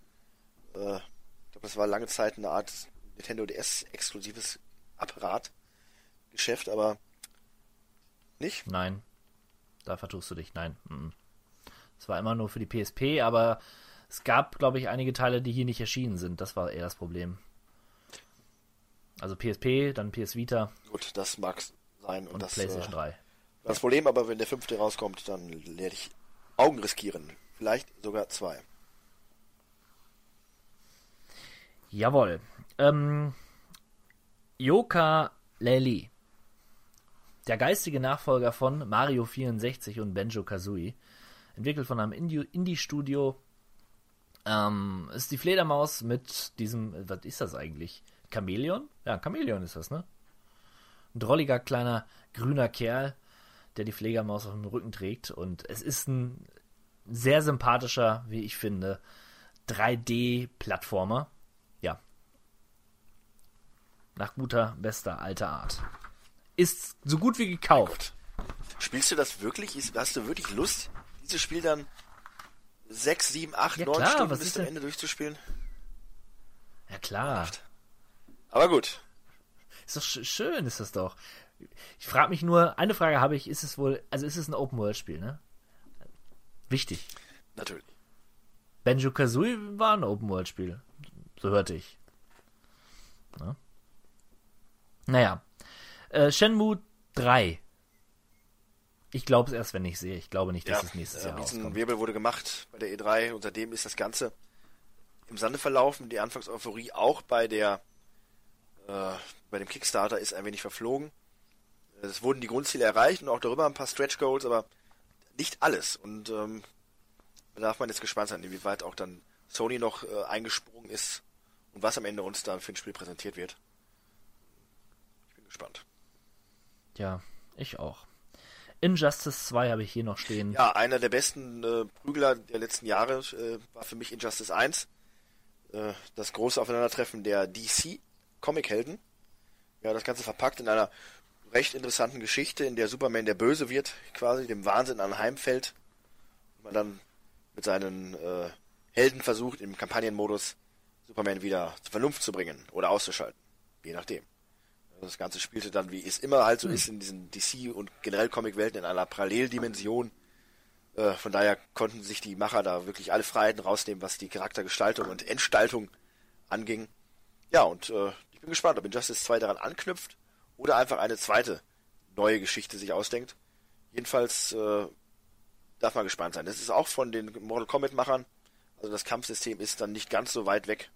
Äh, ich glaube, das war lange Zeit eine Art Nintendo DS exklusives Apparatgeschäft, aber nicht. Nein. Da vertust du dich. Nein. Es war immer nur für die PSP, aber es gab, glaube ich, einige Teile, die hier nicht erschienen sind. Das war eher das Problem. Also PSP, dann PS Vita Gut, das mag sein und, und das PlayStation äh, 3. das Problem, aber wenn der fünfte rauskommt, dann werde ich Augen riskieren. Vielleicht sogar zwei. Jawohl. Ähm, Yoka Lely. Der geistige Nachfolger von Mario 64 und Benjo Kazooie. Entwickelt von einem Indie- Indie-Studio. Ähm, ist die Fledermaus mit diesem, äh, was ist das eigentlich? Chamäleon? Ja, Chamäleon ist das, ne? Ein drolliger kleiner grüner Kerl, der die Fledermaus auf dem Rücken trägt. Und es ist ein sehr sympathischer, wie ich finde, 3D-Plattformer. Ja. Nach guter, bester, alter Art. Ist so gut wie gekauft. Spielst du das wirklich? Hast du wirklich Lust, dieses Spiel dann sechs, sieben, acht, Ja, neun klar, Stunden bis zum Ende durchzuspielen? Ja klar. Aber gut. Ist doch sch schön, ist das doch. Ich frage mich nur, eine Frage habe ich, ist es wohl, also ist es ein Open-World-Spiel, ne? Wichtig. Natürlich. Benjo Kazooie war ein Open-World-Spiel. So hörte ich. Ja. Naja. Äh, Shenmue 3. Ich glaube es erst, wenn ich sehe. Ich glaube nicht, dass Ja, es nächstes äh, Jahr rauskommt. Wirbel wurde gemacht bei der E3 und seitdem ist das Ganze im Sande verlaufen. Die Anfangseuphorie auch bei der äh, bei dem Kickstarter ist ein wenig verflogen. Es wurden die Grundziele erreicht und auch darüber ein paar Stretch Goals, aber nicht alles. Und ähm, da darf man jetzt gespannt sein, inwieweit auch dann Sony noch äh, eingesprungen ist und was am Ende uns dann für ein Spiel präsentiert wird. Ich bin gespannt. Ja, ich auch. Injustice 2 habe ich hier noch stehen. Ja, einer der besten äh, Prügler der letzten Jahre äh, war für mich Injustice 1. Äh, das große Aufeinandertreffen der DC Comichelden. Ja, das Ganze verpackt in einer recht interessanten Geschichte, in der Superman der Böse wird, quasi dem Wahnsinn anheimfällt. Und man dann mit seinen äh, Helden versucht, im Kampagnenmodus Superman wieder zur Vernunft zu bringen oder auszuschalten. Je nachdem. Das Ganze spielte dann, wie es immer halt so ist, in diesen DC- und generell Comic-Welten in einer Paralleldimension. Äh, von daher konnten sich die Macher da wirklich alle Freiheiten rausnehmen, was die Charaktergestaltung und Entstaltung anging. Ja, und äh, bin gespannt, ob Injustice 2 daran anknüpft oder einfach eine zweite neue Geschichte sich ausdenkt. Jedenfalls äh, darf man gespannt sein. Das ist auch von den Mortal Kombat-Machern. Also das Kampfsystem ist dann nicht ganz so weit weg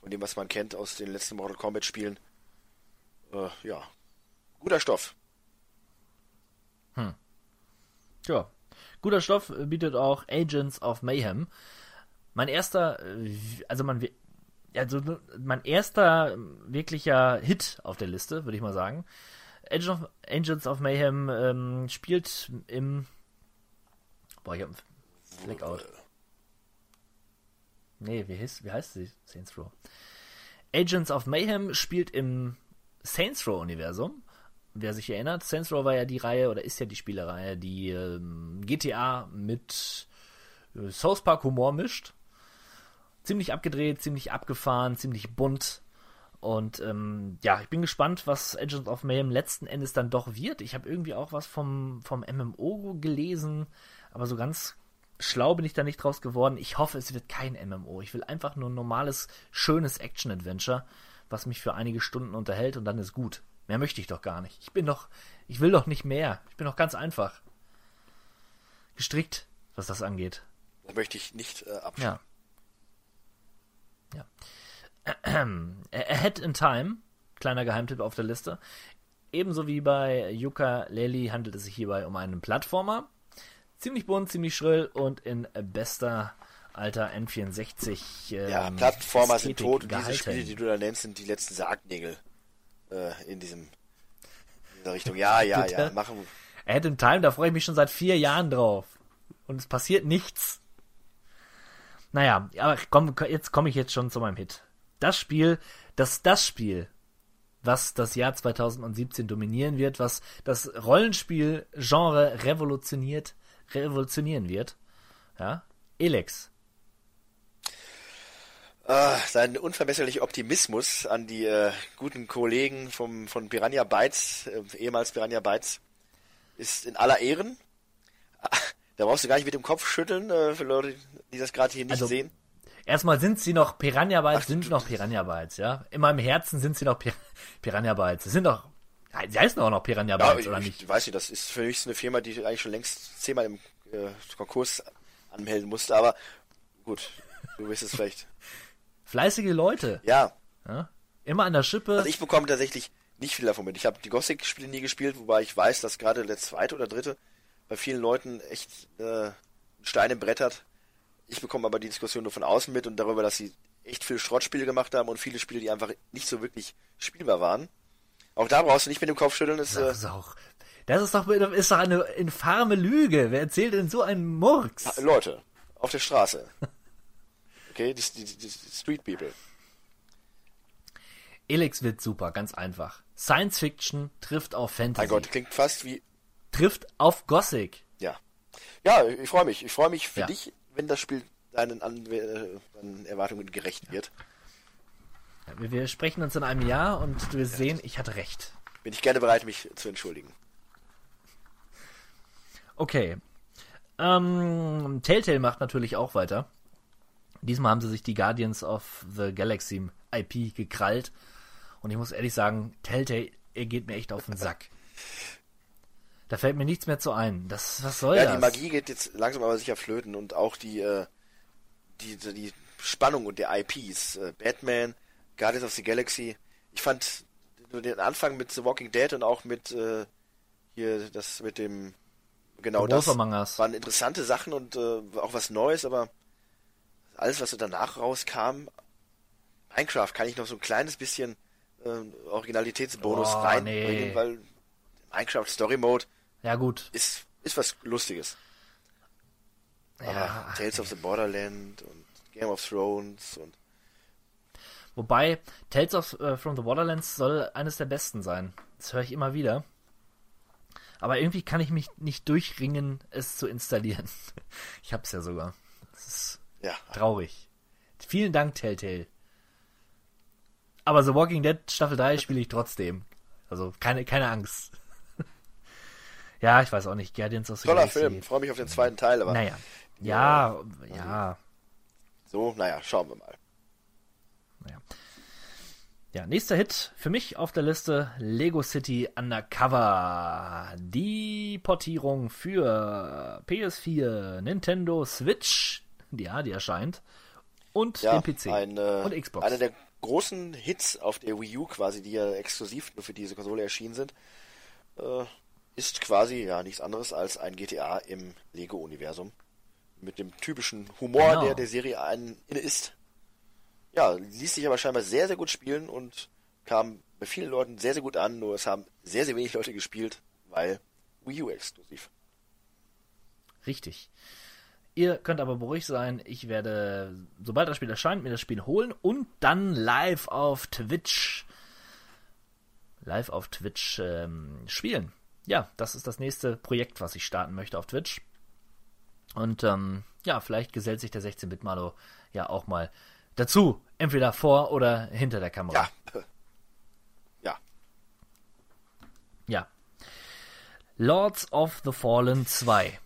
von dem, was man kennt aus den letzten Mortal Kombat-Spielen. Äh, ja, guter Stoff. Hm. Ja, guter Stoff bietet auch Agents of Mayhem. Mein erster, äh, also man, also mein erster wirklicher Hit auf der Liste, würde ich mal sagen. Agent of, Agents of Mayhem ähm, spielt im. Boah, ich hab einen Blackout. Nee, wie heißt, wie heißt sie? Saints Row. Agents of Mayhem spielt im Saints Row-Universum. Wer sich erinnert, Saints Row war ja die Reihe oder ist ja die Spielereihe, die ähm, GTA mit äh, South Park Humor mischt. Ziemlich abgedreht, ziemlich abgefahren, ziemlich bunt. Und ähm, ja, ich bin gespannt, was Agents of Mayhem letzten Endes dann doch wird. Ich habe irgendwie auch was vom, vom MMO gelesen, aber so ganz schlau bin ich da nicht draus geworden. Ich hoffe, es wird kein MMO. Ich will einfach nur ein normales, schönes Action-Adventure, was mich für einige Stunden unterhält und dann ist gut. Mehr möchte ich doch gar nicht. Ich bin doch, ich will doch nicht mehr. Ich bin doch ganz einfach. Gestrickt, was das angeht. Da möchte ich nicht äh, abschauen. Ja. Ja. Ahead in Time, kleiner Geheimtipp auf der Liste. Ebenso wie bei Yuka Lely handelt es sich hierbei um einen Plattformer, ziemlich bunt, ziemlich schrill und in bester alter N64. Ähm, ja, Plattformer Ästhetik sind tot und diese Spiele, die du da nennst, sind die letzten Sargnägel äh, in diesem in dieser Richtung. Ja, ja, ja, machen. Ahead in Time, da freue ich mich schon seit vier Jahren drauf. Und es passiert nichts. Naja, aber komm, jetzt komme ich jetzt schon zu meinem Hit. Das Spiel, das, das Spiel, was das Jahr 2017 dominieren wird, was das Rollenspiel-Genre revolutioniert, revolutionieren wird. Ja, Elex. Uh, sein unvermesserlicher Optimismus an die äh, guten Kollegen vom, von Piranha Bytes, äh, ehemals Piranha Bytes, ist in aller Ehren. Da brauchst du gar nicht mit dem Kopf schütteln, äh, für Leute, die das gerade hier nicht also, sehen. Erstmal sind sie noch Piranha Bytes, sind noch Piranha Bytes, ja. In meinem Herzen sind sie noch Pir Piranha Bytes. Sie sind doch, sie heißen auch noch Piranha Bytes, ja, oder ich, nicht? Ich weiß nicht, das ist für mich eine Firma, die eigentlich schon längst zehnmal im äh, Konkurs anmelden musste, aber gut, du wirst es vielleicht. Fleißige Leute. Ja. ja. Immer an der Schippe. Also ich bekomme tatsächlich nicht viel davon mit. Ich habe die Gothic-Spiele nie gespielt, wobei ich weiß, dass gerade der zweite oder dritte bei vielen Leuten echt äh, Steine brettert. Ich bekomme aber die Diskussion nur von außen mit und darüber, dass sie echt viel Schrottspiele gemacht haben und viele Spiele, die einfach nicht so wirklich spielbar waren. Auch da brauchst du nicht mit dem Kopf schütteln. Das, das ist auch, das ist doch, ist doch eine infame Lüge. Wer erzählt denn so einen Murks? Leute, auf der Straße. Okay, die, die, die Street People. Elix wird super, ganz einfach. Science Fiction trifft auf Fantasy. Mein Gott, klingt fast wie trifft auf Gothic. Ja. Ja, ich freue mich. Ich freue mich für ja. dich, wenn das Spiel deinen, An deinen Erwartungen gerecht wird. Ja, wir sprechen uns in einem Jahr und du wirst ja. sehen, ich hatte recht. Bin ich gerne bereit, mich zu entschuldigen. Okay. Ähm, Telltale macht natürlich auch weiter. Diesmal haben sie sich die Guardians of the Galaxy IP gekrallt. Und ich muss ehrlich sagen, Telltale, er geht mir echt auf den Sack. Da fällt mir nichts mehr zu ein. Das, was soll ja, das? Ja, die Magie geht jetzt langsam aber sicher flöten und auch die, äh, die, die Spannung und der IPs. Äh, Batman, Guardians of the Galaxy. Ich fand den Anfang mit The Walking Dead und auch mit äh, hier das mit dem genau das waren interessante Sachen und äh, auch was Neues, aber alles, was so danach rauskam, Minecraft kann ich noch so ein kleines bisschen äh, Originalitätsbonus oh, reinbringen, nee. weil Minecraft Story Mode ja, gut. Ist, ist was Lustiges. Ja. Aber Tales of the Borderland und Game of Thrones und. Wobei, Tales of uh, from the Borderlands soll eines der besten sein. Das höre ich immer wieder. Aber irgendwie kann ich mich nicht durchringen, es zu installieren. Ich hab's ja sogar. Das ist ja. traurig. Vielen Dank, Telltale. Aber The Walking Dead Staffel 3 spiele ich trotzdem. Also keine, keine Angst. Ja, ich weiß auch nicht. Guardians of the Toller Galaxy. Film, freue mich auf den zweiten Teil, aber. Naja. Ja, ja. So, naja, schauen wir mal. Naja. Ja, nächster Hit für mich auf der Liste Lego City Undercover. Die Portierung für PS4, Nintendo Switch, ja, die erscheint, und Ja, den PC ein, äh, und Xbox. einer der großen Hits auf der Wii U quasi, die ja exklusiv nur für diese Konsole erschienen sind, äh, ist quasi ja nichts anderes als ein GTA im Lego-Universum. Mit dem typischen Humor, Genau. der der Serie ein, inne ist. Ja, ließ sich aber scheinbar sehr, sehr gut spielen und kam bei vielen Leuten sehr, sehr gut an, nur es haben sehr, sehr wenig Leute gespielt, weil Wii U exklusiv. Richtig. Ihr könnt aber beruhigt sein, ich werde, sobald das Spiel erscheint, mir das Spiel holen und dann live auf Twitch, live auf Twitch ähm, spielen. Ja, das ist das nächste Projekt, was ich starten möchte auf Twitch. Und ähm, ja, vielleicht gesellt sich der 16-Bit-Malo ja auch mal dazu. Entweder vor oder hinter der Kamera. Ja. Ja. ja. Lords of the Fallen 2.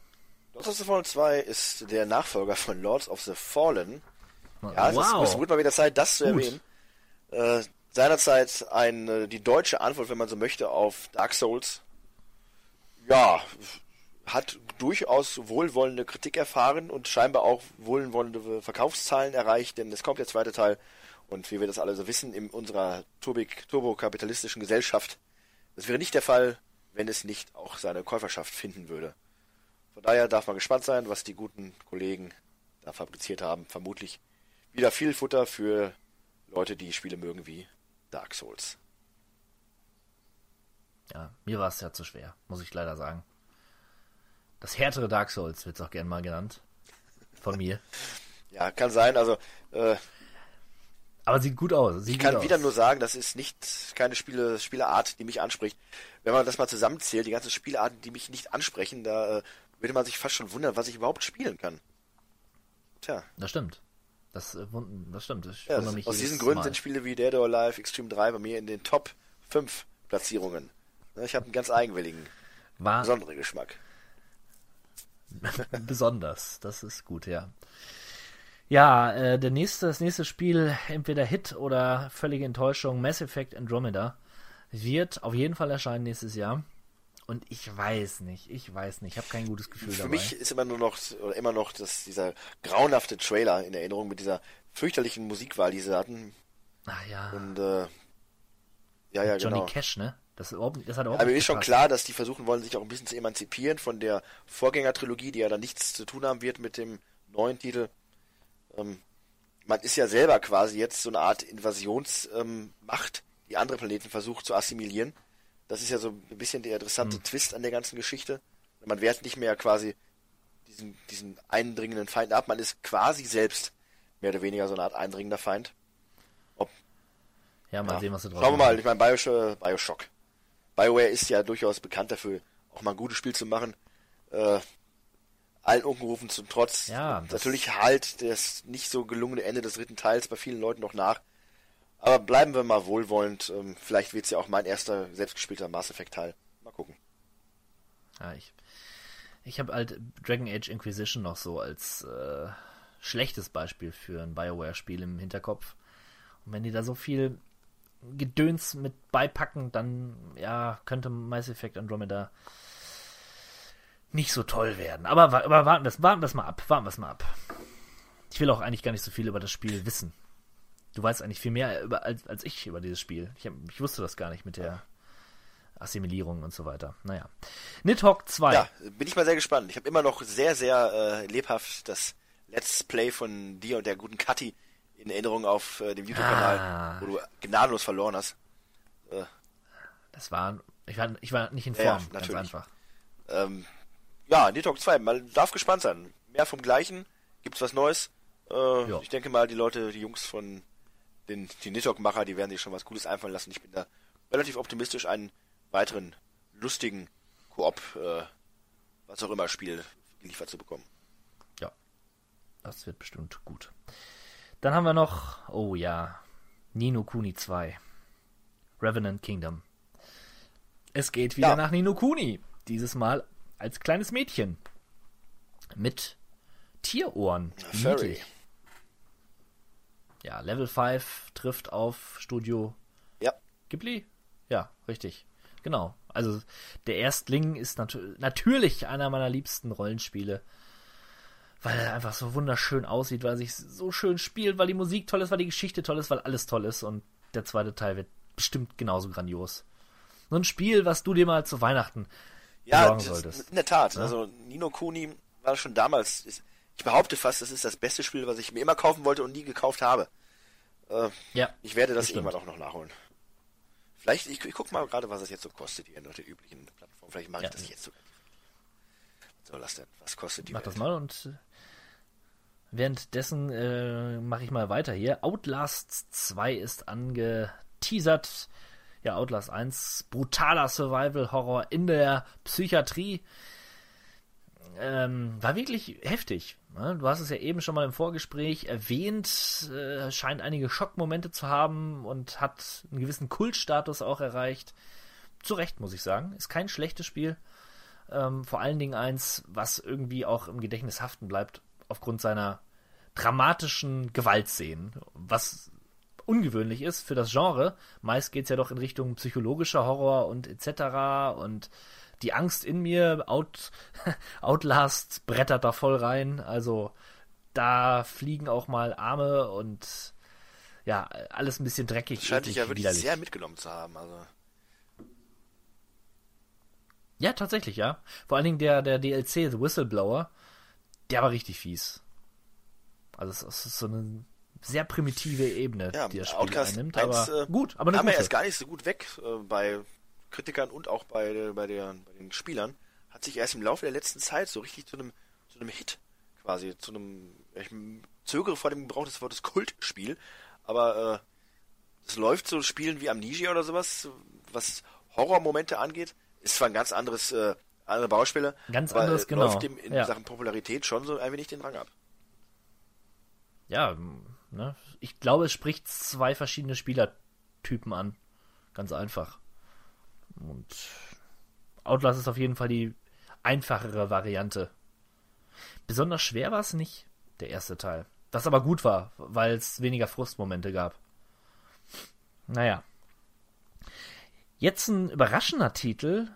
Lords of the Fallen 2 ist der Nachfolger von Lords of the Fallen. Ja, es ist, es wird mal wieder Zeit, das zu Gut. erwähnen. Äh, seinerzeit ein, äh, die deutsche Antwort, wenn man so möchte, auf Dark Souls. Ja, hat durchaus wohlwollende Kritik erfahren und scheinbar auch wohlwollende Verkaufszahlen erreicht, denn es kommt der zweite Teil. Und wie wir das alle so wissen, in unserer turbokapitalistischen Gesellschaft, das wäre nicht der Fall, wenn es nicht auch seine Käuferschaft finden würde. Von daher darf man gespannt sein, was die guten Kollegen da fabriziert haben. Vermutlich wieder viel Futter für Leute, die Spiele mögen wie Dark Souls. Ja, mir war es ja zu schwer, muss ich leider sagen. Das härtere Dark Souls wird es auch gern mal genannt. Von mir. Ja, kann sein. Also äh, Aber sieht gut aus. Sieht ich kann wieder aus. nur sagen, das ist nicht keine Spiele, Spieleart, die mich anspricht. Wenn man das mal zusammenzählt, die ganzen Spielearten, die mich nicht ansprechen, da äh, würde man sich fast schon wundern, was ich überhaupt spielen kann. Tja, Das stimmt. Das, äh, das stimmt. Ich ja, das, aus diesen Gründen Mal. sind Spiele wie Dead or Alive, Extreme 3 bei mir in den Top 5 Platzierungen. Ich habe einen ganz eigenwilligen, War besonderen Geschmack. besonders. Das ist gut, ja. Ja, äh, der nächste, das nächste Spiel, entweder Hit oder völlige Enttäuschung, Mass Effect Andromeda, wird auf jeden Fall erscheinen nächstes Jahr. Und ich weiß nicht, ich weiß nicht, ich habe kein gutes Gefühl Für dabei. mich ist immer nur noch oder immer noch das, dieser grauenhafte Trailer in Erinnerung mit dieser fürchterlichen Musikwahl, die sie hatten. Ach ja, Und äh, ja, ja, Johnny genau. Cash, ne? Das, ist überhaupt, das hat überhaupt Aber mir ist schon klar, dass die versuchen wollen, sich auch ein bisschen zu emanzipieren von der Vorgängertrilogie, die ja dann nichts zu tun haben wird mit dem neuen Titel. Ähm, man ist ja selber quasi jetzt so eine Art Invasionsmacht, ähm, die andere Planeten versucht zu assimilieren. Das ist ja so ein bisschen der interessante Twist an der ganzen Geschichte. Man wehrt nicht mehr quasi diesen, diesen eindringenden Feind ab, man ist quasi selbst mehr oder weniger so eine Art eindringender Feind. Ob Ja, mal ja. sehen, was sie draus Schauen wir mal, ich meine, Bioshock, Bioshock. BioWare ist ja durchaus bekannt dafür, auch mal ein gutes Spiel zu machen. Äh, allen Unkenrufen zum Trotz. Ja, Natürlich halt das nicht so gelungene Ende des dritten Teils bei vielen Leuten noch nach. Aber bleiben wir mal wohlwollend. Ähm, vielleicht wird es ja auch mein erster selbstgespielter Mass Effect Teil. Mal gucken. Ja, ich ich habe halt Dragon Age Inquisition noch so als äh, schlechtes Beispiel für ein BioWare-Spiel im Hinterkopf. Und wenn die da so viel Gedöns mit beipacken, dann ja, könnte Mass Effect Andromeda nicht so toll werden. Aber, aber warten wir es warten mal ab. Warten wir es mal ab. Ich will auch eigentlich gar nicht so viel über das Spiel wissen. Du weißt eigentlich viel mehr über, als, als ich über dieses Spiel. Ich, hab, ich wusste das gar nicht mit der Assimilierung und so weiter. Naja. Nidhogg 2. Ja, bin ich mal sehr gespannt. Ich habe immer noch sehr, sehr äh, lebhaft das Let's Play von dir und der guten Kathi in Erinnerung auf äh, dem YouTube-Kanal, Ah. wo du gnadenlos verloren hast. Das war, ich war, ich war nicht in Ja, Form, ganz natürlich. einfach. Ähm, ja, Nidhogg 2, man darf gespannt sein. Mehr vom Gleichen, gibt's was Neues. Äh, Ja. Ich denke mal, die Leute, die Jungs von den die Nidhogg-Macher, die werden sich schon was Gutes einfallen lassen. Ich bin da relativ optimistisch, einen weiteren lustigen Koop, äh, was auch immer, Spiel geliefert zu bekommen. Ja, das wird bestimmt gut. Dann haben wir noch, oh ja, Nino Kuni 2. Revenant Kingdom. Es geht wieder Ja. nach Nino Kuni. Dieses Mal als kleines Mädchen. Mit Tierohren. Furry. Ja, Level 5 trifft auf Studio Ghibli? Ja, richtig. Genau. Also der Erstling ist nat natürlich einer meiner liebsten Rollenspiele. Weil er einfach so wunderschön aussieht, weil er sich so schön spielt, weil die Musik toll ist, weil die Geschichte toll ist, weil alles toll ist. Und der zweite Teil wird bestimmt genauso grandios. So ein Spiel, was du dir mal zu Weihnachten ja, das, in der Tat. Ja. Also Nino Kuni war schon damals. Ich behaupte fast, das ist das beste Spiel, was ich mir immer kaufen wollte und nie gekauft habe. Äh, Ja. ich werde das irgendwann auch noch nachholen. Vielleicht, ich, ich guck mal gerade, was es jetzt so kostet hier auf der üblichen Plattform. Vielleicht mache ich Ja. das jetzt sogar. Was soll das denn? Was kostet die Mach Welt? das mal und äh, währenddessen äh, mache ich mal weiter hier. Outlast 2 ist angeteasert. Ja, Outlast 1, brutaler Survival-Horror in der Psychiatrie. Ähm, war wirklich heftig. Ne? Du hast es ja eben schon mal im Vorgespräch erwähnt, äh, scheint einige Schockmomente zu haben und hat einen gewissen Kultstatus auch erreicht. Zu Recht, muss ich sagen. Ist kein schlechtes Spiel. Ähm, vor allen Dingen eins, was irgendwie auch im Gedächtnis haften bleibt, aufgrund seiner dramatischen Gewaltszenen, was ungewöhnlich ist für das Genre. Meist geht's ja doch in Richtung psychologischer Horror und etc. Und die Angst in mir, Out, Outlast brettert da voll rein. Also da fliegen auch mal Arme und ja, alles ein bisschen dreckig. Das scheint dich ja wirklich widerlich. sehr mitgenommen zu haben. Also Ja, tatsächlich, ja. Vor allen Dingen der, der DLC, The Whistleblower, der war richtig fies. Also es ist so eine sehr primitive Ebene, ja, die das Spiel Outcast einnimmt, 1 aber äh, gut, aber eine kam gute. erst gar nicht so gut weg äh, bei Kritikern und auch bei, bei, der, bei den Spielern. Hat sich erst im Laufe der letzten Zeit so richtig zu einem, zu einem Hit quasi, zu einem, ich zögere vor dem Gebrauch des Wortes Kultspiel, aber äh, es läuft so Spielen wie Amnesia oder sowas, was Horrormomente angeht, ist zwar ein ganz anderes, äh, andere Baustelle, Ganz aber anderes, äh, genau. läuft dem in Ja. Sachen Popularität schon so ein wenig den Rang ab. Ja, ne? ich glaube, es spricht zwei verschiedene Spielertypen an. Ganz einfach. Und Outlast ist auf jeden Fall die einfachere Variante. Besonders schwer war es nicht, der erste Teil. Was aber gut war, weil es weniger Frustmomente gab. Naja. Jetzt ein überraschender Titel.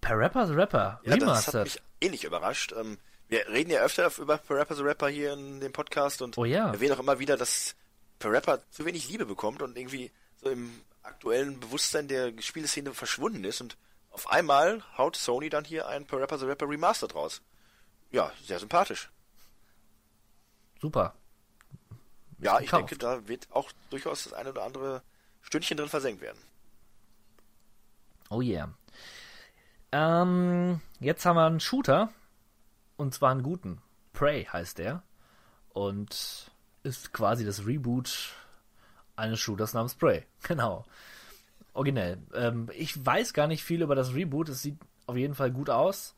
Parappa the Rapper Ja, das hat Remastered. mich ähnlich überrascht. Ähm, wir reden ja öfter über Parappa the Rapper hier in dem Podcast und Oh ja. erwähnen auch immer wieder, dass Parappa zu wenig Liebe bekommt und irgendwie so im aktuellen Bewusstsein der Spieleszene verschwunden ist und auf einmal haut Sony dann hier ein Parappa the Rapper Remastered raus. Ja, sehr sympathisch. Super. Ja, ich gekauft. denke, da wird auch durchaus das eine oder andere Stündchen drin versenkt werden. Oh yeah. Ähm, jetzt haben wir einen Shooter. Und zwar einen guten. Prey heißt der. Und ist quasi das Reboot eines Shooters namens Prey. Genau. Originell. Ähm, ich weiß gar nicht viel über das Reboot. Es sieht auf jeden Fall gut aus.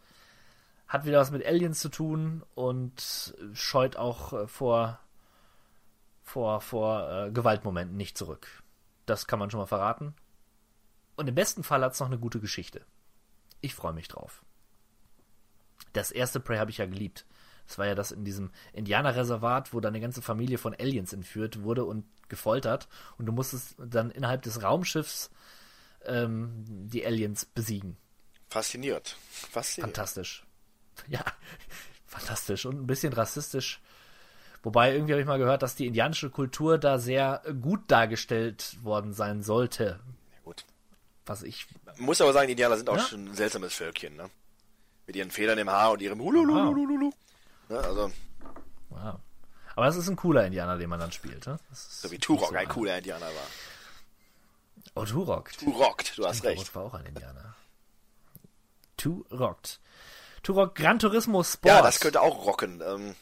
Hat wieder was mit Aliens zu tun und scheut auch äh, vor, vor, vor äh, Gewaltmomenten nicht zurück. Das kann man schon mal verraten. Und im besten Fall hat es noch eine gute Geschichte. Ich freue mich drauf. Das erste Prey habe ich ja geliebt. Das war ja das in diesem Indianerreservat, wo dann eine ganze Familie von Aliens entführt wurde und gefoltert. Und du musstest dann innerhalb des Raumschiffs ähm, die Aliens besiegen. Fasziniert. Fasziniert. Fantastisch. Ja, fantastisch. Und ein bisschen rassistisch. Wobei, irgendwie habe ich mal gehört, dass die indianische Kultur da sehr gut dargestellt worden sein sollte. Ja, gut. Was ich muss aber sagen, die Indianer sind auch Ja? schon ein seltsames Völkchen, ne? Mit ihren Federn im Haar und ihrem Hulululululu. Ne, also, Wow. Aber das ist ein cooler Indianer, den man dann spielt. Ne? So wie Turok so ein cooler Indianer war. Oh, Turok. Turok, du hast Turok recht. war auch ein Indianer. Turok. Turok Gran Turismo Sport. Ja, das könnte auch rocken. Ähm,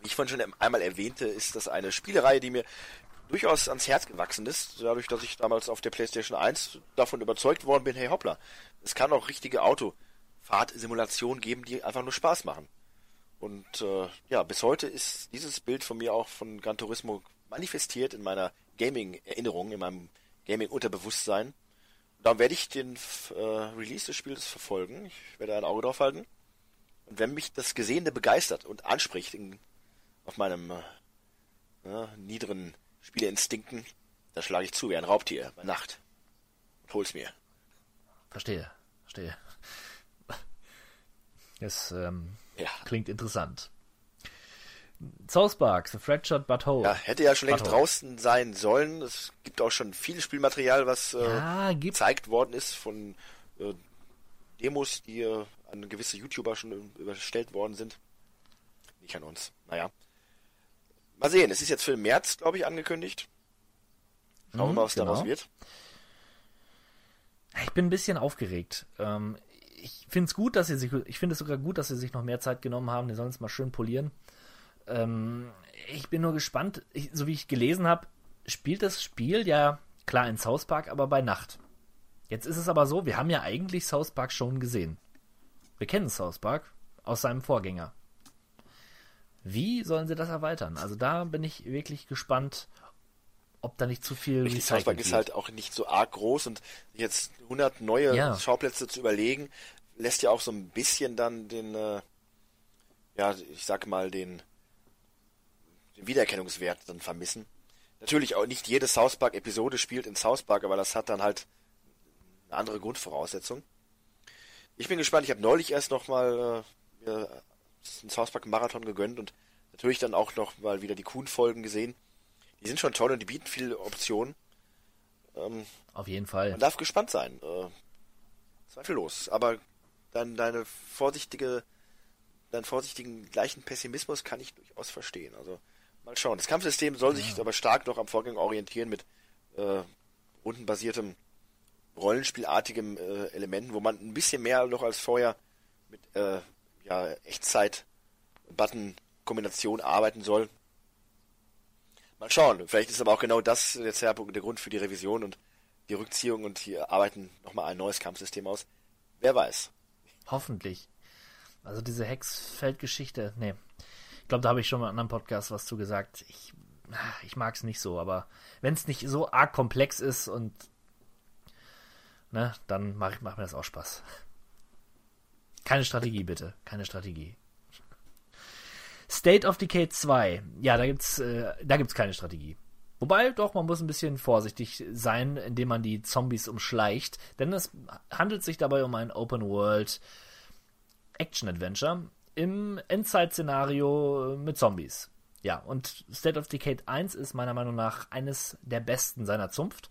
wie ich vorhin schon einmal erwähnte, ist das eine Spielereihe, die mir durchaus ans Herz gewachsen ist, dadurch, dass ich damals auf der PlayStation 1 davon überzeugt worden bin, hey hoppla, es kann auch richtige Autofahrtsimulationen geben, die einfach nur Spaß machen. Und äh, ja, bis heute ist dieses Bild von mir auch von Gran Turismo manifestiert in meiner Gaming-Erinnerung, in meinem Gaming-Unterbewusstsein. Darum werde ich den äh, Release des Spiels verfolgen. Ich werde ein Auge drauf halten. Und wenn mich das Gesehene begeistert und anspricht in, auf meinem äh, ja, niederen Spielerinstinkten, Da schlage ich zu wie ein Raubtier bei Nacht. Und hol's mir. Verstehe, verstehe. Das ähm, Ja. klingt interessant. South Park, The Fractured But Whole. Ja, hätte ja schon längst draußen sein sollen. Es gibt auch schon viel Spielmaterial, was äh, Ja, gezeigt worden ist von äh, Demos, die äh, an gewisse YouTuber schon überstellt worden sind. Nicht an uns. Naja. Mal sehen, es ist jetzt für März, glaube ich, angekündigt. Schauen wir Mhm, mal, was daraus genau. wird. Ich bin ein bisschen aufgeregt. Ähm, ich finde es gut, dass sie sich, ich finde es sogar gut, dass sie sich noch mehr Zeit genommen haben. Die sollen es mal schön polieren. Ähm, ich bin nur gespannt, ich, so wie ich gelesen habe, spielt das Spiel ja klar in South Park, aber bei Nacht. Jetzt ist es aber so, wir haben ja eigentlich South Park schon gesehen. Wir kennen South Park aus seinem Vorgänger. Wie sollen sie das erweitern? Also da bin ich wirklich gespannt, ob da nicht zu viel Richtig, South Park ist halt auch nicht so arg groß und jetzt 100 neue Ja. Schauplätze zu überlegen, lässt ja auch so ein bisschen dann den, äh, ja, ich sag mal, den, den Wiedererkennungswert dann vermissen. Natürlich auch nicht jede South Park Episode spielt in South Park, aber das hat dann halt eine andere Grundvoraussetzung. Ich bin gespannt, ich habe neulich erst nochmal äh, einen South Park Marathon gegönnt und natürlich dann auch noch mal wieder die Kuhn-Folgen gesehen. Die sind schon toll und die bieten viele Optionen. Ähm, Auf jeden Fall. man darf gespannt sein. Äh, zweifellos. Aber dann deine vorsichtige, deinen vorsichtigen gleichen Pessimismus kann ich durchaus verstehen. Also mal schauen. Das Kampfsystem soll sich aber stark noch am Vorgang orientieren mit äh, rundenbasiertem Rollenspielartigem äh, Elementen, wo man ein bisschen mehr noch als vorher mit äh, ja, Echtzeit-Button-Kombination arbeiten soll. Mal schauen. Vielleicht ist aber auch genau das der, der Grund für die Revision und die Rückziehung und hier arbeiten nochmal ein neues Kampfsystem aus. Wer weiß. Hoffentlich. Also diese Hexfeldgeschichte, nee. Ich glaube, da habe ich schon mal in einem Podcast was zu gesagt. Ich, ich mag es nicht so, aber wenn es nicht so arg komplex ist und ne, dann macht mach mir das auch Spaß. Keine Strategie, bitte. Keine Strategie. State of Decay 2. Ja, da gibt's, äh, da gibt's keine Strategie. Wobei, doch, man muss ein bisschen vorsichtig sein, indem man die Zombies umschleicht. Denn es handelt sich dabei um ein Open World Action Adventure im Endzeit-Szenario mit Zombies. Ja, und State of Decay 1 ist meiner Meinung nach eines der besten seiner Zunft.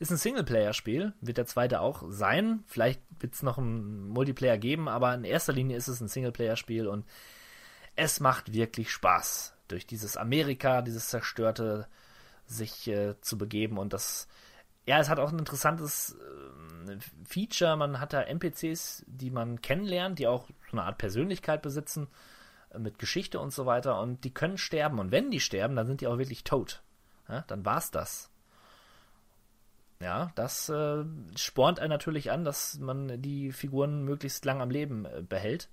Ist ein Singleplayer-Spiel, wird der zweite auch sein. Vielleicht wird es noch einen Multiplayer geben, aber in erster Linie ist es ein Singleplayer-Spiel und es macht wirklich Spaß, durch dieses Amerika, dieses zerstörte, sich äh, zu begeben und das, ja, es hat auch ein interessantes äh, Feature. Man hat da NPCs, die man kennenlernt, die auch so eine Art Persönlichkeit besitzen, äh, mit Geschichte und so weiter und die können sterben und wenn die sterben, dann sind die auch wirklich tot. Ja, dann war's das. Ja, das äh, spornt einen natürlich an, dass man die Figuren möglichst lang am Leben äh, behält.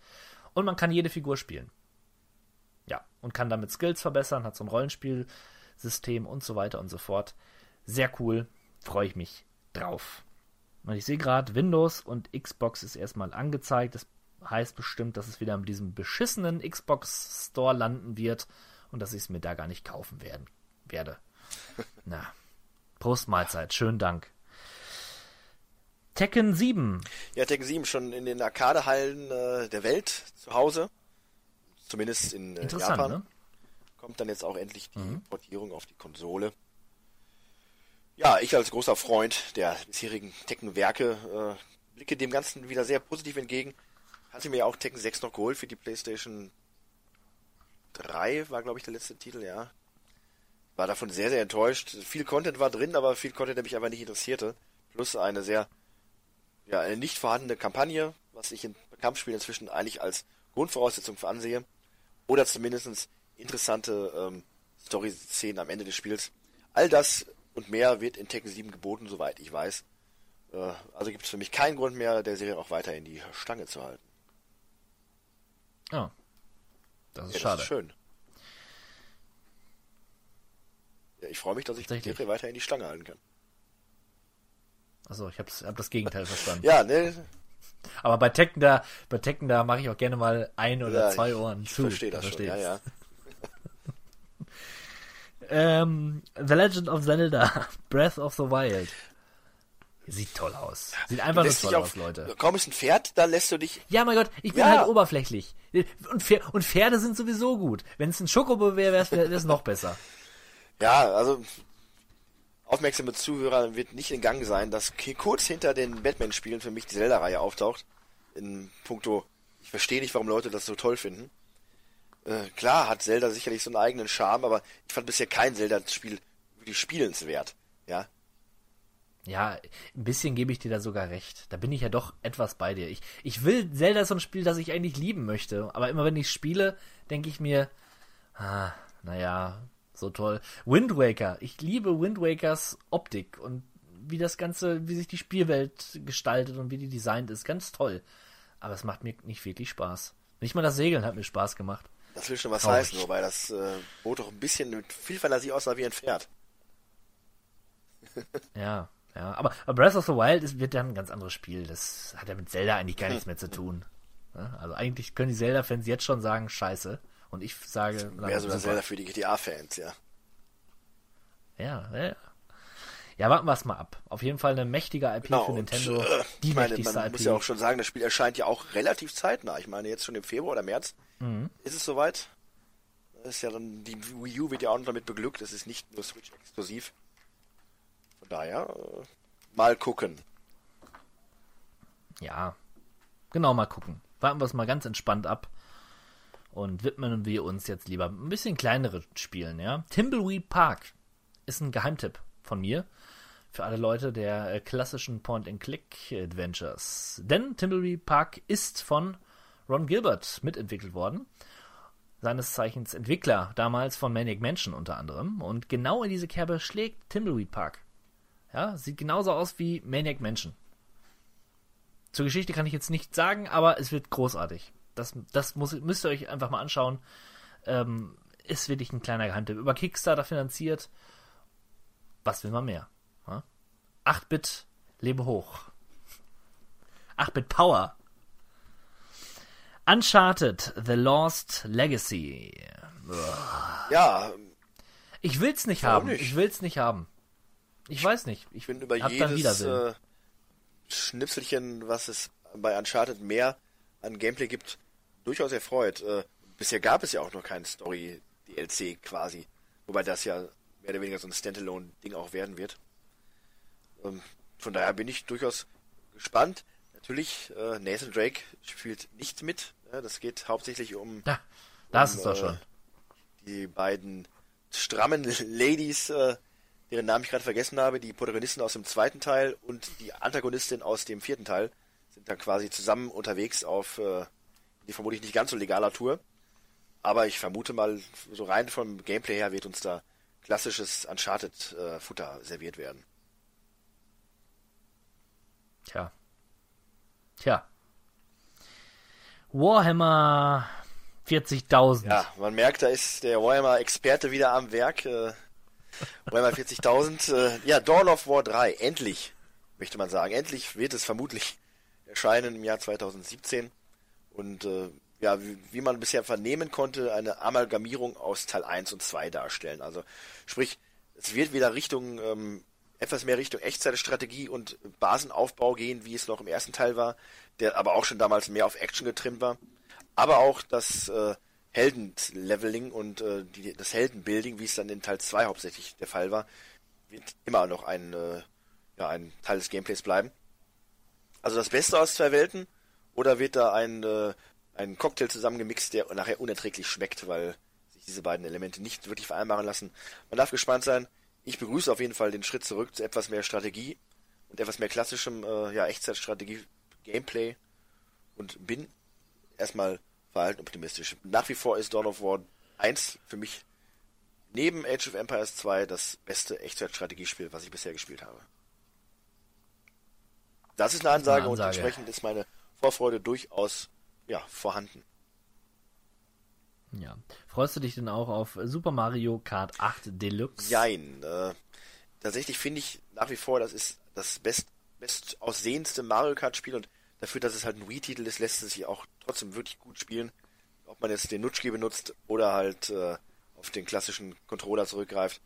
Und man kann jede Figur spielen. Und kann damit Skills verbessern, hat so ein Rollenspielsystem und so weiter und so fort. Sehr cool, freue ich mich drauf. Und ich sehe gerade, Windows und Xbox ist erstmal angezeigt. Das heißt bestimmt, dass es wieder in diesem beschissenen Xbox Store landen wird und dass ich es mir da gar nicht kaufen werden, werde. Na, Prost Mahlzeit, schönen Dank. Tekken 7. Ja, Tekken 7 schon in den Arcadehallen äh, der Welt zu Hause. Zumindest in äh, Japan. ne? Kommt dann jetzt auch endlich die Mhm. Portierung auf die Konsole. Ja, ich als großer Freund der bisherigen Tekken-Werke äh, blicke dem Ganzen wieder sehr positiv entgegen. Hatte mir auch Tekken 6 noch geholt für die PlayStation 3, war glaube ich der letzte Titel, ja. War davon sehr, sehr enttäuscht. Viel Content war drin, aber viel Content, der mich einfach nicht interessierte. Plus eine sehr, ja, eine nicht vorhandene Kampagne, was ich in Kampfspielen inzwischen eigentlich als Grundvoraussetzung für ansehe. Oder zumindest interessante ähm, Story-Szenen am Ende des Spiels. All das und mehr wird in Tekken 7 geboten, soweit ich weiß. Äh, also gibt es für mich keinen Grund mehr, der Serie auch weiter in die Stange zu halten. Ja. Das ist Ja, schade. Das ist schön. Ja, ich freue mich, dass ich die. Serie weiter in die Stange halten kann. Achso, ich hab's, hab das Gegenteil verstanden. Ja, ne? Aber bei Tekken da, bei Tekken da mache ich auch gerne mal ein oder Ja, zwei ich- Ohren ich zu. verstehe Da das schon. versteh Ja, ja. ähm, The Legend of Zelda, Breath of the Wild. Sieht toll aus. Sieht einfach nur toll aus, Leute. Komm, ist ein Pferd, da lässt du dich. Ja, mein Gott, ich bin Ja. halt oberflächlich. Und, Pfer und Pferde sind sowieso gut. Wenn es ein Schokobo wäre, wäre es noch besser. Ja, also aufmerksame Zuhörer wird nicht in Gang sein, dass kurz hinter den Batman-Spielen für mich die Zelda-Reihe auftaucht. In puncto, ich verstehe nicht, warum Leute das so toll finden. Äh, klar hat Zelda sicherlich so einen eigenen Charme, aber ich fand bisher kein Zelda-Spiel wirklich spielenswert. Ja, Ja, ein bisschen gebe ich dir da sogar recht. Da bin ich ja doch etwas bei dir. Ich, ich will, Zelda so ein Spiel, das ich eigentlich lieben möchte. Aber immer wenn ich spiele, denke ich mir, ah, naja, so toll. Wind Waker. Ich liebe Wind Wakers Optik und wie das Ganze, wie sich die Spielwelt gestaltet und wie die designt ist. Ganz toll. Aber es macht mir nicht wirklich Spaß. Nicht mal das Segeln hat mir Spaß gemacht. das will schon was Traurig. heißen, wobei das äh, Boot doch ein bisschen mit viel Fantasie aussah wie ein Pferd. Ja, ja. Aber, aber Breath of the Wild ist, wird dann ein ganz anderes Spiel. Das hat ja mit Zelda eigentlich gar nichts mehr zu tun. Also eigentlich können die Zelda-Fans jetzt schon sagen, scheiße. Und ich sage, Mehr so das super. Zelda für die GTA-Fans, ja. Ja, ja. Ja, warten wir es mal ab. Auf jeden Fall eine mächtige IP Genau, für und, Nintendo. äh, die ich meine, mächtigste man IP. muss ja auch schon sagen, das Spiel erscheint ja auch relativ zeitnah. Ich meine, jetzt schon im Februar oder März Mhm. ist es soweit. Ist ja dann, die Wii U wird ja auch noch damit beglückt, es ist nicht nur Switch exklusiv. Von daher, äh, mal gucken. Ja. Genau, mal gucken. Warten wir es mal ganz entspannt ab. Und widmen wir uns jetzt lieber ein bisschen kleinere Spielen, ja. Timbleweed Park ist ein Geheimtipp von mir. Für alle Leute der äh, klassischen Point-and-Click-Adventures. Denn Timbleweed Park ist von Ron Gilbert mitentwickelt worden. Seines Zeichens Entwickler damals von Maniac Mansion unter anderem. Und genau in diese Kerbe schlägt Timbleweed Park. Ja, sieht genauso aus wie Maniac Mansion. Zur Geschichte kann ich jetzt nichts sagen, aber es wird großartig. Das, das muss, müsst ihr euch einfach mal anschauen. Ähm, ist wirklich ein kleiner Geheimtipp. Über Kickstarter finanziert. Was will man mehr? Ja? 8-Bit, lebe hoch. 8-Bit Power. Uncharted, The Lost Legacy. Ja, Ich will's nicht haben. nicht? Ich will's nicht haben. Ich weiß nicht. Ich ich bin über jedes äh, Schnipselchen, was es bei Uncharted mehr an Gameplay gibt, durchaus erfreut. Äh, bisher gab es ja auch noch kein Story-DLC quasi. Wobei das ja mehr oder weniger so ein Standalone-Ding auch werden wird. Ähm, von daher bin ich durchaus gespannt. Natürlich, äh, Nathan Drake spielt nicht mit. Ja, das geht hauptsächlich um Ja, das um, ist doch äh, schon. die beiden strammen Ladies, äh, deren Namen ich gerade vergessen habe, die Protagonisten aus dem zweiten Teil und die Antagonistin aus dem vierten Teil, sind dann quasi zusammen unterwegs auf äh, die vermutlich nicht ganz so legaler Tour. Aber ich vermute mal, so rein vom Gameplay her wird uns da klassisches Uncharted-Futter serviert werden. Tja. Tja. Warhammer 40.000. Ja, man merkt, da ist der Warhammer-Experte wieder am Werk. Äh, Warhammer 40.000. Äh, ja, Dawn of War 3. Endlich, möchte man sagen. Endlich wird es vermutlich erscheinen im Jahr 2017. Und äh, ja, wie, wie man bisher vernehmen konnte, eine Amalgamierung aus Teil 1 und 2 darstellen. Also sprich, es wird wieder Richtung, ähm, etwas mehr Richtung Echtzeitstrategie und Basenaufbau gehen, wie es noch im ersten Teil war, der aber auch schon damals mehr auf Action getrimmt war. Aber auch das äh, Heldenleveling und äh, die, das Heldenbuilding, wie es dann in Teil 2 hauptsächlich der Fall war, wird immer noch ein, äh, ja, ein Teil des Gameplays bleiben. Also das Beste aus zwei Welten oder wird da ein, äh, ein Cocktail zusammengemixt, der nachher unerträglich schmeckt, weil sich diese beiden Elemente nicht wirklich vereinbaren lassen. Man darf gespannt sein. Ich begrüße auf jeden Fall den Schritt zurück zu etwas mehr Strategie und etwas mehr klassischem äh, ja, Echtzeitstrategie-Gameplay und bin erstmal verhalten optimistisch. Nach wie vor ist Dawn of War 1 für mich neben Age of Empires 2 das beste Echtzeitstrategiespiel, was ich bisher gespielt habe. Das ist eine Ansage, Eine und Ansage. entsprechend ist meine Vorfreude durchaus ja, vorhanden. Ja. Freust du dich denn auch auf Super Mario Kart 8 Deluxe? Jein. Äh, tatsächlich finde ich nach wie vor, das ist das best, best aussehendste Mario Kart Spiel und dafür, dass es halt ein Wii-Titel ist, lässt es sich auch trotzdem wirklich gut spielen. Ob man jetzt den Nutschki benutzt oder halt äh, auf den klassischen Controller zurückgreift.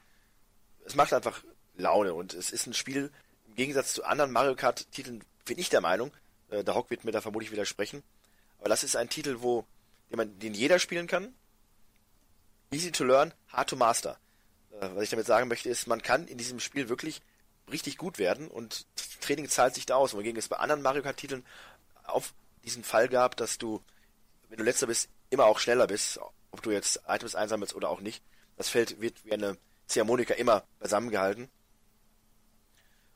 Es macht einfach Laune und es ist ein Spiel, im Gegensatz zu anderen Mario Kart-Titeln, bin ich der Meinung, äh, der Hock wird mir da vermutlich widersprechen, aber das ist ein Titel, wo den, man, den jeder spielen kann. Easy to learn, hard to master. Äh, was ich damit sagen möchte, ist, man kann in diesem Spiel wirklich richtig gut werden und Training zahlt sich da aus. Wohingegen es bei anderen Mario Kart-Titeln auf diesen Fall gab, dass du, wenn du letzter bist, immer auch schneller bist, ob du jetzt Items einsammelst oder auch nicht. Das Feld wird wie eine Ziehharmonika immer beisammengehalten.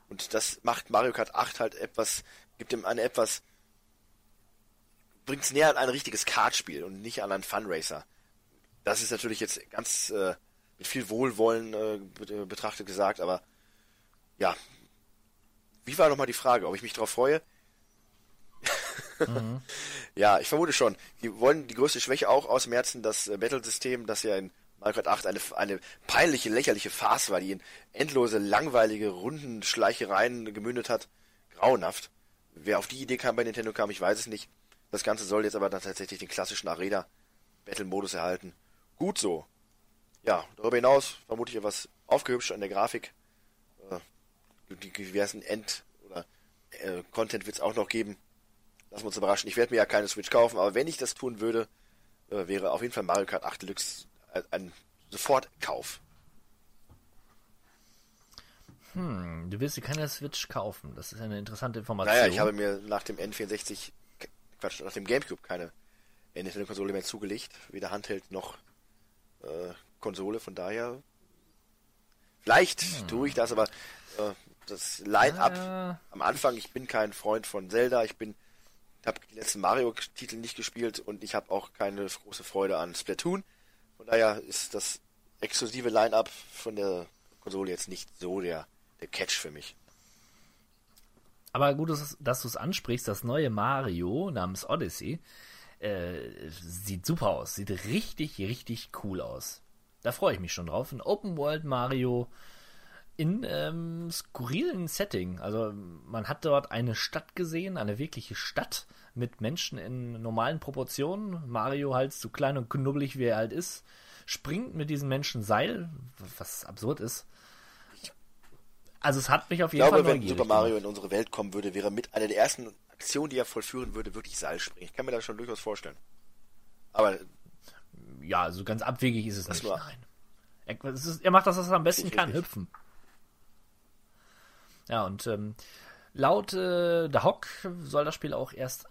Und das macht Mario Kart 8 halt etwas, gibt ihm eine etwas, bringt es näher an ein richtiges Kartspiel und nicht an einen Funracer. Das ist natürlich jetzt ganz äh, mit viel Wohlwollen äh, betrachtet gesagt, aber ja. Wie war nochmal die Frage, ob ich mich darauf freue? mhm. Ja, ich vermute schon. Die wollen die größte Schwäche auch aus dem Herzen, das äh, Battle-System, das ja in Mario Kart 8 eine, eine peinliche, lächerliche Farce war, die in endlose, langweilige Rundenschleichereien gemündet hat. Grauenhaft. Wer auf die Idee kam bei Nintendo kam, ich weiß es nicht. Das Ganze soll jetzt aber dann tatsächlich den klassischen Arena-Battle-Modus erhalten. Gut so. Ja, darüber hinaus vermute ich etwas aufgehübscht an der Grafik. Äh, die diversen End- oder äh, Content wird es auch noch geben. Lassen wir uns überraschen. Ich werde mir ja keine Switch kaufen, aber wenn ich das tun würde, äh, wäre auf jeden Fall Mario Kart 8 Deluxe ein Sofortkauf. Hm, du willst dir keine Switch kaufen. Das ist eine interessante Information. Naja, ich habe mir nach dem N64, Quatsch, nach dem Gamecube keine Nintendo-Konsole mehr zugelegt. Weder Handheld noch äh, Konsole, von daher. Vielleicht hm. tue ich das, aber äh, das Line-Up ah. am Anfang, ich bin kein Freund von Zelda, ich bin habe die letzten Mario-Titel nicht gespielt und ich habe auch keine große Freude an Splatoon. Von daher ist das exklusive Line-Up von der Konsole jetzt nicht so der, der Catch für mich. Aber gut, dass du es ansprichst, das neue Mario namens Odyssey äh, sieht super aus. Sieht richtig, richtig cool aus. Da freue ich mich schon drauf. Ein Open World Mario in ähm, skurrilen Setting. Also man hat dort eine Stadt gesehen, eine wirkliche Stadt mit Menschen in normalen Proportionen. Mario halt so klein und knubbelig, wie er halt ist, springt mit diesen Menschen Seil, was absurd ist. Also es hat mich auf jeden ich glaube, Fall wenn Super Mario gemacht. in unsere Welt kommen würde, wäre mit einer der ersten Aktionen, die er vollführen würde, wirklich Seil springen. Ich kann mir das schon durchaus vorstellen. Aber ja, also ganz abwegig ist es nicht. Nein. Er, ist, er, macht das, was er am besten kann, richtig. hüpfen. Ja, und ähm, laut äh, der Hock soll das Spiel auch erst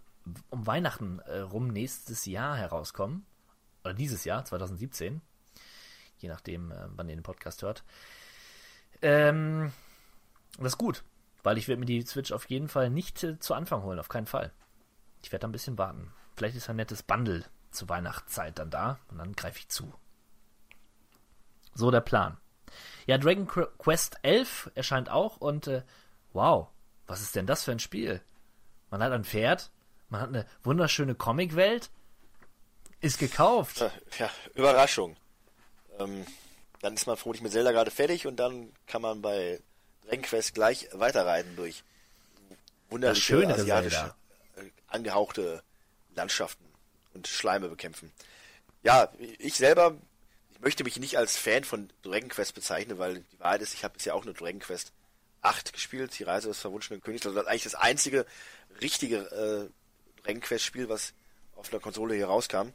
um Weihnachten äh, rum nächstes Jahr herauskommen. Oder dieses Jahr, 2017. Je nachdem, äh, wann ihr den Podcast hört. Ähm, das ist gut, weil ich werde mir die Switch auf jeden Fall nicht äh, zu Anfang holen, auf keinen Fall. Ich werde ein bisschen warten. Vielleicht ist ein nettes Bundle zur Weihnachtszeit dann da und dann greife ich zu. So der Plan. Ja, Dragon Quest 11 erscheint auch und äh, wow, was ist denn das für ein Spiel? Man hat ein Pferd, man hat eine wunderschöne Comicwelt, ist gekauft. Ja, Überraschung. Ähm, dann ist man vermutlich mit Zelda gerade fertig und dann kann man bei Dragon Quest gleich weiterreiten durch wunderliche asiatische äh, angehauchte Landschaften und Schleime bekämpfen. Ja, ich selber ich möchte mich nicht als Fan von Dragon Quest bezeichnen, weil die Wahrheit ist, ich habe bisher auch nur Dragon Quest 8 gespielt, die Reise des verwunschenen Königs. Also das ist eigentlich das einzige richtige äh, Dragon Quest Spiel, was auf einer Konsole hier rauskam.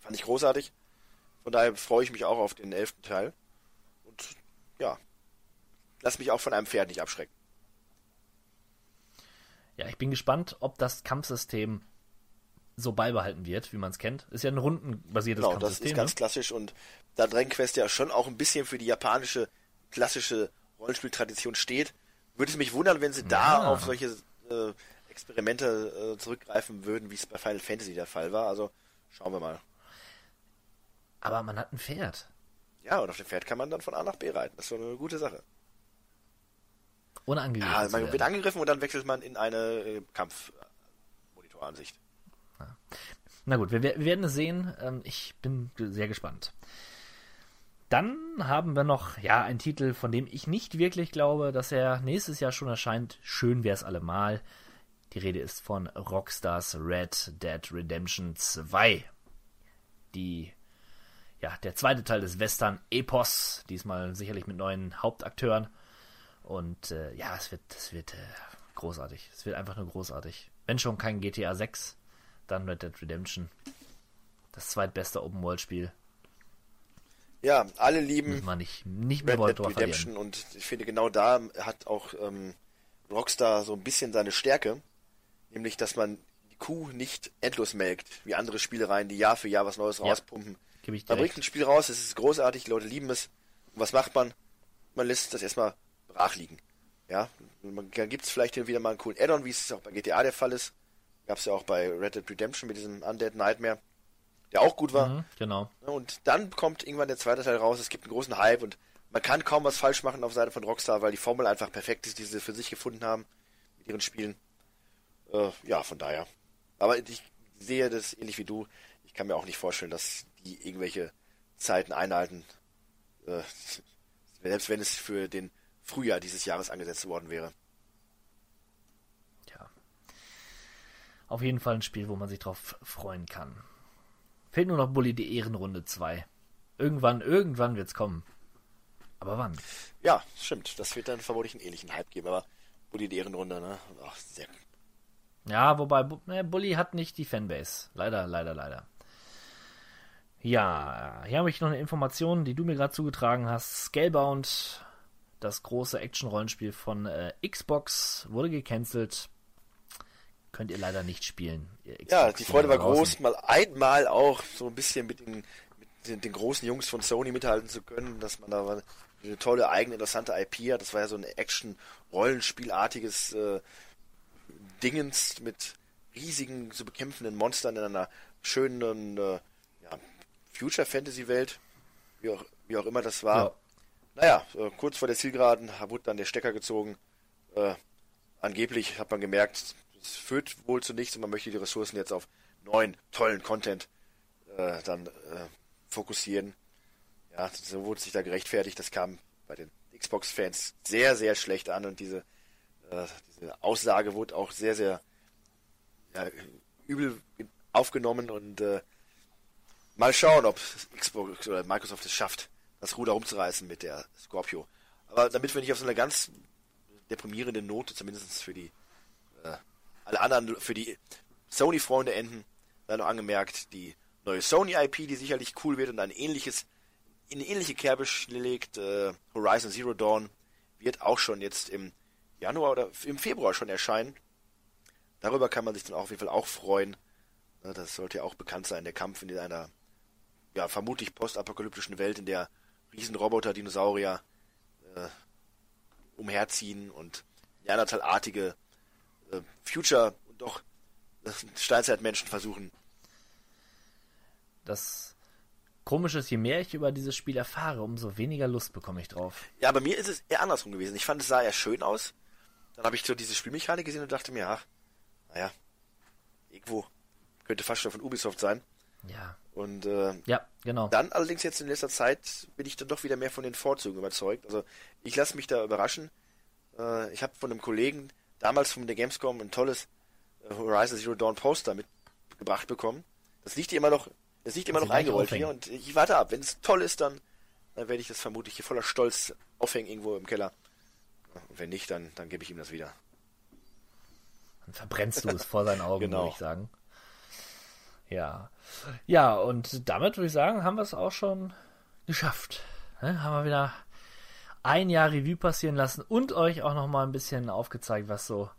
Fand ich großartig. Von daher freue ich mich auch auf den elften Teil. Und ja, lass mich auch von einem Pferd nicht abschrecken. Ja, ich bin gespannt, ob das Kampfsystem so beibehalten wird, wie man es kennt. Ist ja ein rundenbasiertes genau, Kampfsystem. das ist ganz ne? klassisch und da Dragon Quest ja schon auch ein bisschen für die japanische klassische Rollenspieltradition steht, würde es mich wundern, wenn sie ja. da auf solche äh, Experimente äh, zurückgreifen würden, wie es bei Final Fantasy der Fall war. Also schauen wir mal. Aber man hat ein Pferd. Ja, und auf dem Pferd kann man dann von A nach B reiten. Das ist so eine gute Sache. Ohne angegriffen. Ja, man wird angegriffen und dann wechselt man in eine äh, Kampfmonitoransicht. Na gut, wir, wir werden es sehen. Ähm, ich bin sehr gespannt. Dann haben wir noch, ja, einen Titel, von dem ich nicht wirklich glaube, dass er nächstes Jahr schon erscheint. Schön wäre es allemal. Die Rede ist von Rockstars Red Dead Redemption 2. Die ja, der zweite Teil des Western-Epos, diesmal sicherlich mit neuen Hauptakteuren. Und äh, ja, es wird, es wird äh, großartig. Es wird einfach nur großartig. Wenn schon kein GTA 6, dann Red Dead Redemption. Das zweitbeste Open-World-Spiel. Ja, alle lieben man nicht, nicht mehr Red Dead Redemption verlieren. und ich finde genau da hat auch ähm, Rockstar so ein bisschen seine Stärke, nämlich dass man die Kuh nicht endlos melkt, wie andere Spielereien, die Jahr für Jahr was Neues Ja. rauspumpen. Man bringt ein Spiel raus, es ist großartig, die Leute lieben es. Und was macht man? Man lässt das erstmal brach liegen. Ja, dann gibt es vielleicht wieder mal einen coolen Add-on, wie es auch bei GTA der Fall ist. Gab es ja auch bei Red Dead Redemption mit diesem Undead Nightmare, der auch gut war. Mhm, genau. Und dann kommt irgendwann der zweite Teil raus, es gibt einen großen Hype und man kann kaum was falsch machen auf Seite von Rockstar, weil die Formel einfach perfekt ist, die sie für sich gefunden haben mit ihren Spielen. Äh, ja, von daher. Aber ich sehe das ähnlich wie du. Ich kann mir auch nicht vorstellen, dass die irgendwelche Zeiten einhalten. Äh, selbst wenn es für den Frühjahr dieses Jahres angesetzt worden wäre. Ja. Auf jeden Fall ein Spiel, wo man sich drauf freuen kann. Fehlt nur noch Bully die Ehrenrunde 2. Irgendwann, irgendwann wird's kommen. Aber wann? Ja, stimmt. Das wird dann vermutlich einen ähnlichen Hype geben, aber Bulli die Ehrenrunde, ne? Ach, sehr Ja, wobei ne, Bully hat nicht die Fanbase. Leider, leider, leider. Ja, hier habe ich noch eine Information, die du mir gerade zugetragen hast. Scalebound, das große Action-Rollenspiel von äh, Xbox, wurde gecancelt. Könnt ihr leider nicht spielen. ihr Ja, die Freude war groß, mal einmal auch so ein bisschen mit den, mit den, den großen Jungs von Sony mithalten zu können, dass man da eine tolle, eigene, interessante IP hat. Das war ja so ein Action-Rollenspielartiges äh, Dingens mit riesigen, zu bekämpfenden Monstern in einer schönen äh, ja, Future-Fantasy-Welt, wie auch, wie auch immer das war. Ja. Naja, äh, kurz vor der Zielgeraden wurde dann der Stecker gezogen. Äh, angeblich hat man gemerkt, es führt wohl zu nichts und man möchte die Ressourcen jetzt auf neuen, tollen Content äh, dann äh, fokussieren. Ja, so wurde sich da gerechtfertigt. Das kam bei den Xbox-Fans sehr, sehr schlecht an und diese, äh, diese Aussage wurde auch sehr, sehr ja, übel aufgenommen und äh, mal schauen, ob Xbox oder Microsoft es schafft, das Ruder rumzureißen mit der Scorpio. Aber damit wir nicht auf so einer ganz deprimierenden Note, zumindest für die äh, alle anderen, für die Sony-Freunde enden, dann noch angemerkt, die neue Sony-IP, die sicherlich cool wird und ein ähnliches, in eine ähnliche Kerbe schlägt, äh, Horizon Zero Dawn, wird auch schon jetzt im Januar oder im Februar schon erscheinen. Darüber kann man sich dann auch auf jeden Fall auch freuen. Das sollte ja auch bekannt sein, der Kampf in einer ja, vermutlich postapokalyptischen Welt, in der Riesenroboter, Dinosaurier äh, umherziehen und Neandertal-artige äh, Future und doch äh, Steinzeitmenschen versuchen. Das Komische ist, je mehr ich über dieses Spiel erfahre, umso weniger Lust bekomme ich drauf. Ja, bei mir ist es eher andersrum gewesen. Ich fand, es sah eher schön aus. Dann habe ich so diese Spielmechanik gesehen und dachte mir, ach, naja, irgendwo könnte fast schon von Ubisoft sein. Ja. Und äh, Ja, genau. Dann allerdings jetzt in letzter Zeit bin ich dann doch wieder mehr von den Vorzügen überzeugt. Also ich lasse mich da überraschen. Äh, ich habe von einem Kollegen damals von der Gamescom ein tolles äh, Horizon Zero Dawn Poster mitgebracht bekommen. Das liegt hier immer noch, das liegt immer noch eingerollt hier und ich warte ab. Wenn es toll ist, dann, dann werde ich das vermutlich hier voller Stolz aufhängen irgendwo im Keller. Und wenn nicht, dann, dann gebe ich ihm das wieder. Dann verbrennst du es vor seinen Augen, Genau. würde ich sagen. Ja. Ja, und damit würde ich sagen, haben wir es auch schon geschafft. Ne? Haben wir wieder ein Jahr Revue passieren lassen und euch auch noch mal ein bisschen aufgezeigt, was so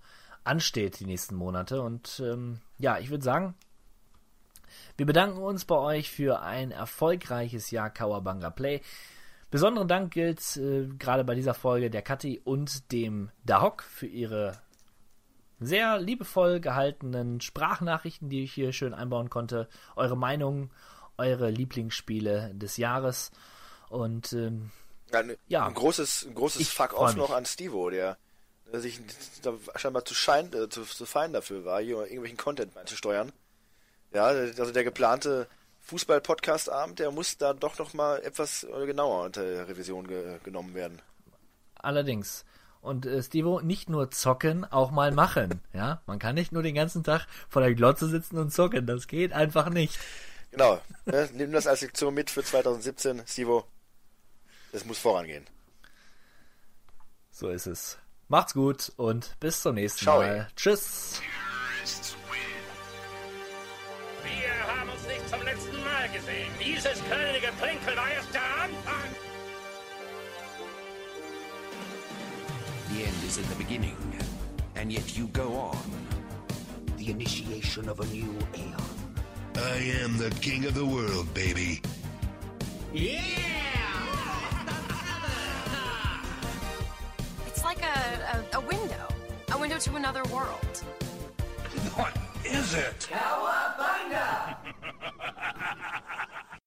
ansteht die nächsten Monate. Und ähm, ja, ich würde sagen, wir bedanken uns bei euch für ein erfolgreiches Jahr Kawabanga Play. Besonderen Dank gilt äh, gerade bei dieser Folge der Kathi und dem Dahok für ihre sehr liebevoll gehaltenen Sprachnachrichten, die ich hier schön einbauen konnte. Eure Meinungen, eure Lieblingsspiele des Jahres. Und ähm, Ja, ne, Ja. Ein großes, ein großes Ich Fuck freu off mich. noch an Stevo, der, der sich da scheinbar zu schein, äh, zu, zu fein dafür war, hier irgendwelchen Content einzusteuern. Ja, also der geplante Fußball-Podcast-Abend, der muss da doch noch mal etwas genauer unter Revision ge genommen werden. allerdings. Und äh, Stevo, nicht nur zocken, auch mal machen. Ja, man kann nicht nur den ganzen Tag vor der Glotze sitzen und zocken. Das geht einfach nicht. Genau. Ne? Nimm das als Lektion mit für 2017, Sivo. Es muss vorangehen. So ist es. Macht's gut und bis zum nächsten Ciao. Mal. Tschüss. Wir haben uns nicht zum letzten Mal gesehen. Dieses kleine Geplänkel war erst der The end is in the beginning, and yet you go on. The initiation of a new aeon. I am the king of the world, baby. Yeah! It's like a, a, a window. A window to another world. What is it? Now